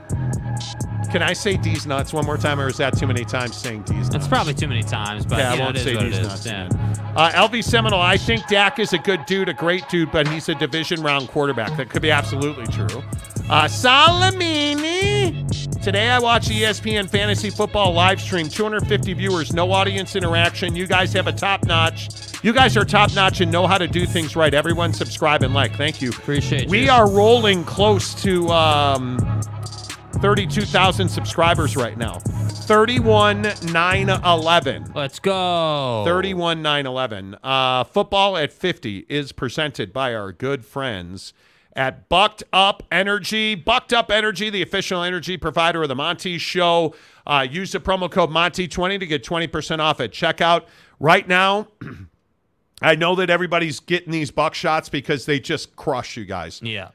Can I say D's nuts one more time, or is that too many times saying D's nuts? That's probably too many times, but yeah, I won't it is say D's nuts. Yeah. Uh, LV Seminole, I think Dak is a good dude, a great dude, but he's a division round quarterback. That could be absolutely true. Uh, Salamini. Today I watched E ESPN Fantasy Football live stream. 250 viewers, no audience interaction. You guys have a top notch. You guys are top notch and know how to do things right. Everyone subscribe and like. Thank you. Appreciate We you. are rolling close to um, 32,000 subscribers right now. 31 9 11. Let's go. 31 9 11. Uh, football at 50 is presented by our good friends at Bucked Up Energy. Bucked Up Energy, the official energy provider of the Monty Show. Uh, use the promo code Monty20 to get 20% off at checkout. Right now, I know that everybody's getting these buck shots because they just crush you guys. Yeah.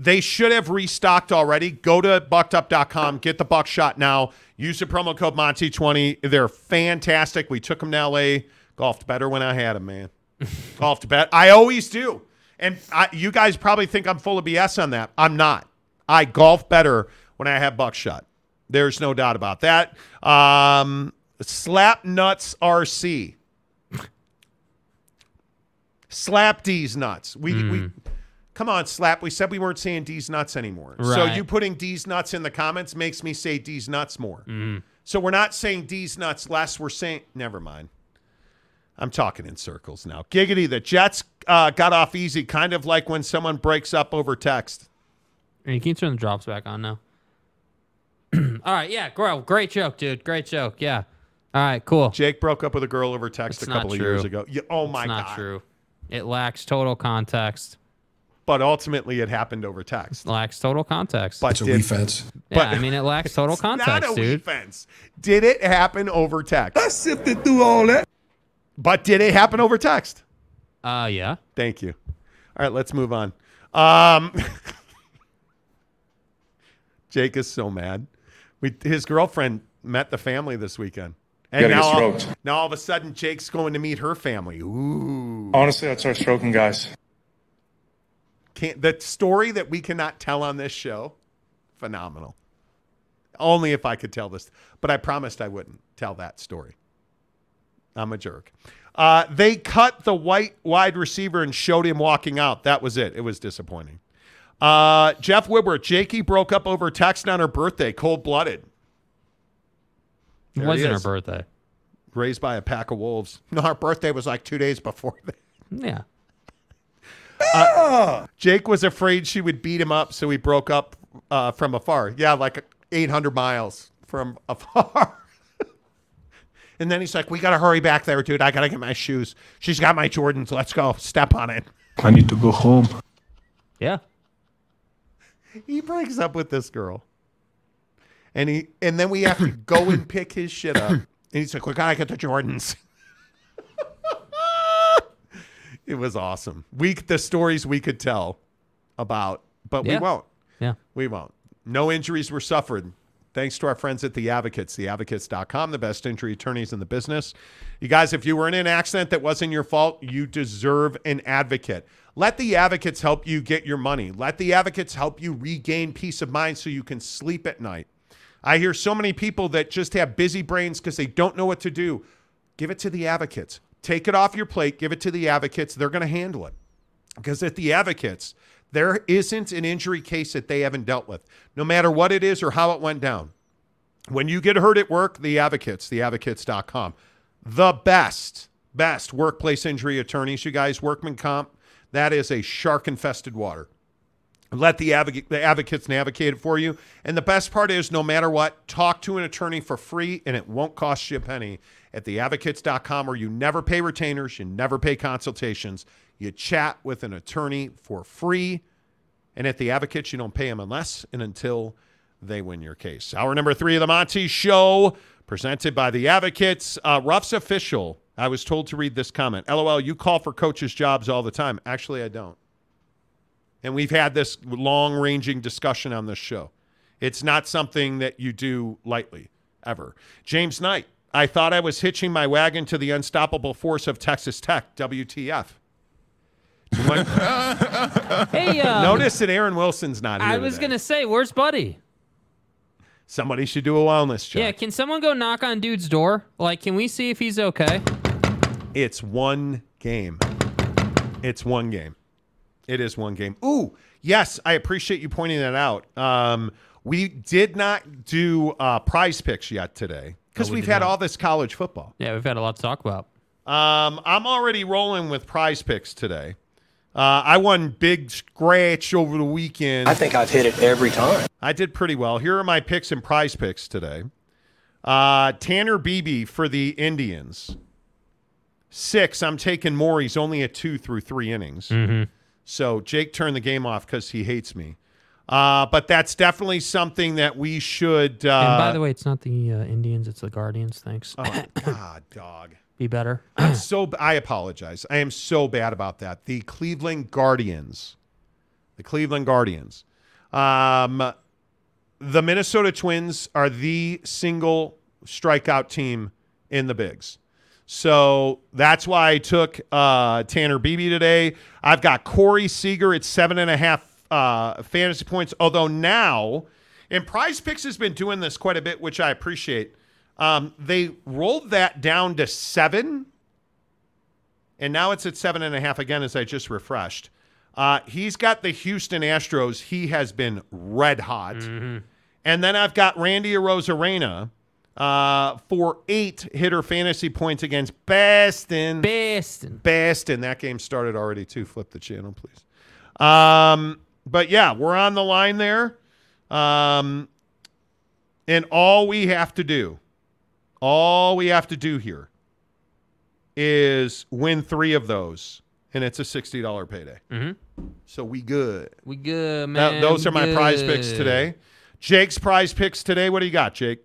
They should have restocked already. Go to buckedup.com, get the buckshot now. Use the promo code Monty20. They're fantastic. We took them to LA. Golfed better when I had them, man. Golfed bet. I always do. And I, you guys probably think I'm full of BS on that. I'm not. I golf better when I have buckshot. There's no doubt about that. Um, Slap Nuts RC. Slap D's nuts. We we come on, Slap. We said we weren't saying D's nuts anymore. Right. So you putting D's nuts in the comments makes me say D's nuts more. Mhm. So we're not saying D's nuts less. We're saying never mind. I'm talking in circles now. Giggity, the Jets uh, got off easy, kind of like when someone breaks up over text. And you can turn the drops back on now. All right, yeah, Grow, great joke, dude. Great joke. Yeah. All right, cool. Jake broke up with a girl over text It's a couple of years ago. Yeah, oh my it's not true. It lacks total context. But ultimately, it happened over text. Lacks total context. But It's a did- wee fence. yeah, I mean, it lacks total It's not context, a dude. defense. Did it happen over text? I sifted through all that. But did it happen over text? Uh, yeah. Thank you. All right, let's move on. Um, Jake is so mad. We, his girlfriend met the family this weekend. And now, get all, stroked. now all of a sudden, Jake's going to meet her family. Ooh. Honestly, I'd start stroking guys. Can't, the story that we cannot tell on this show, phenomenal. Only if I could tell this. But I promised I wouldn't tell that story. I'm a jerk. Uh, they cut the white wide receiver and showed him walking out. That was it. It was disappointing. Uh, Jeff Whitworth, Jakey broke up over text on her birthday, cold blooded. It wasn't her birthday. Raised by a pack of wolves. No, her birthday was like two days before that. Yeah. Uh, Jake was afraid she would beat him up, so he broke up uh, from afar. Yeah, like 800 miles from afar. and then he's like, "We got to hurry back there, dude. I got to get my shoes. She's got my Jordans. Let's go. Step on it." I need to go home. Yeah. He breaks up with this girl, and he and then we have to go and pick his shit up. And he's like, "We gotta get the Jordans." it was awesome. We the stories we could tell about, but we won't. Yeah. We won't. No injuries were suffered. Thanks to our friends at the Advocates, theadvocates.com, the best injury attorneys in the business. You guys, if you were in an accident that wasn't your fault, you deserve an advocate. Let the advocates help you get your money. Let the advocates help you regain peace of mind so you can sleep at night. I hear so many people that just have busy brains because they don't know what to do. Give it to the advocates. Take it off your plate, give it to the advocates. They're going to handle it. Because at the advocates, there isn't an injury case that they haven't dealt with, no matter what it is or how it went down. When you get hurt at work, the advocates, theadvocates.com. The best, best workplace injury attorneys, you guys, workman comp, that is a shark infested water. Let the, advocate, the advocates navigate it for you. And the best part is, no matter what, talk to an attorney for free and it won't cost you a penny at theadvocates.com where you never pay retainers, you never pay consultations. You chat with an attorney for free. And at the advocates, you don't pay them unless and until they win your case. Hour number three of the Monty Show, presented by the advocates. Uh, Ruff's official. I was told to read this comment. LOL, you call for coaches' jobs all the time. Actually, I don't. And we've had this long ranging discussion on this show. It's not something that you do lightly, ever. James Knight, I thought I was hitching my wagon to the unstoppable force of Texas Tech. WTF. Hey, um, Notice that Aaron Wilson's not here. I was today. gonna say, where's Buddy? Somebody should do a wellness check. Yeah, can someone go knock on dude's door? Like, can we see if he's okay? It's one game. It's one game. It is one game. Ooh, yes, I appreciate you pointing that out. Um, we did not do uh, prize picks yet today because we we've had not. all this college football. Yeah, we've had a lot to talk about. Um, I'm already rolling with prize picks today. Uh, I won big scratch over the weekend. I think I've hit it every time. I did pretty well. Here are my picks and prize picks today. Uh, Tanner Bibee for the Indians. Six. I'm taking more. He's only at two through three innings. Mm-hmm. So Jake turned the game off because he hates me. Uh, but that's definitely something that we should. Uh, and by the way, it's not the uh, Indians; it's the Guardians. Thanks. oh God, dog. Be better. I'm so I apologize. I am so bad about that. The Cleveland Guardians. The Cleveland Guardians. Um, the Minnesota Twins are the single strikeout team in the bigs. So that's why I took uh, Tanner Bibee today. I've got Corey Seager at seven and a half uh, fantasy points. Although now, and Prize Picks has been doing this quite a bit, which I appreciate. Um, they rolled that down to seven, and now it's at seven and a half again as I just refreshed. Uh, he's got the Houston Astros. He has been red hot. And then I've got Randy Arozarena uh, for eight hitter fantasy points against Baston. Baston. Baston. That game started already, too. Flip the channel, please. Um, but yeah, we're on the line there. Um, and all we have to do, all we have to do here is win three of those, and it's a $60 payday. Mm-hmm. So we good. We good, That- man. those we are my prize picks today. Jake's prize picks today. What do you got, Jake?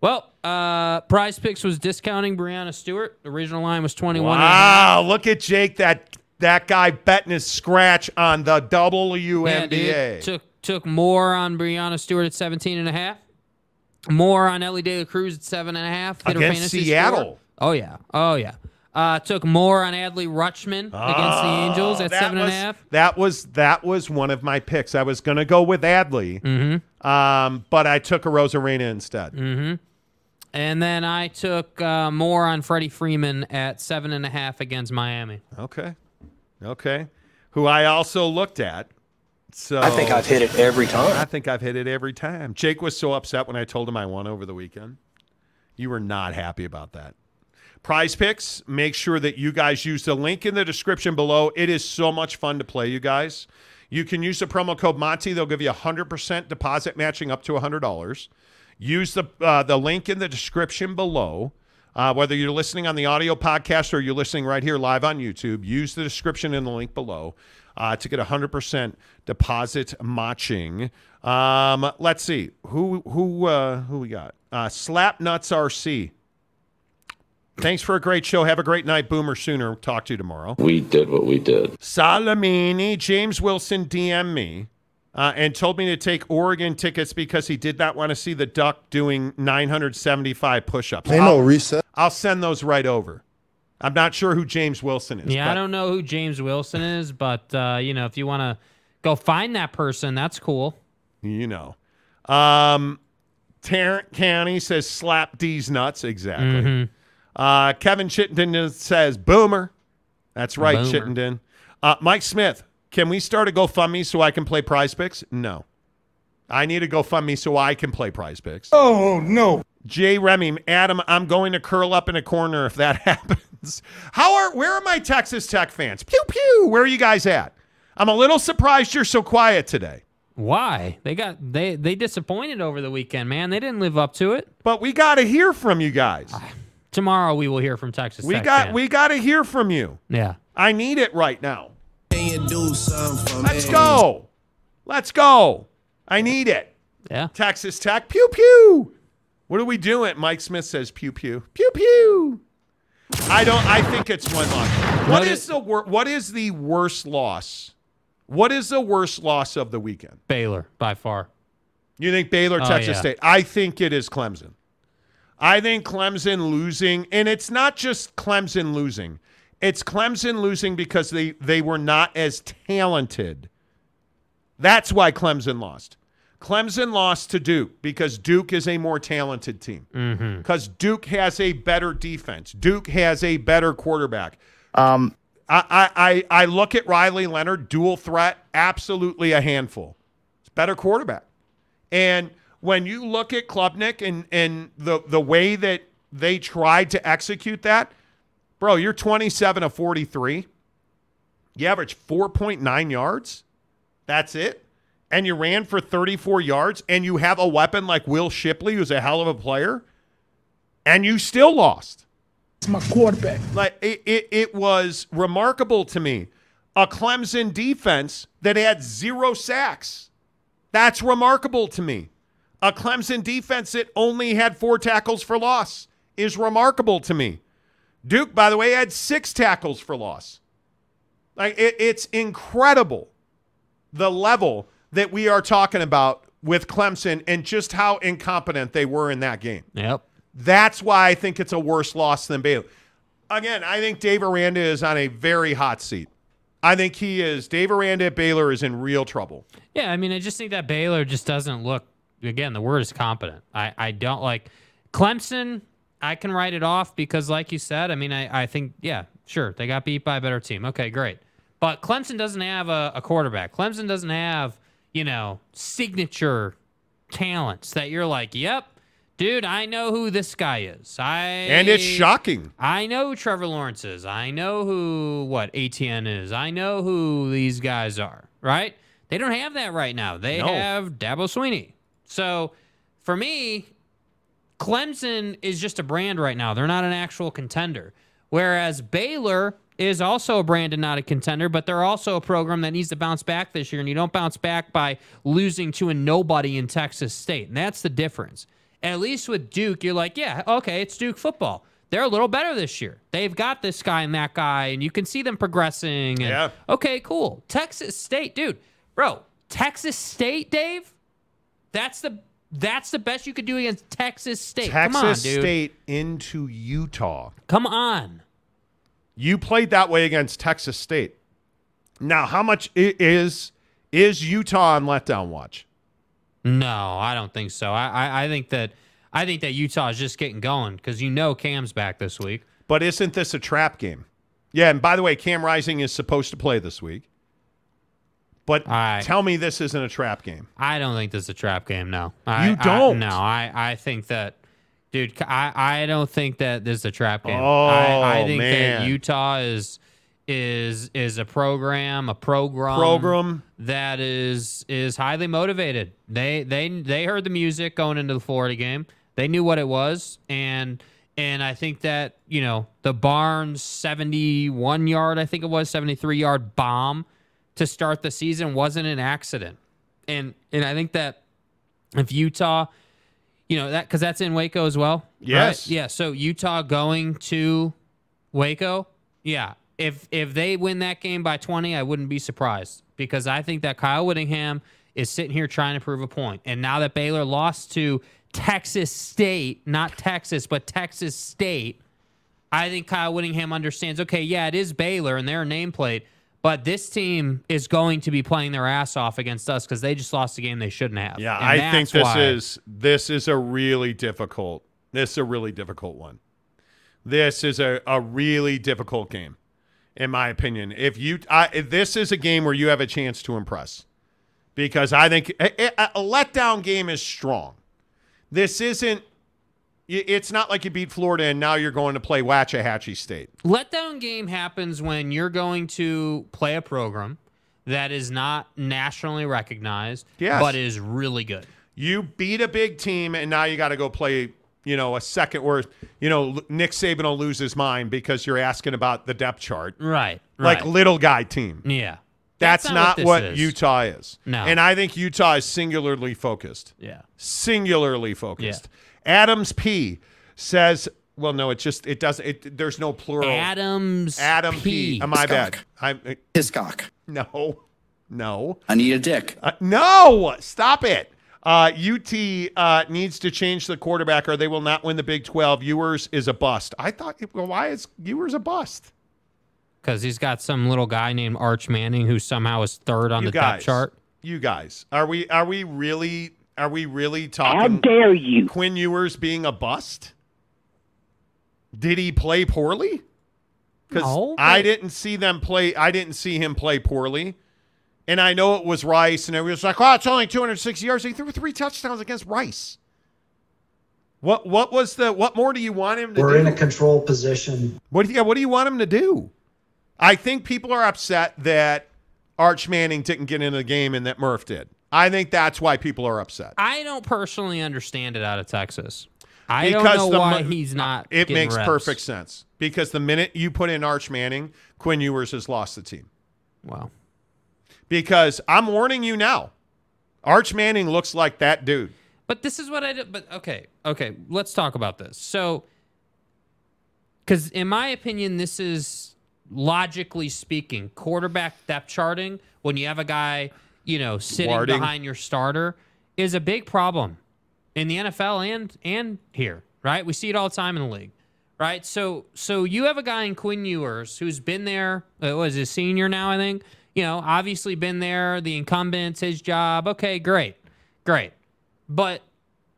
Well, uh, prize picks was discounting Breanna Stewart. The original line was 21. and. Wow, look at Jake. That that guy betting his scratch on the Yeah. WNBA. Took took more on Breanna Stewart at 17 and a half. More on Elly De La Cruz at seven and a half. Against Seattle. score. Oh yeah. Oh yeah. Uh, took more on Adley Rutschman against the Angels at Oh, that and a was, half. That was that was one of my picks. I was going to go with Adley, Mm-hmm. um, but I took Arozarena instead. Mm-hmm. And then I took uh, more on Freddie Freeman at seven and a half against Miami. Okay, okay. Who I also looked at. So I think I've hit it every time. I think I've hit it every time. Jake was so upset when I told him I won over the weekend. You were not happy about that. Prize picks, make sure that you guys use the link in the description below. It is so much fun to play, you guys. You can use the promo code Monty. They'll give you a 100% deposit matching up to $100. Use the, uh, the link in the description below. Uh, whether you're listening on the audio podcast or you're listening right here live on YouTube, use the description in the link below uh, to get 100% deposit matching. Um, let's see. Who who uh, who we got? Uh, Slap Nuts RC. Thanks for a great show. Have a great night, Boomer Sooner. Talk to you tomorrow. We did what we did. Salamini, James Wilson DM me uh, and told me to take Oregon tickets because he did not want to see the Duck doing 975 push-ups. Ain't no reset. I'll send those right over. I'm not sure who James Wilson is. Yeah, but I don't know who James Wilson is, but uh, you know, if you want to go find that person, that's cool. You know. Um, Tarrant County says slap D's nuts. Exactly. Mhm. Uh, Kevin Chittenden says boomer. That's right, Boomer. Chittenden. Uh, Mike Smith, can we start a GoFundMe so I can play prize picks? No. I need a GoFundMe so I can play prize picks. Oh, no. Jay Remy, Adam, I'm going to curl up in a corner if that happens. How are where are my Texas Tech fans? Pew pew. Where are you guys at? I'm a little surprised you're so quiet today. Why? They got they they disappointed over the weekend, man. They didn't live up to it. But we got to hear from you guys. Ah, tomorrow we will hear from Texas. We Tech got fans. we got to hear from you. yeah. I need it right now. Can you do something for Let's go. Let's go. I need it. Yeah. Texas Tech. Pew pew. What are we doing? Mike Smith says pew pew. Pew pew. I don't I think it's one loss. What What is is- the wor- what is the worst loss? What is the worst loss of the weekend? Baylor by far. You think Baylor, Oh, Texas yeah. State? I think it is Clemson. I think Clemson losing, and it's not just Clemson losing. It's Clemson losing because they they were not as talented. That's why Clemson lost. Clemson lost to Duke because Duke is a more talented team. Mm-hmm. Because Duke has a better defense. Duke has a better quarterback. Um, I, I, I I look at Riley Leonard, dual threat, absolutely a handful. It's a better quarterback. And when you look at Klubnik and, and the, the way that they tried to execute that, bro, you're 27 of 43. You average 4.9 yards. That's it. And you ran for 34 yards, and you have a weapon like Will Shipley, who's a hell of a player, and you still lost. It's my quarterback. Like it, it, it was remarkable to me. a Clemson defense that had zero sacks. That's remarkable to me. A Clemson defense that only had four tackles for loss is remarkable to me. Duke, by the way, had six tackles for loss. Like it, it's incredible the level that we are talking about with Clemson and just how incompetent they were in that game. Yep. That's why I think it's a worse loss than Baylor. Again, I think Dave Aranda is on a very hot seat. I think he is. Dave Aranda at Baylor is in real trouble. Yeah, I mean, I just think that Baylor just doesn't look. Again, the word is competent. I, I don't like Clemson. I can write it off because, like you said, I mean, I, I think, yeah, sure, they got beat by a better team. Okay, great. But Clemson doesn't have a, a quarterback. Clemson doesn't have, you know, signature talents that you're like, yep, dude, I know who this guy is. I And it's shocking. I know who Trevor Lawrence is. I know who what ATN is. I know who these guys are. Right? They don't have that right now. They No. have Dabo Swinney. So for me, Clemson is just a brand right now. They're not an actual contender. Whereas Baylor is also a brand and not a contender, but they're also a program that needs to bounce back this year. And you don't bounce back by losing to a nobody in Texas State. And that's the difference. At least with Duke, you're like, yeah, okay, it's Duke football. They're a little better this year. They've got this guy and that guy, and you can see them progressing. And, Yeah. Okay, cool. Texas State, dude, bro. Texas State, Dave. That's the that's the best you could do against Texas State. Texas Come on, dude. State into Utah. Come on. You played that way against Texas State. Now, how much is is Utah on letdown watch? No, I don't think so. I, I, I think that I think that Utah is just getting going because you know Cam's back this week. But isn't this a trap game? Yeah, and by the way, Cam Rising is supposed to play this week. But tell me this isn't a trap game. I don't think this is a trap game. No, I, You I- don't? no, I, I think that, dude. I, I don't think that this is a trap game. Oh, I, I think man. that Utah is is is a program, a program, Program. that is is highly motivated. They they they heard the music going into the Florida game. They knew what it was, and and I think that you know the Barnes seventy one yard, I think it was seventy three yard bomb to start the season wasn't an accident, and and I think that if Utah, you know that because that's in Waco as well. Yes. right? yeah. So Utah going to Waco, yeah. If if they win that game by 20, I wouldn't be surprised because I think that Kyle Whittingham is sitting here trying to prove a point. And now that Baylor lost to Texas State, not Texas, but Texas State, I think Kyle Whittingham understands, okay, yeah, it is Baylor and they're a nameplate, but this team is going to be playing their ass off against us because they just lost a game they shouldn't have. Yeah, And I think this why- is this is a really difficult. This is a really difficult one. This is a, a really difficult game, in my opinion. If you, I, this is a game where you have a chance to impress, because I think a, a- a letdown game is strong. This isn't. It's not like you beat Florida and now you're going to play Waxahachie State. letdown game happens when you're going to play a program that is not nationally recognized, Yes. but is really good. You beat a big team, and now you got to go play, you know, a second where, you know, Nick Saban will lose his mind because you're asking about the depth chart. Right. Like right. little guy team. Yeah. That's, That's not not, what what, is. Utah is. No. And I think Utah is singularly focused. Yeah. Singularly focused. Adams P says, well, no, it just, it doesn't, it, there's no plural. Adams Adam P. P. Uh, my bad. Hiscock. I'm, Hiscock. no, no. I need a dick. Uh, no, stop it. Uh, UT uh, needs to change the quarterback, or they will not win the Big Twelve. Ewers is a bust. I thought, well, why is Ewers a bust? Because he's got some little guy named Arch Manning who somehow is third on you the guys, depth chart. you guys, are we are we really are we really talking? How talking? dare you? Quinn Ewers being a bust? Did he play poorly? Because No, I didn't see them play. I didn't see him play poorly. And I know it was Rice, and everyone was like, "Oh, it's only 260 yards." He threw three touchdowns against Rice. What what was the what more do you want him to We're do? in a control position. What do you, what do you want him to do? I think people are upset that Arch Manning didn't get into the game and that Murph did. I think that's why people are upset. I don't personally understand it out of Texas. I Because don't know why mo- he's uh, not. It makes reps. perfect sense because the minute you put in Arch Manning, Quinn Ewers has lost the team. Wow. Because I'm warning you now. Arch Manning looks like that dude. But this is what I did. But okay, okay, let's talk about this. So, because in my opinion, this is logically speaking, quarterback depth charting when you have a guy, you know, sitting Warding. behind your starter is a big problem in the NFL and and here, right? We see it all the time in the league, right? So so you have a guy in Quinn Ewers who's been there. Uh, was a senior now, I think. You know, obviously been there. The incumbent's his job. Okay, great, great. But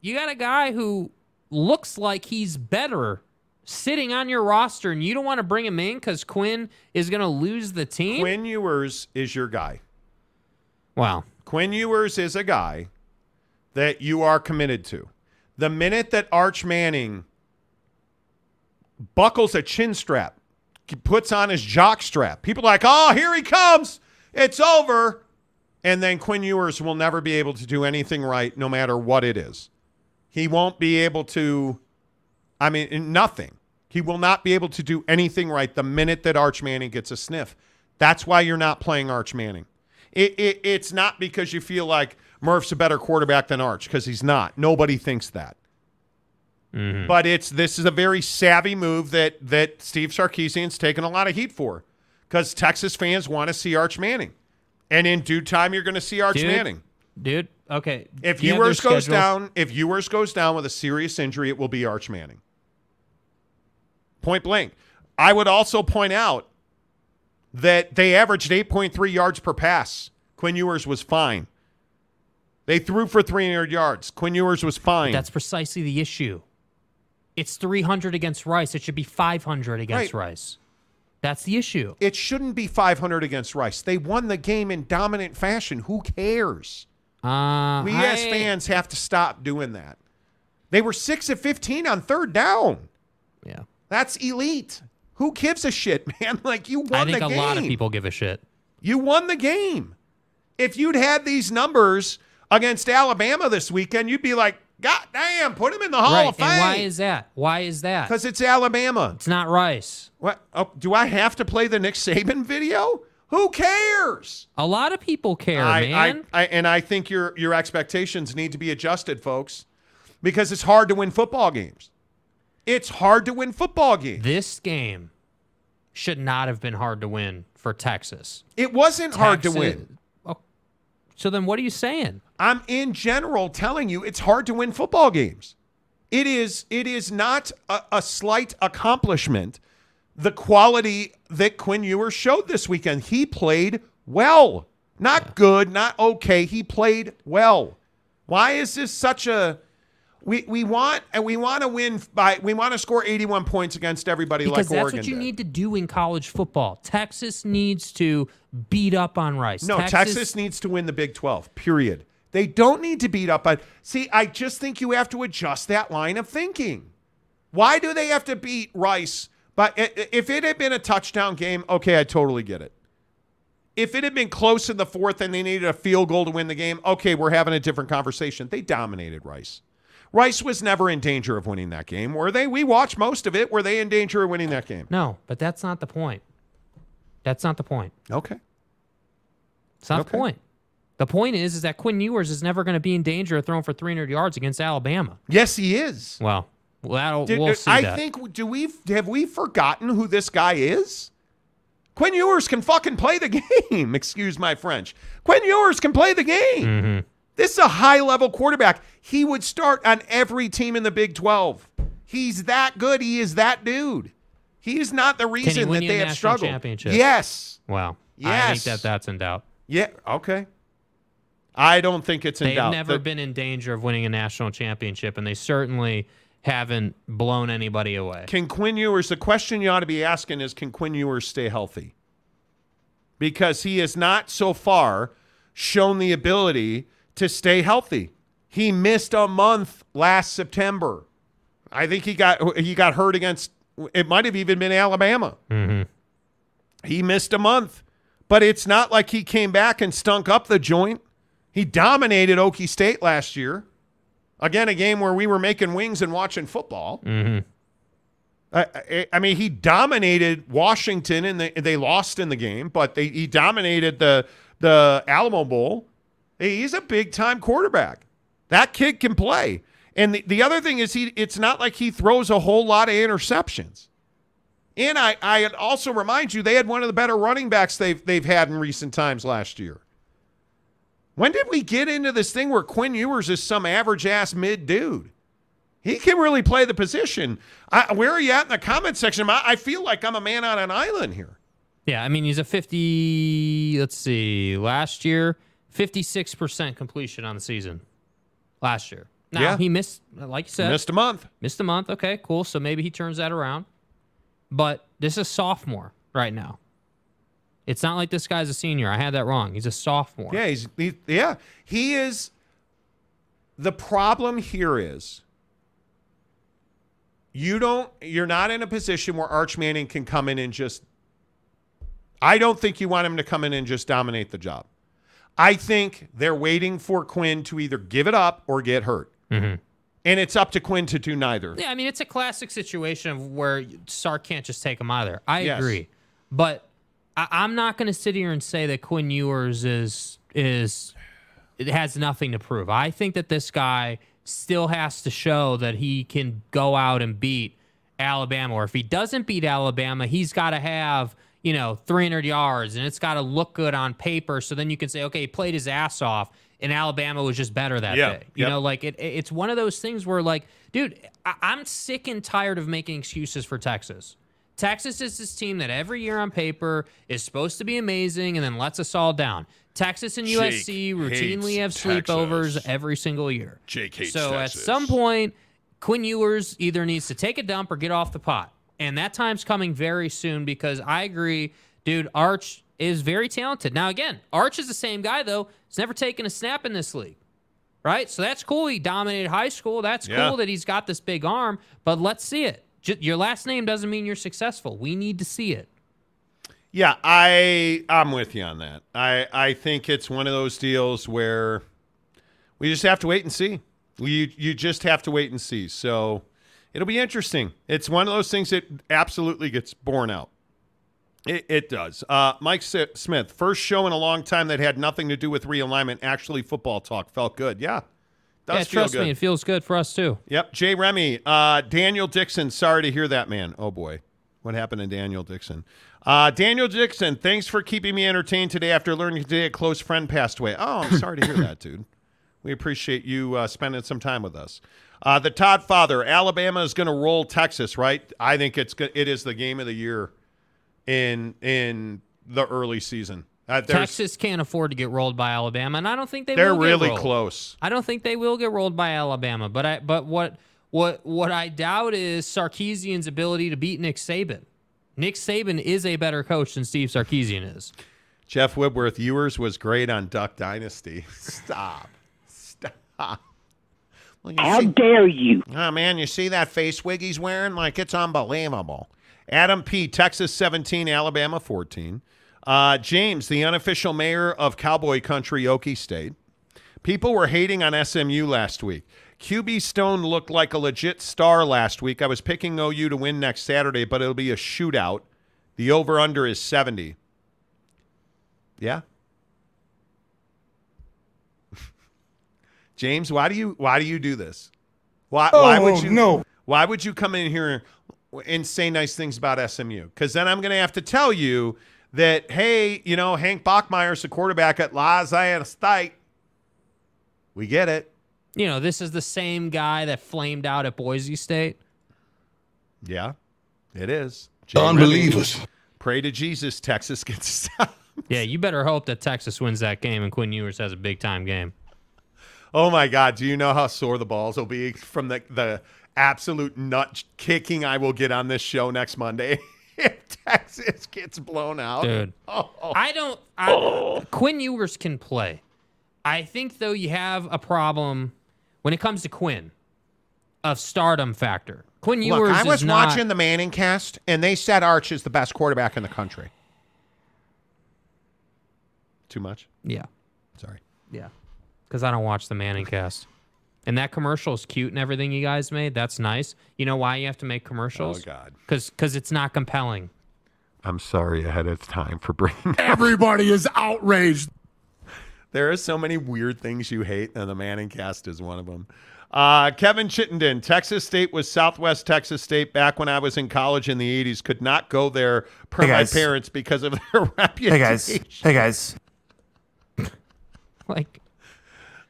you got a guy who looks like he's better sitting on your roster, and you don't want to bring him in because Quinn is going to lose the team. Quinn Ewers is your guy. Wow. Quinn Ewers is a guy that you are committed to. The minute that Arch Manning buckles a chin strap, puts on his jock strap, people are like, oh, here he comes. It's over. And then Quinn Ewers will never be able to do anything right, no matter what it is. He won't be able to, I mean, nothing. He will not be able to do anything right the minute that Arch Manning gets a sniff. That's why you're not playing Arch Manning. It, it, it's not because you feel like Murph's a better quarterback than Arch, because he's not. Nobody thinks that. Mm-hmm. But it's this is a very savvy move that that Steve Sarkisian's taken a lot of heat for, because Texas fans want to see Arch Manning, and in due time you're going to see Arch Dude, Manning. Dude, okay. If Do Ewers goes down, if Ewers goes down with a serious injury, it will be Arch Manning. Point blank. I would also point out that they averaged 8.3 yards per pass. Quinn Ewers was fine. They threw for 300 yards. Quinn Ewers was fine. That's precisely the issue. It's 300 against Rice. It should be 500 against Right. Rice. That's the issue. it shouldn't be 500 against Rice. They won the game in dominant fashion. Who cares? Uh, We I- as fans have to stop doing that. They were 6 of 15 on third down. Yeah. That's elite. Who gives a shit, man? Like you won the game. I think the a game. lot of people give a shit. You won the game. If you'd had these numbers against Alabama this weekend, you'd be like, God damn, put him in the Hall right. of Fame. And why is that? Why is that? Because it's Alabama. It's not Rice. What? Oh, do I have to play the Nick Saban video? Who cares? A lot of people care, I, man. I, I, and I think your your expectations need to be adjusted, folks, because it's hard to win football games. It's hard to win football games. this game should not have been hard to win for Texas. It wasn't hard to win. Oh, so then what are you saying? I'm in general telling you it's hard to win football games. It is it is not a, a slight accomplishment. The quality that Quinn Ewers showed this weekend, he played well. Not good, not okay. He played well. Why is this such a we we want and we want to win by we want to score 81 points against everybody Because like that's Oregon what you did. need to do in college football. Texas needs to beat up on Rice. No, Texas, needs to win the Big 12, period. They don't need to beat up on. See, I just think you have to adjust that line of thinking. Why do they have to beat Rice? But if it had been a touchdown game, okay, I totally get it. If it had been close in the fourth and they needed a field goal to win the game, okay, we're having a different conversation. They dominated Rice. Rice was never in danger of winning that game, were they? We watched most of it. Were they in danger of winning that game? No, but that's not the point. That's not the point. Okay. It's not Okay. the point. The point is, is that Quinn Ewers is never going to be in danger of throwing for 300 yards against Alabama. Yes, he is. Well, well that'll, Did- we'll see I that. think do we have we forgotten who this guy is? Quinn Ewers can fucking play the game. Excuse my French. Quinn Ewers can play the game. Mm-hmm. This is a high level quarterback. He would start on every team in the Big 12. He's that good. He is that dude. He is not the reason that they have struggled. Yes. Wow. I Yes. think that that's in doubt. Yeah. Okay. I don't think it's in doubt. They've never The- been in danger of winning a national championship, and they certainly haven't blown anybody away. Can Quinn Ewers, the question you ought to be asking is can Quinn Ewers stay healthy? Because he has not so far shown the ability to stay healthy. He missed a month last September. I think he got he got hurt against it might have even been Alabama. Mm-hmm. He missed a month. But it's not like he came back and stunk up the joint. He dominated Okie State last year. Again, a game where we were making wings and watching football. Mm-hmm. I, I, I mean, he dominated Washington, and they, they lost in the game, but they, he dominated the the Alamo Bowl. He's a big time quarterback. That kid can play. And the, the other thing is, he it's not like he throws a whole lot of interceptions. And I, I also remind you, they had one of the better running backs they've they've had in recent times last year. When did we get into this thing where Quinn Ewers is some average ass mid dude? He can really play the position. I, where are you at in the comment section? I, I feel like I'm a man on an island here. Yeah, I mean he's a 50. Let's see, last year 56 percent completion on the season. Last year. Now Yeah. he missed, like you said, Missed a month. Missed a month. Okay, cool. So maybe he turns that around. But this is sophomore right now. It's not like this guy's a senior. I had that wrong. He's a sophomore. Yeah, he's he, yeah. He is. The problem here is you don't. You're not in a position where Arch Manning can come in and just. I don't think you want him to come in and just dominate the job. I think they're waiting for Quinn to either give it up or get hurt, Mhm. and it's up to Quinn to do neither. Yeah, I mean it's a classic situation of where Sark can't just take him out of there. I Yes. agree, but I, I'm not going to sit here and say that Quinn Ewers is is it has nothing to prove. I think that this guy still has to show that he can go out and beat Alabama, or if he doesn't beat Alabama, he's got to have you know 300 yards, and it's got to look good on paper. So then you can say, okay, he played his ass off, and Alabama was just better that Yeah, day. You know, like it, it- it's one of those things where, like, dude, I, I'm sick and tired of making excuses for Texas. Texas is this team that every year on paper is supposed to be amazing and then lets us all down. Texas and Jake USC routinely have sleepovers Texas. every single year. Jake hates so Texas. at some point, Quinn Ewers either needs to take a dump or get off the pot. And that time's coming very soon because I agree, dude, Arch is very talented. Now, again, Arch is the same guy, though. He's never taken a snap in this league. Right? So that's cool. He dominated high school. That's Yeah. cool that he's got this big arm, but let's see it. Ju- your last name doesn't mean you're successful. We need to see it. Yeah, I I'm with you on that. I I think it's one of those deals where we just have to wait and see. We you just have to wait and see. So it'll be interesting. It's one of those things that absolutely gets borne out. It, it does. Uh, Mike Si- Smith, first show in a long time that had nothing to do with realignment. Actually, football talk felt good. Yeah, does yeah, trust good. me, it feels good for us too. Yep. Jay Remy, uh, Daniel Dixon. Sorry to hear that, man. Oh boy, what happened to Daniel Dixon? Uh, Daniel Dixon, thanks for keeping me entertained today. After learning today a close friend passed away. Oh, I'm sorry to hear that, dude. We appreciate you uh, spending some time with us. Uh, the Todd Father, Alabama is going to roll Texas, right? I think it's go- it is the game of the year in in the early season. Uh, Texas can't afford to get rolled by Alabama, and I don't think they They're will get really rolled. close. I don't think they will get rolled by Alabama, but I but what what what I doubt is Sarkisian's ability to beat Nick Saban. Nick Saban is a better coach than Steve Sarkisian is. Jeff Whitworth, Ewers was great on Duck Dynasty. Stop. Stop. Well, How see- dare you? Oh, man, you see that face wig he's wearing? Like, it's unbelievable. Adam P., Texas 17, Alabama 14. Uh, James, the unofficial mayor of Cowboy Country, Okie State. People were hating on SMU last week. QB Stone looked like a legit star last week. I was picking OU to win next Saturday, but it'll be a shootout. The over under is 70. Yeah. James, why do you why do you do this? Why why oh, would Oh, you no. Why would you come in here and say nice things about SMU? Because then I'm going to have to tell you that hey, you know Hank Bachmeier's the quarterback at La Zion State. We get it. You know, this is the same guy that flamed out at Boise State. Yeah, it is. Unbelievers. Remy, Pray to Jesus, Texas gets stopped. Yeah, you better hope that Texas wins that game and Quinn Ewers has a big time game. Oh my God! Do you know how sore the balls will be from the the absolute nut kicking I will get on this show next Monday if Texas gets blown out, Dude. Oh. I don't. I, Quinn Ewers can play. I think though you have a problem when it comes to Quinn of stardom factor. Quinn Ewers. Look, Ewers I was not, watching the Manning cast, and they said Arch is the best quarterback in the country. Too much? Yeah, Sorry. yeah, because I don't watch the Manning cast. And that commercial is cute and everything you guys made. That's nice. You know why you have to make commercials? Oh, God. Because it's not compelling. I'm sorry ahead of time for bringing. Everybody is outraged. There are so many weird things you hate, and the Manning cast is one of them. Uh, Kevin Chittenden, Texas State was Southwest Texas State back when I was in college in the 80s. Could not go there per Hey, my parents because of their reputation. Hey guys. Hey guys. Like,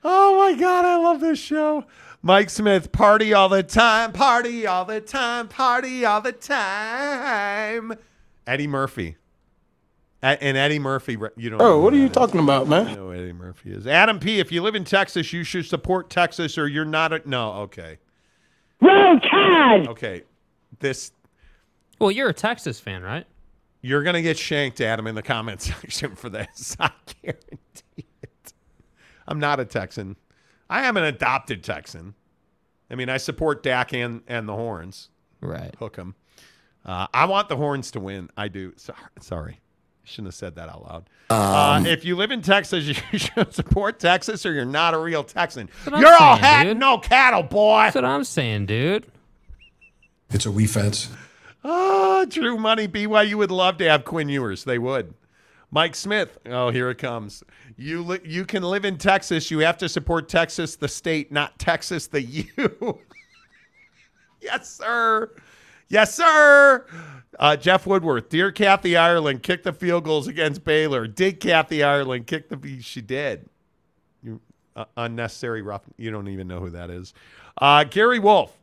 Oh my God, I love this show. Mike Smith, party all the time, party all the time, party all the time. Eddie Murphy. And Eddie Murphy, you don't Oh, what are you that is. talking about, man? You know who Eddie Murphy is. Adam P., if you live in Texas, you should support Texas or you're not a. No, okay. Roll Tide! Okay. This, well, you're a Texas fan, right? you're going to get shanked, Adam, in the comment section for this. I guarantee it. I'm not a Texan. I am an adopted Texan. I mean, I support Dak and, and the Horns. Right. Hook 'em. Uh, I want the Horns to win. I do. So, sorry. Shouldn't have said that out loud. Um, uh, if you live in Texas, you should support Texas or you're not a real Texan. what I'm You're all saying, hat dude. and no cattle, boy. That's what I'm saying, dude. It's a we fence. Ah, True Money BYU would love to have Quinn Ewers. They would. Mike Smith. Oh, here it comes. You li- you can live in Texas. You have to support Texas, the state, not Texas, the you. yes, sir. Yes, sir. Uh, Jeff Woodworth. Dear Kathy Ireland, kicked the field goals against Baylor. Did Kathy Ireland kick the? She did. You uh, unnecessary rough. You don't even know who that is. Uh, Gary Wolf.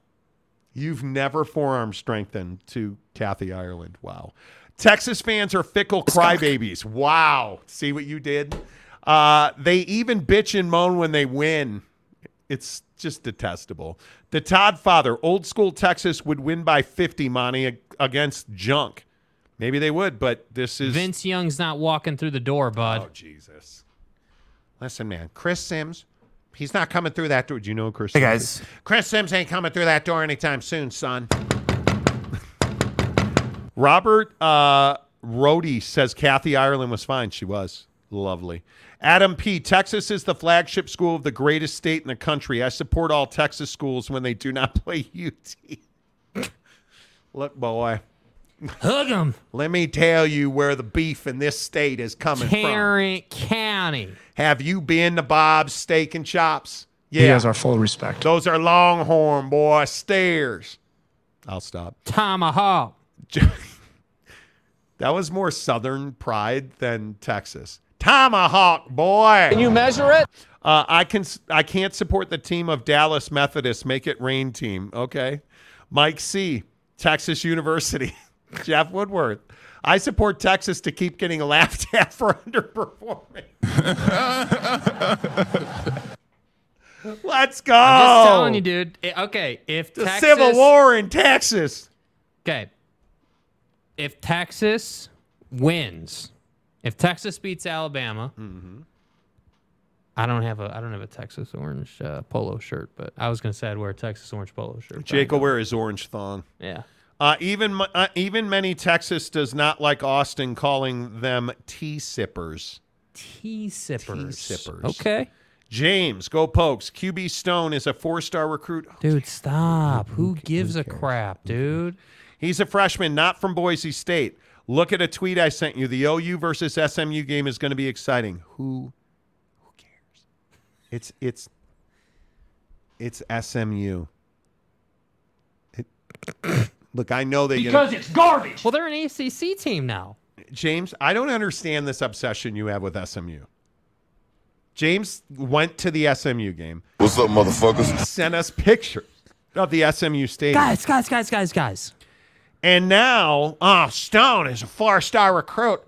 You've never forearm strengthened to Kathy Ireland. Wow. Texas fans are fickle crybabies. Wow. See what you did? Uh, they even bitch and moan when they win. It's just detestable. The Todd father, old school Texas would win by 50, Monty, ag- against junk. Maybe they would, but this is. Vince Young's not walking through the door, bud. Oh, Jesus. Listen, man. Chris Simms, he's not coming through that door. Do you know who Chris Hey, Simms guys. is? Chris Simms ain't coming through that door anytime soon, son. Robert uh, Rhodey says Kathy Ireland was fine. She was. Lovely. Adam P. Texas is the flagship school of the greatest state in the country. I support all Texas schools when they do not play UT. Look, boy. Hug them. Let me tell you where the beef in this state is coming from. Tarrant County. Have you been to Bob's Steak and Chops? Yeah. He has our full respect. Those are Longhorn, boy. Stairs. I'll stop. Tomahawk. That was more Southern pride than Texas. Tomahawk, boy. Can you measure it? Uh, I can. I can't support the team of Dallas Methodist. Make it rain team. Okay. Mike C. Texas University. Jeff Woodworth. I support Texas to keep getting laughed at for underperforming. Let's go. I'm just telling you, dude. Okay, if The Texas, Civil War in Texas. Okay, if Texas wins, if Texas beats Alabama, Mm-hmm. I don't have a I don't have a Texas orange uh, polo shirt, but I was gonna say I'd wear a Texas orange polo shirt. but I Jake will wear his orange thong. Yeah. Uh, even uh, even many Texas does not like Austin calling them tea sippers. Tea sippers. Tea sippers. Okay. James, go Pokes. QB Stone is a four-star recruit. Dude, stop. Who gives a crap, dude? He's a freshman, not from Boise State. Look at a tweet I sent you. The OU versus SMU game is going to be exciting. Who who cares? It's it's it's SMU. It- look, I know they Because get it's garbage. Well, they're an ACC team now. James, I don't understand this obsession you have with SMU. James went to the SMU game. What's up, motherfuckers? Sent us pictures of the SMU stadium. Guys, guys, guys, guys, guys. And now, oh, Stone is a four-star recruit.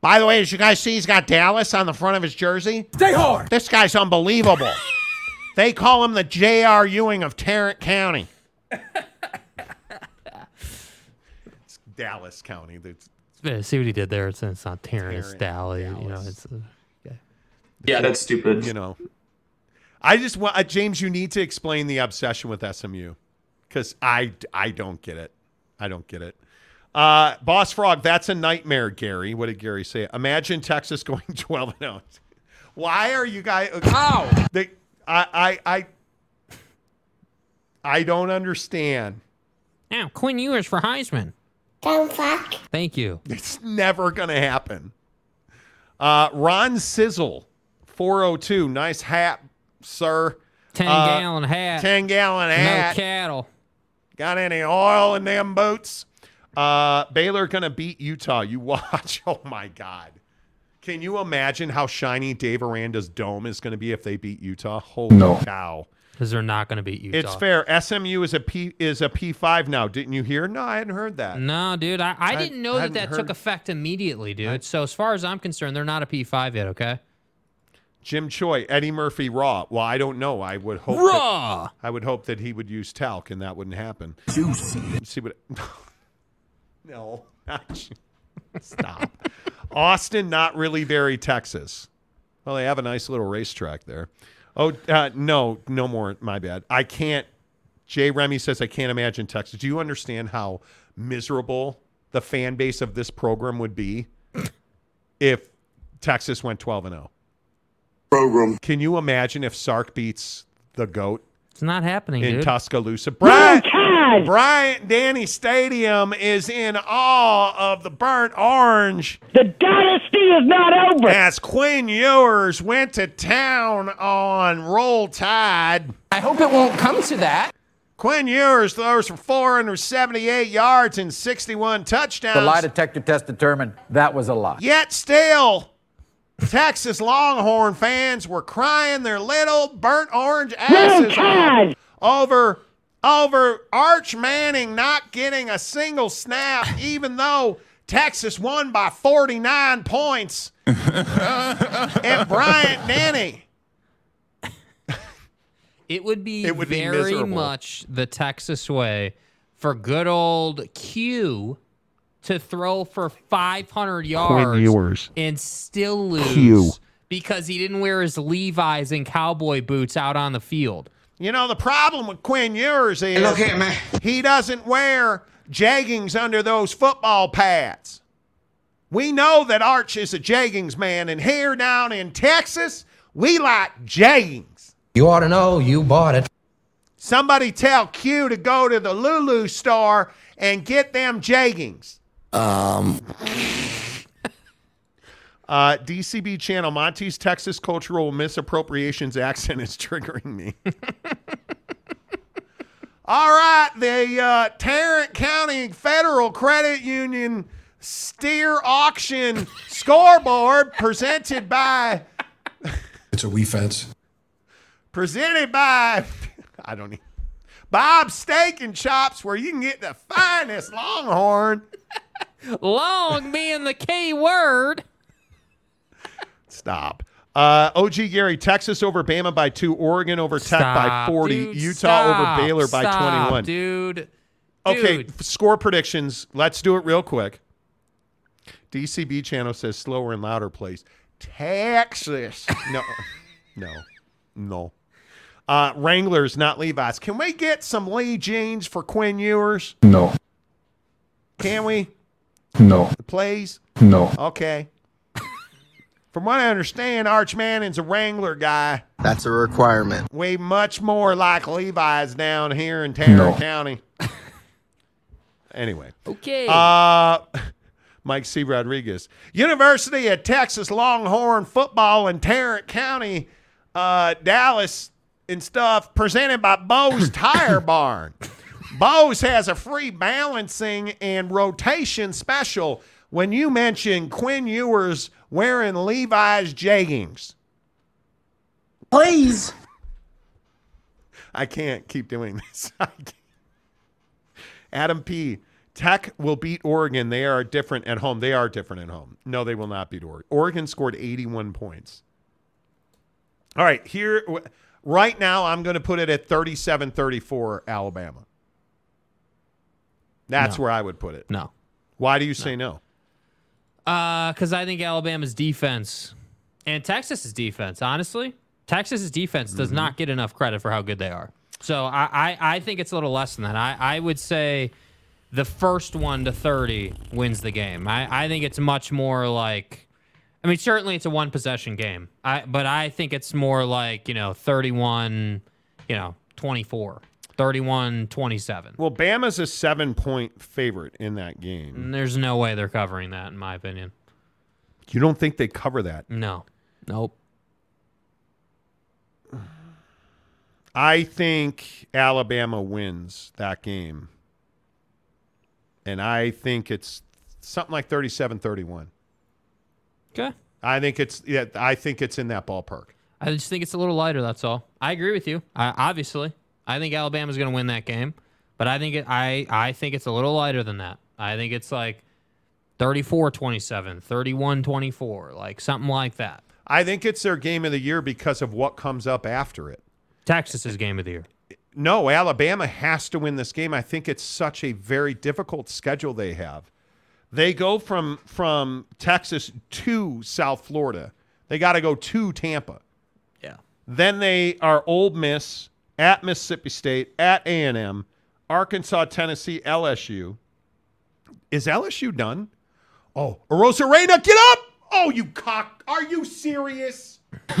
By the way, as you guys see, he's got Dallas on the front of his jersey. Stay hard. This guy's unbelievable. they call him the J.R. Ewing of Tarrant County. it's Dallas County. It's Yeah, see what he did there. It's, it's not Terrence Tarrant, Dally. You know, Dallas. it's uh, okay. Yeah, that's stupid. you know. I just want uh, James. You need to explain the obsession with SMU because I I don't get it. I don't get it. Uh, Boss Frog, that's a nightmare, Gary. What did Gary say? Imagine Texas going 12 and 0. Why are you guys? How? They, I, I, I, I don't understand. Now, Quinn Ewers for Heisman. Don't fuck. Thank you. It's never going to happen. Uh, Ron Sizzle, 402. Nice hat, sir. 10 Uh, gallon hat. 10 gallon hat. No cattle. Got any oil in them boots? Uh, Baylor going to beat Utah. You watch. Oh, my God. Can you imagine how shiny Dave Aranda's dome is going to be if they beat Utah? Holy No. cow. Because they're not going to beat Utah. It's fair. SMU is a P is a P five now. Didn't you hear? No, I hadn't heard that. No, dude, I, I I- didn't know I that that heard- took effect immediately, dude. so as far as I'm concerned, they're not a P5 yet, okay? Jim Choi, Eddie Murphy, Raw. Well, I don't know. I would hope. Raw! That, I would hope that he would use talc, and that wouldn't happen. Juicy. See what? no, stop. Austin, not really very Texas. Well, they have a nice little racetrack there. Oh uh, no, no more. My bad. I can't. Jay Remy says I can't imagine Texas. Do you understand how miserable the fan base of this program would be if Texas went twelve and zero? Program. Can you imagine if Sark beats the goat It's not happening, in dude. Tuscaloosa? Bryant, oh, God! Bryant Denny Stadium is in awe of the burnt orange The dynasty is not over. as Quinn Ewers went to town on Roll Tide. I hope it won't come to that. Quinn Ewers throws for 478 yards and 61 touchdowns. The lie detector test determined that was a lie. Yet still, Texas Longhorn fans were crying their little burnt orange asses off over over Arch Manning not getting a single snap, even though Texas won by 49 points. and Bryant Denny. It would be It would be very miserable. much the Texas way for good old Q to throw for 500 yards Ewers. and still lose Q. because he didn't wear his Levi's and cowboy boots out on the field. You know, the problem with Quinn Ewers is Look here, man. he doesn't wear jeggings under those football pads. We know that Arch is a jeggings man, and here down in Texas, we like jeggings. You ought to know you bought it. Somebody tell Q to go to the Lulu store and get them jeggings. Um, Uh, DCB channel, Monty's Texas cultural misappropriations accent is triggering me. All right, the uh, Tarrant County Federal Credit Union steer auction scoreboard presented by It's a we fence. presented by I don't know Bob Steak and Chops, where you can get the finest Longhorn. Long being the key word. Stop. Uh, OG Gary, Texas over Bama by two, Oregon over Tech by 40, dude, Utah stop, over Baylor by stop, 21. Dude. Okay, Dude. f- score predictions. Let's do it real quick. DCB channel says slower and louder, please. Texas. No, no, no. Uh, Wranglers, not Levi's. Can we get some Lee jeans for Quinn Ewers? No. Can we, No. please? No. Okay. From what I understand, Arch Manning's a Wrangler guy. that's a requirement. Way much more like Levi's down here in Tarrant No. County. anyway. Okay. Uh, Mike C. Rodriguez. University of Texas Longhorn football in Tarrant County, uh, Dallas and stuff, presented by Bose Tire Barn. Bose has a free balancing and rotation special when you mention Quinn Ewers wearing Levi's jeggings. Please. I can't keep doing this. Adam P. Tech will beat Oregon. They are different at home. They are different at home. No, they will not beat Oregon. Oregon scored 81 points. All right, here right now I'm going to put it at 37-34 Alabama. That's No. where I would put it. No. Why do you say no? Because Uh, I think Alabama's defense and Texas's defense, honestly, Texas's defense does Mm-hmm. not get enough credit for how good they are. So I, I, I think it's a little less than that. I, I would say the first one to 30 wins the game. I, I think it's much more like, I mean, certainly it's a one possession game, I, but I think it's more like, you know, 31, you know, 24. 31-27. Well, Bama's a seven point favorite in that game. And there's no way they're covering that, in my opinion. You don't think they cover that? No. Nope. I think Alabama wins that game. And I think it's something like 37-31. Okay. I think it's yeah, I think it's in that ballpark. I just think it's a little lighter. That's all. I agree with you. I, obviously, I think Alabama's going to win that game, but I think it, I I think it's a little lighter than that. I think it's like 34-27, 31-24, like something like that. I think it's their game of the year because of what comes up after it. Texas's game of the year. No, Alabama has to win this game. I think it's such a very difficult schedule they have. They go from from Texas to South Florida. They got to go to Tampa. Yeah. Then they are Ole Miss at Mississippi State at A and M, Arkansas, Tennessee, LSU. Is LSU done? Oh, Arozarena, get up! Oh, you cock! Are you serious?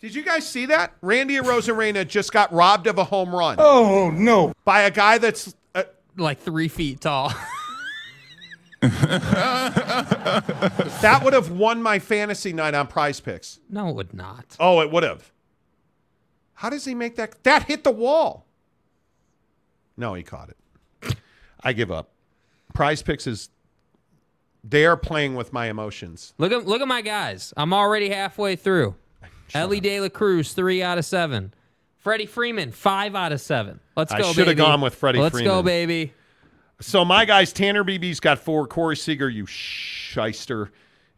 Did you guys see that? Randy Arozarena just got robbed of a home run. Oh no! By a guy that's uh, like three feet tall. that would have won my fantasy night on PrizePicks. No, it would not. Oh, it would have. How does he make that? That hit the wall. No, he caught it. I give up. PrizePicks is. They are playing with my emotions. Look at look at my guys. I'm already halfway through. Elly De La Cruz, three out of seven. Freddie Freeman, five out of seven. Let's I go, should have gone with Freddie Let's Freeman. go, baby. So my guys, Tanner Bibee's got four. Corey Seager, you shyster.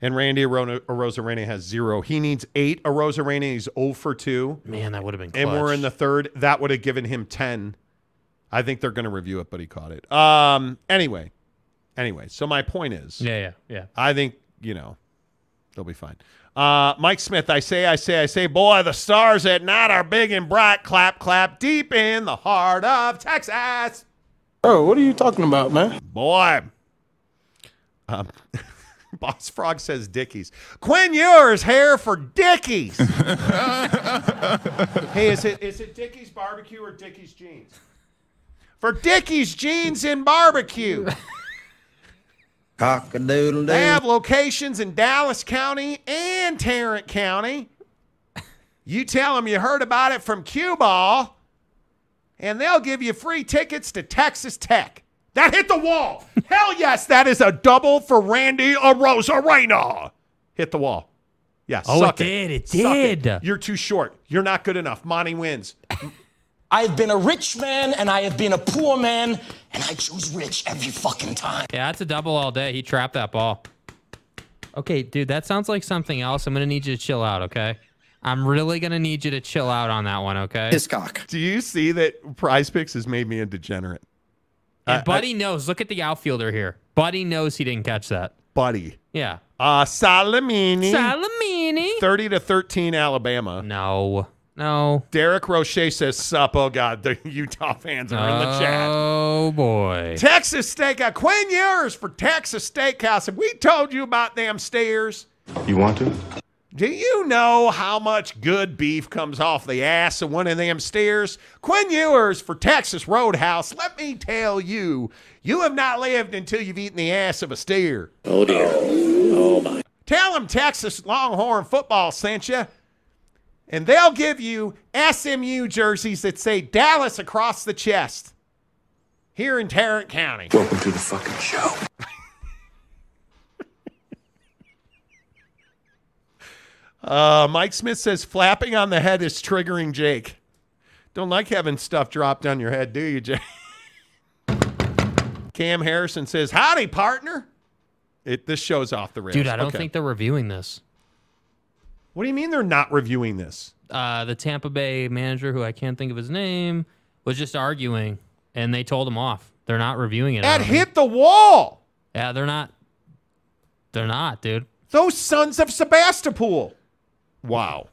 And Randy Arozarena has zero. He needs eight. Arozarena, he's 0 for 2. Man, that would have been And we're in the third. That would have given him 10. I think they're going to review it, but he caught it. Um. Anyway. Anyway, so my point is. Yeah, yeah, yeah. I think, you know, they'll be fine. Uh, Mike Smith, I say, I say, I say, boy, the stars at night are big and bright. Clap, clap, deep in the heart of Texas. Bro, what are you talking about, man? Boy. Um, Boss Frog says Dickies. Quinn Ewers hair for Dickies. hey, is it is it Dickies barbecue or Dickies jeans? For Dickies jeans and barbecue. Cock-a-doodle-doo. They have locations in Dallas County and Tarrant County. You tell them you heard about it from Cue Ball, and they'll give you free tickets to Texas Tech. That hit the wall. Hell yes, that is a double for Randy Arozarena. Hit the wall. Yeah, Oh, suck it did. It Suck did. You're too short. You're not good enough. Monty wins. I have been a rich man and I have been a poor man, and I choose rich every fucking time. Yeah, that's a double all day. He trapped that ball. Okay, dude, that sounds like something else. I'm gonna need you to chill out, okay? I'm really gonna need you to chill out on that one, okay? cock. Do you see that PrizePicks has made me a degenerate? And I- Buddy knows. Look at the outfielder here. Buddy knows he didn't catch that. Buddy. Yeah. Uh, Salamini. Salamini. 30 to 13 Alabama. No. No. Derek Roche says, Sup. Oh, God. The Utah fans are in the chat. Oh boy. Texas Steakhouse. Quinn Ewers for Texas Steakhouse. Have we told you about them stairs? You want to? Do you know how much good beef comes off the ass of one of them steers? Quinn Ewers for Texas Roadhouse. Let me tell you, you have not lived until you've eaten the ass of a steer. Oh dear. Oh my. Tell them Texas Longhorn football sent you. And they'll give you SMU jerseys that say Dallas across the chest here in Tarrant County. Welcome to the fucking show. Uh, Mike Smith says flapping on the head is triggering Jake. Don't like having stuff dropped on your head, do you, Jake? Cam Harrison says, Howdy, partner. It this show's off the rails. Dude, I don't Okay. think they're reviewing this. What do you mean they're not reviewing this? Uh, the Tampa Bay manager, who I can't think of his name, was just arguing, and they told him off. They're not reviewing it. That hit the wall. Yeah, they're not. They're not, dude. Those sons of Sebastopol. Wow.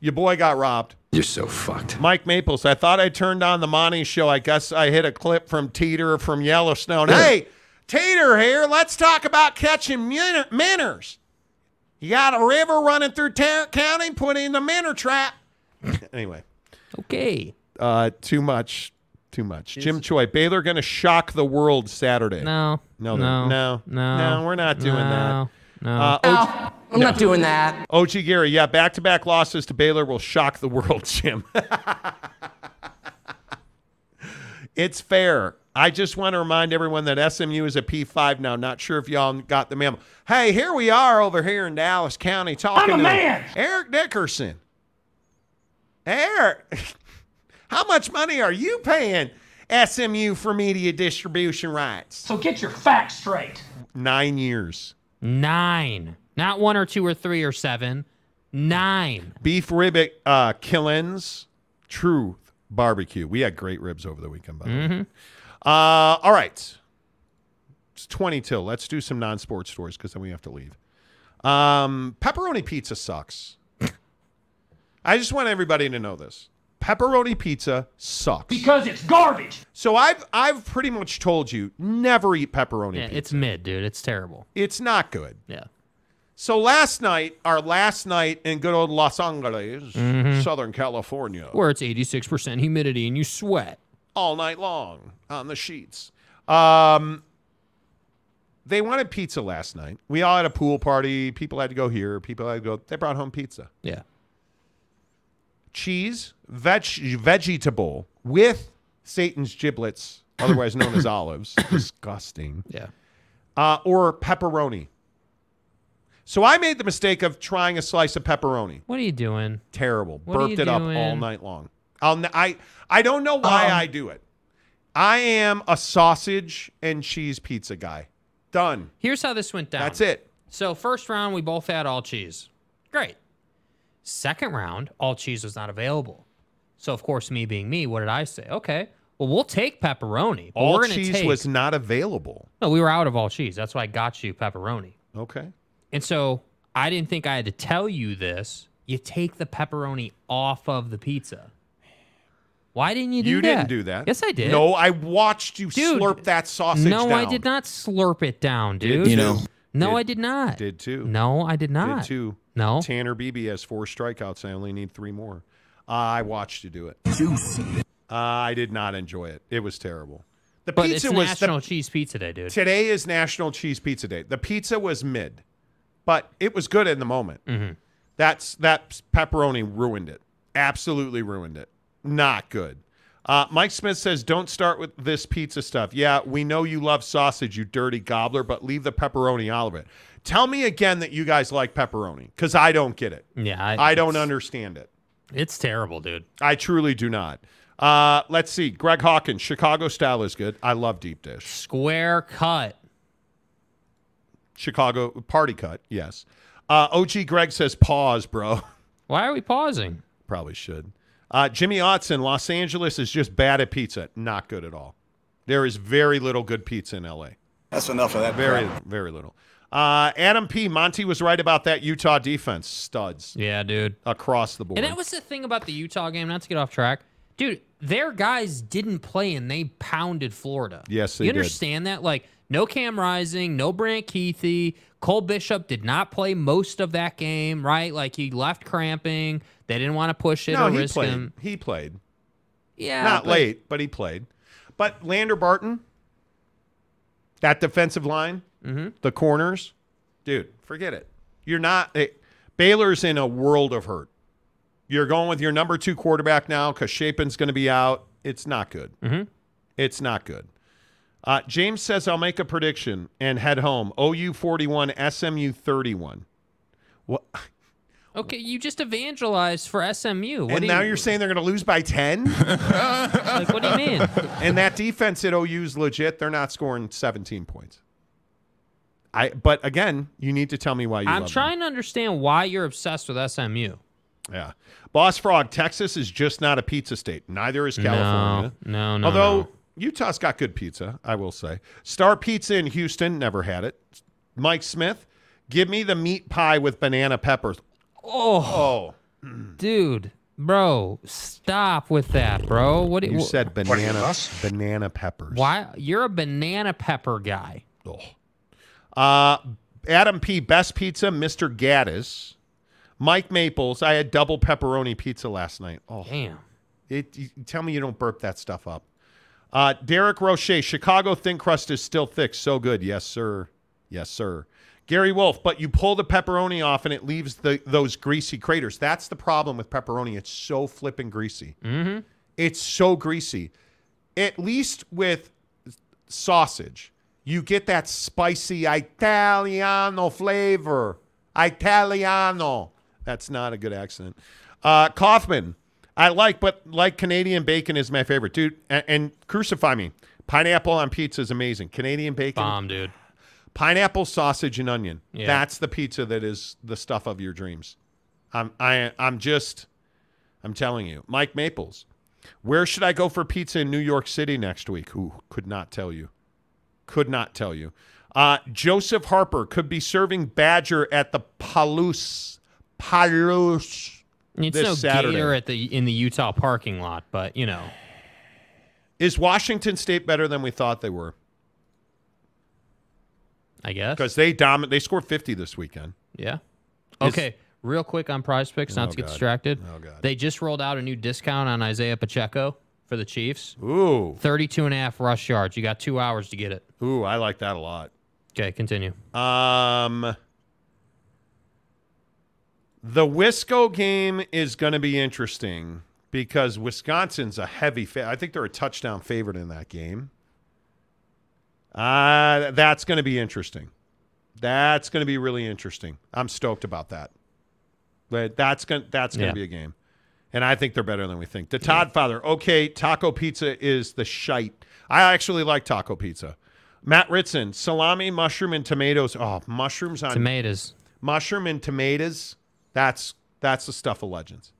Your boy got robbed. You're so fucked. Mike Maples, I thought I turned on the Monty show. I guess I hit a clip from Teeter from Yellowstone. Hey, Teeter here. Let's talk about catching min- minnows. You got a river running through Tarrant County, put in the minnow trap. anyway, Okay. uh, too much. Too much. Jim Choi, Baylor going to shock the world Saturday. No. No, No. no, No. no, we're not doing No. that. No. Uh, OG, I'm not doing that. OG Gary, yeah, back to back losses to Baylor will shock the world, Jim. it's fair. I just want to remind everyone that SMU is a P5 now. Not sure if y'all got the memo. Hey, here we are over here in Dallas County talking I'm a to man. Eric Dickerson. Eric, how much money are you paying SMU for media distribution rights? So get your facts straight. Nine years. Nine. Not one or two or three or seven. Nine. Beef rib uh, Killens, Truth Barbecue. We had great ribs over the weekend, by the way. Mhm. Uh, all right. It's 20 till. Let's do some non sports stories because then we have to leave. Um, pepperoni pizza sucks. I just want everybody to know this. Pepperoni pizza sucks. Because it's garbage. So I've I've pretty much told you never eat pepperoni Yeah, pizza. it's mid, dude. It's terrible. It's not good. Yeah. So last night, our last night in good old Los Angeles, Mhm. Southern California, Where it's 86% humidity and you sweat. all night long on the sheets. Um, they wanted pizza last night. We all had a pool party. People had to go here. People had to go. They brought home pizza. Yeah. Cheese, veg, vegetable with Satan's giblets, otherwise known as olives. Disgusting. Yeah. Uh, or pepperoni. So I made the mistake of trying a slice of pepperoni. What are you doing? Terrible. What Burped you it up all night long. I'll, n- I, I don't know why Um, I do it. I am a sausage and cheese pizza guy. Done. Here's how this went down. That's it. So first round, we both had all cheese. Great. Second round, all cheese was not available. So of course, me being me, what did I say? Okay, well we'll take pepperoni. But All we're cheese take... was not available. no, we were out of all cheese. That's why I got you pepperoni. Okay. And so I didn't think I had to tell you this. You take the pepperoni off of the pizza. Why didn't you do You that? You didn't do that. Yes, I did. No, I watched you Dude, slurp that sausage No, I did not slurp it down, dude. too. You know. No, Did- I did not. Did too. No, I did not. Did too. No. Tanner Bibee has four strikeouts. I only need three more. Uh, I watched you do it. Juicy. Uh, I did not enjoy it. It was terrible. The But pizza it's was National the, Cheese Pizza Day, dude. today is National Cheese Pizza Day. The pizza was mid, but it was good in the moment. Mm-hmm. That's that pepperoni ruined it. Absolutely ruined it. Not good. Uh, Mike Smith says, "Don't start with this pizza stuff." Yeah, we know you love sausage, you dirty gobbler, but leave the pepperoni out of it. Tell me again that you guys like pepperoni, because I don't get it. Yeah, I, I don't understand it. It's terrible, dude. I truly do not. Uh, let's see. Greg Hawkins, Chicago style is good. I love deep dish. Square cut. Chicago party cut, yes. Uh, OG Greg says, pause, bro. Why are we pausing? Probably should. Uh, Jimmy Otson, Los Angeles is just bad at pizza. Not good at all. There is very little good pizza in LA. That's enough of that. Very, crap. very little. Uh, Adam P. Monty was right about that Utah defense. Studs Yeah, dude. across the board. And that was the thing about the Utah game, not to get off track. Dude, their guys didn't play and they pounded Florida. Yes, they You did. understand that? Like, no Cam Rising, no Brant Kuithe. Cole Bishop did not play most of that game, right? Like, he left cramping. They didn't want to push it no, or he risk played. him. He played. Yeah. Not but- late, but he played. But Lander Barton, that defensive line, Mhm. the corners, dude, forget it. You're not. eh, Baylor's in a world of hurt. You're going with your number two quarterback now because Shapen's going to be out. It's not good. Mhm. It's not good. Uh, James says I'll make a prediction and head home. OU 41, SMU 31. What? Okay, you just evangelized for SMU. What and do now you, you're saying they're going to lose by 10? like, what do you mean? and that defense at OU is legit. They're not scoring 17 points. I but again, you need to tell me why you I'm love trying to understand why you're obsessed with SMU. Yeah. Boss Frog, Texas is just not a pizza state. Neither is California. No, no, no Although no. Utah's got good pizza, I will say. Star Pizza in Houston, never had it. Mike Smith, give me the meat pie with banana peppers. Oh, Oh, dude, bro, stop with that, bro. What do you wh- said banana banana peppers. Why you're a banana pepper guy? Oh. Uh, Adam P. Best pizza, Mr. Gaddis. Mike Maples. I had double pepperoni pizza last night. Oh, Damn. It, you, tell me you don't burp that stuff up. Uh, Derek Roche, Chicago thin crust is still thick. So good. Yes, sir. Yes, sir. Gary Wolf, but you pull the pepperoni off and it leaves the those greasy craters. That's the problem with pepperoni. It's so flipping greasy. Mm-hmm. It's so greasy. At least with sausage, you get that spicy Italiano flavor. Italiano. That's not a good accent. Uh, Kaufman, I like, but like Canadian bacon is my favorite, dude. And, and crucify me. Pineapple on pizza is amazing. Canadian bacon, Bomb, dude. pineapple, sausage, and onion. Yeah. That's the pizza that is the stuff of your dreams. I'm I I'm just I'm telling you. Mike Maples. Where should I go for pizza in New York City next week? Who could not tell you. Could not tell you. Uh, Joseph Harper could be serving Badger at the Palouse Palouse It's no Saturday. gator at the in the Utah parking lot, but you know, Is Washington State better than we thought they were? I guess. Because they domin- they scored 50 this weekend. Yeah. Is- Okay, real quick on PrizePicks, not Oh, to get God. distracted. Oh, God. They just rolled out a new discount on Isaiah Pacheco for the Chiefs. Ooh. 32 and a half rush yards. You got two hours to get it. Ooh, I like that a lot. Okay, continue. Um, the Wisco game is going to be interesting because Wisconsin's a heavy. Fa- I think they're a touchdown favorite in that game. Uh, that's going to be interesting. That's going to be really interesting. I'm stoked about that. But that's going that's going to Yeah. be a game. And I think they're better than we think. The Todd Father, okay, taco pizza is the shite. I actually like taco pizza. Matt Ritson, salami, mushroom, and tomatoes. Oh, mushrooms on Tomatoes. mushroom and tomatoes. That's that's the stuff of legends.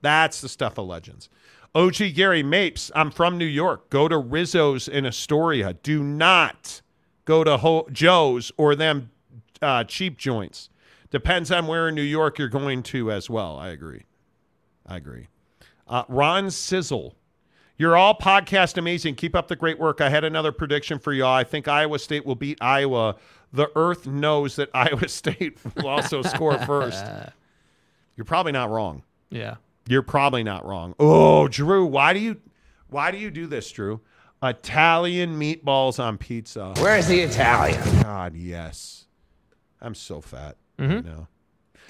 That's the stuff of legends. OG Gary Mapes, I'm from New York. Go to Rizzo's in Astoria. Do not go to Ho- Joe's or them uh, cheap joints. Depends on where in New York you're going to as well. I agree. I agree. Uh, Ron Sizzle. You're all podcast amazing. Keep up the great work. I had another prediction for y'all. I think Iowa State will beat Iowa. The earth knows that Iowa State will also score first. You're probably not wrong. Yeah. You're probably not wrong. Oh, Drew, why do you why do you do this, Drew? Italian meatballs on pizza. Where's the Italian? God, yes. I'm so fat. Mm-hmm. right now.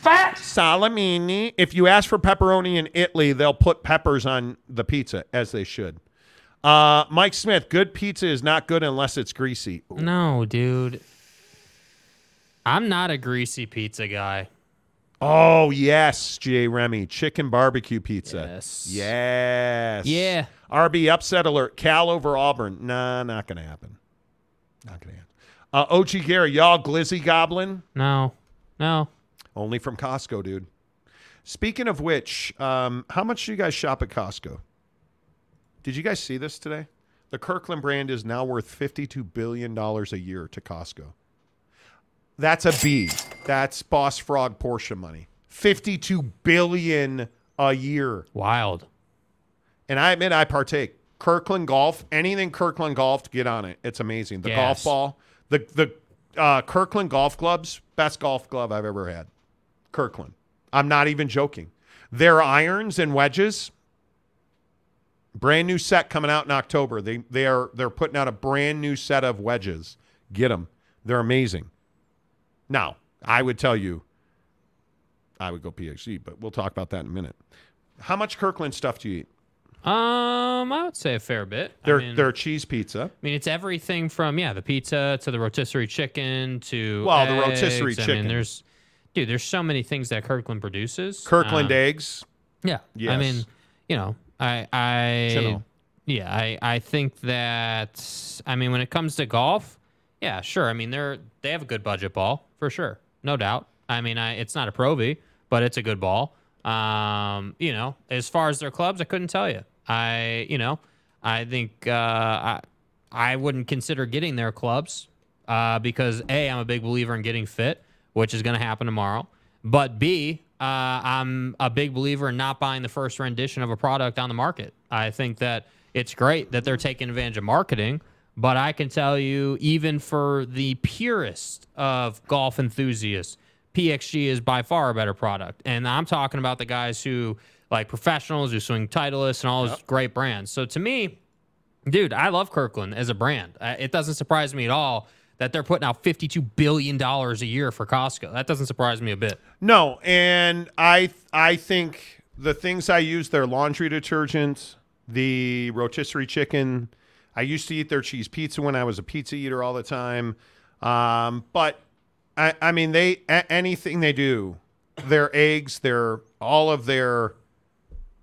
Fat salamini. If you ask for pepperoni in Italy, they'll put peppers on the pizza, as they should. Uh, Mike Smith, good pizza is not good unless it's greasy. No, dude. I'm not a greasy pizza guy. Oh yes, J. Remy, chicken barbecue pizza. Yes. Yes. Yeah. RB upset alert. Cal over Auburn. Nah, not gonna happen. Not gonna happen. Uh, OG Gary, y'all glizzy goblin. No. No. Only from Costco, dude. Speaking of which, um, how much do you guys shop at Costco? Did you guys see this today? The Kirkland brand is now worth $52 billion a year to Costco. That's a B. That's Boss Frog Porsche money. 52 billion a year. Wild. And I admit I partake. Kirkland Golf, anything Kirkland Golf, get on it. It's amazing. The golf ball, the the uh, Kirkland golf clubs, best golf glove I've ever had. Kirkland. I'm not even joking. Their irons and wedges, brand new set coming out in October. They they are they're putting out a brand new set of wedges. Get them. They're amazing. Now, I would tell you, I would go PXG, but we'll talk about that in a minute. How much Kirkland stuff do you eat? Um, I would say a fair bit. I Their mean, their cheese pizza. I mean, it's everything from yeah, the pizza to the rotisserie chicken to Well, the eggs. rotisserie I chicken. mean, there's dude, there's so many things that Kirkland produces. Kirkland Um, eggs. Yeah, I mean, you know, I I yeah, I I think that I mean when it comes to golf, yeah, sure. I mean they're they have a good budget ball for sure, no doubt. I mean, I it's not a Pro V, but it's a good ball. Um, you know, as far as their clubs, I couldn't tell you. I you know, I think uh, I I wouldn't consider getting their clubs uh, because a I'm a big believer in getting fit, which is going to happen tomorrow. But B, uh, I'm a big believer in not buying the first rendition of a product on the market. I think that it's great that they're taking advantage of marketing, But I can tell you, even for the purest of golf enthusiasts, PXG is by far a better product. And I'm talking about the guys who like professionals who swing Titleist and all those great brands. So to me, dude, I love Kirkland as a brand. Uh, it doesn't surprise me at all that they're putting out $52 billion a year for Costco. That doesn't surprise me a bit. No, and I I think the things I use their laundry detergent, the rotisserie chicken. I used to eat their cheese pizza when I was a pizza eater all the time. Um, but I, I mean, they a- anything they do, their eggs, their all of their,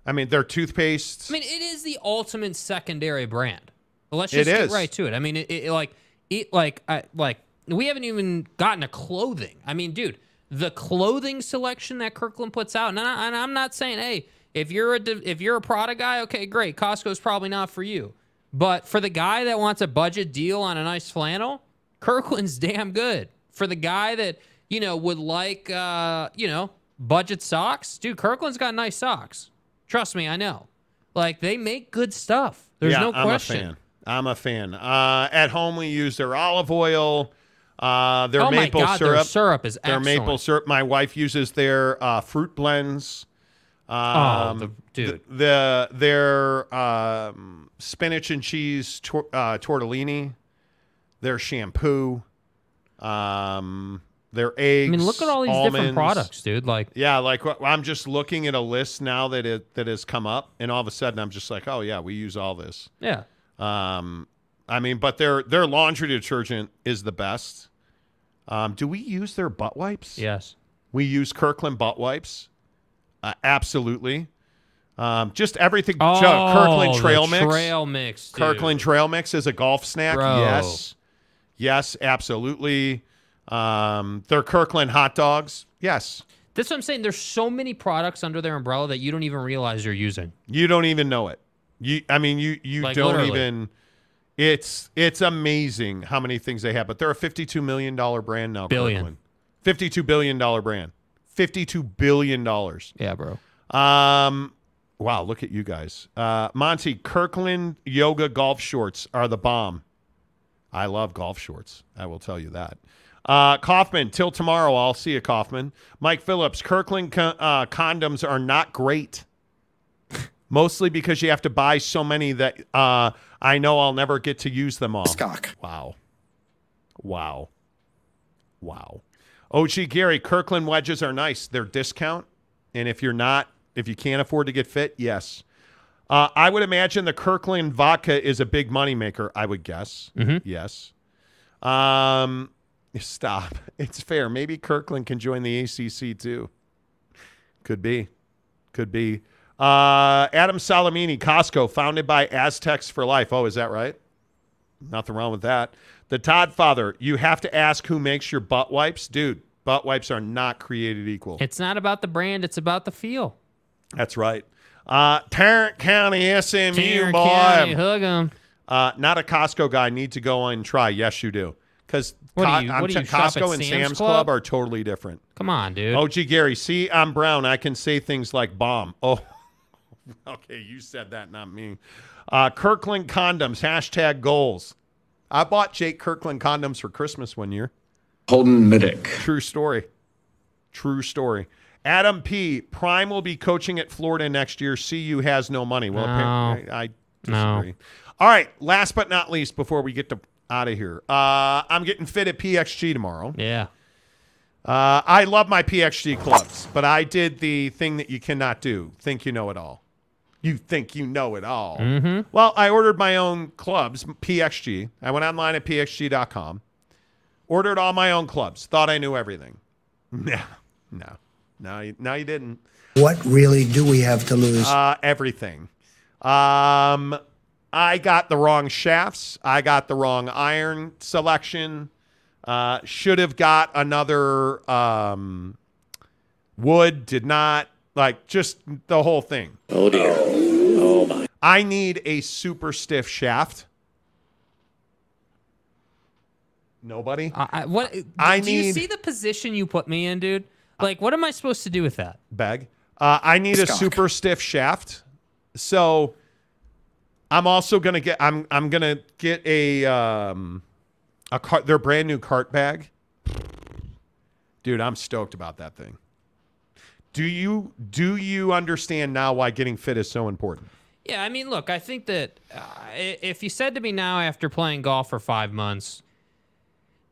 I mean, their toothpaste. I mean, it is the ultimate secondary brand. Let's It just get is. right to it. I mean, it, it like it like I like we haven't even gotten to clothing. I mean, dude, the clothing selection that Kirkland puts out, and, I, and I'm not saying, hey, if you're a if you're a Prada guy, okay, great, Costco's probably not for you. But for the guy that wants a budget deal on a nice flannel, Kirkland's damn good. For the guy that you know would like, uh, you know, budget socks, dude, Kirkland's got nice socks. Trust me, I know. Like they make good stuff. There's yeah, no question. I'm a fan. Uh, at home, we use their olive oil, uh, their Oh maple God, their syrup. syrup is their maple syrup. My wife uses their uh, fruit blends. Oh, Um, the- dude. the, their um, spinach and cheese tor- uh, tortellini, their shampoo, um, their eggs. I mean, look at all these different products, dude. Like, Yeah, like I'm just looking at a list now that it that has come up, and all of a sudden I'm just like, oh yeah, we use all this. yeah, Um, I mean, but their their laundry detergent is the best. Um, do we use their butt wipes? yes. We use Kirkland butt wipes. Uh, absolutely. Um, just everything. Oh, Kirkland the Trail Mix. Trail Mix, dude. Kirkland Trail Mix is a golf snack. Bro. Yes. Yes, absolutely. Um, their Kirkland hot dogs. Yes. That's what I'm saying. There's so many products under their umbrella that you don't even realize you're using. You don't even know it. You, I mean, you you Like, don't literally. even. It's it's amazing how many things they have, but they're a fifty-two million dollar brand now. Billion. Kirkland. Fifty-two billion dollar brand. Fifty-two billion dollars. Yeah, bro. Um, wow, look at you guys. Uh, Monty Kirkland yoga golf shorts are the bomb. I love golf shorts. I will tell you that. Uh, Kaufman, till tomorrow. I'll see you, Kaufman. Mike Phillips, Kirkland co- uh, condoms are not great. Mostly because you have to buy so many that uh, I know I'll never get to use them all. Cock. Wow. Wow. Wow. OG Gary, Kirkland wedges are nice. They're discount. And if you're not, if you can't afford to get fit, yes. Uh, I would imagine the Kirkland vodka is a big moneymaker, I would guess. Yes. Um, stop. It's fair. Maybe Kirkland can join the ACC too. Could be. Could be. Uh, Adam Salamini, Costco, founded by Aztecs for Life. Oh, is that right? Nothing wrong with that. The Todd Father, you have to ask who makes your butt wipes. Dude, butt wipes are not created equal. It's not about the brand. It's about the feel. That's right. Uh, Tarrant County, SMU, Tarrant boy. County, hug 'em. Uh, not a Costco guy. Need to go and try. Yes, you do. Because What do you- what do you shop at Costco and Sam's Sam's Club? Club are totally different. Come on, dude. OG Gary, see, I'm brown. I can say things like bomb. Oh, okay. You said that, not me. Uh, Kirkland condoms, hashtag goals. I bought Jake Kirkland condoms for Christmas one year. Holden Middick. True story. True story. Adam P. Prime will be coaching at Florida next year. CU has no money. Well, No. apparently, I No. disagree. All right. Last but not least, before we get to out of here, uh, I'm getting fit at PXG tomorrow. Yeah. Uh, I love my PXG clubs, but I did the thing that you cannot do think you know it all. You think you know it all. Mhm. Well, I ordered my own clubs, PXG. I went online at pxg.com, ordered all my own clubs, thought I knew everything. No, no, no, you, no, you didn't. What really do we have to lose? Uh, everything. Um, I got the wrong shafts. I got the wrong iron selection. Uh, should have got another um, wood. Did not. Like just the whole thing. Oh dear. Oh my. I need a super stiff shaft. Nobody. I, I- what? I do you see the position you put me in, dude? Like, what am I supposed to do with that? bag. Uh, I need a super stiff shaft. So I'm also gonna get. I'm I'm gonna get a um a cart. Their brand new cart bag. Dude, I'm stoked about that thing. Do you do you understand now why getting fit is so important? Yeah, I mean, look, I think that uh, if you said to me now after playing golf for five months,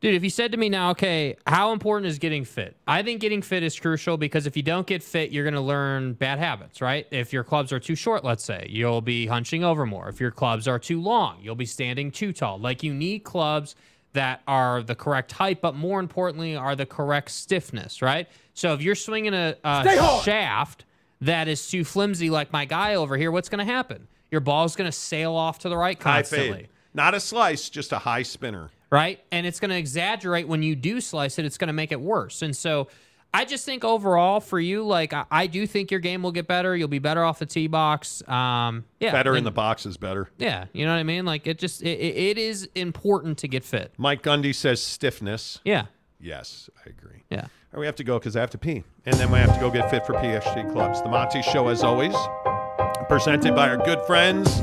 dude, if you said to me now, okay, how important is getting fit? I think getting fit is crucial because if you don't get fit, you're going to learn bad habits, right? If your clubs are too short, let's say, you'll be hunching over more. If your clubs are too long, you'll be standing too tall. Like you need clubs that are the correct height, but more importantly, are the correct stiffness, right? So if you're swinging a, a shaft that is too flimsy, like my guy over here, what's going to happen? Your ball's going to sail off to the right constantly not a slice, just a high spinner. right? And it's going to exaggerate when you do slice it. It's going to make it worse. And so I just think overall for you, like I, I do think your game will get better. You'll be better off the tee box. Um, yeah, better in the box is better. Yeah, you know what I mean. Like it just it, it it is important to get fit. Mike Gundy says stiffness. Yeah. Yes, I agree. Yeah. All right, we have to go because I have to pee. And then we have to go get fit for PXG clubs. The Monty Show, as always, presented by our good friends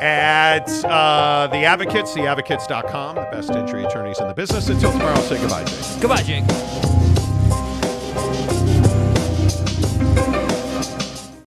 at uh, The Advocates, theadvocates.com, the best injury attorneys in the business. Until tomorrow, say goodbye, Jake. Goodbye, Jake.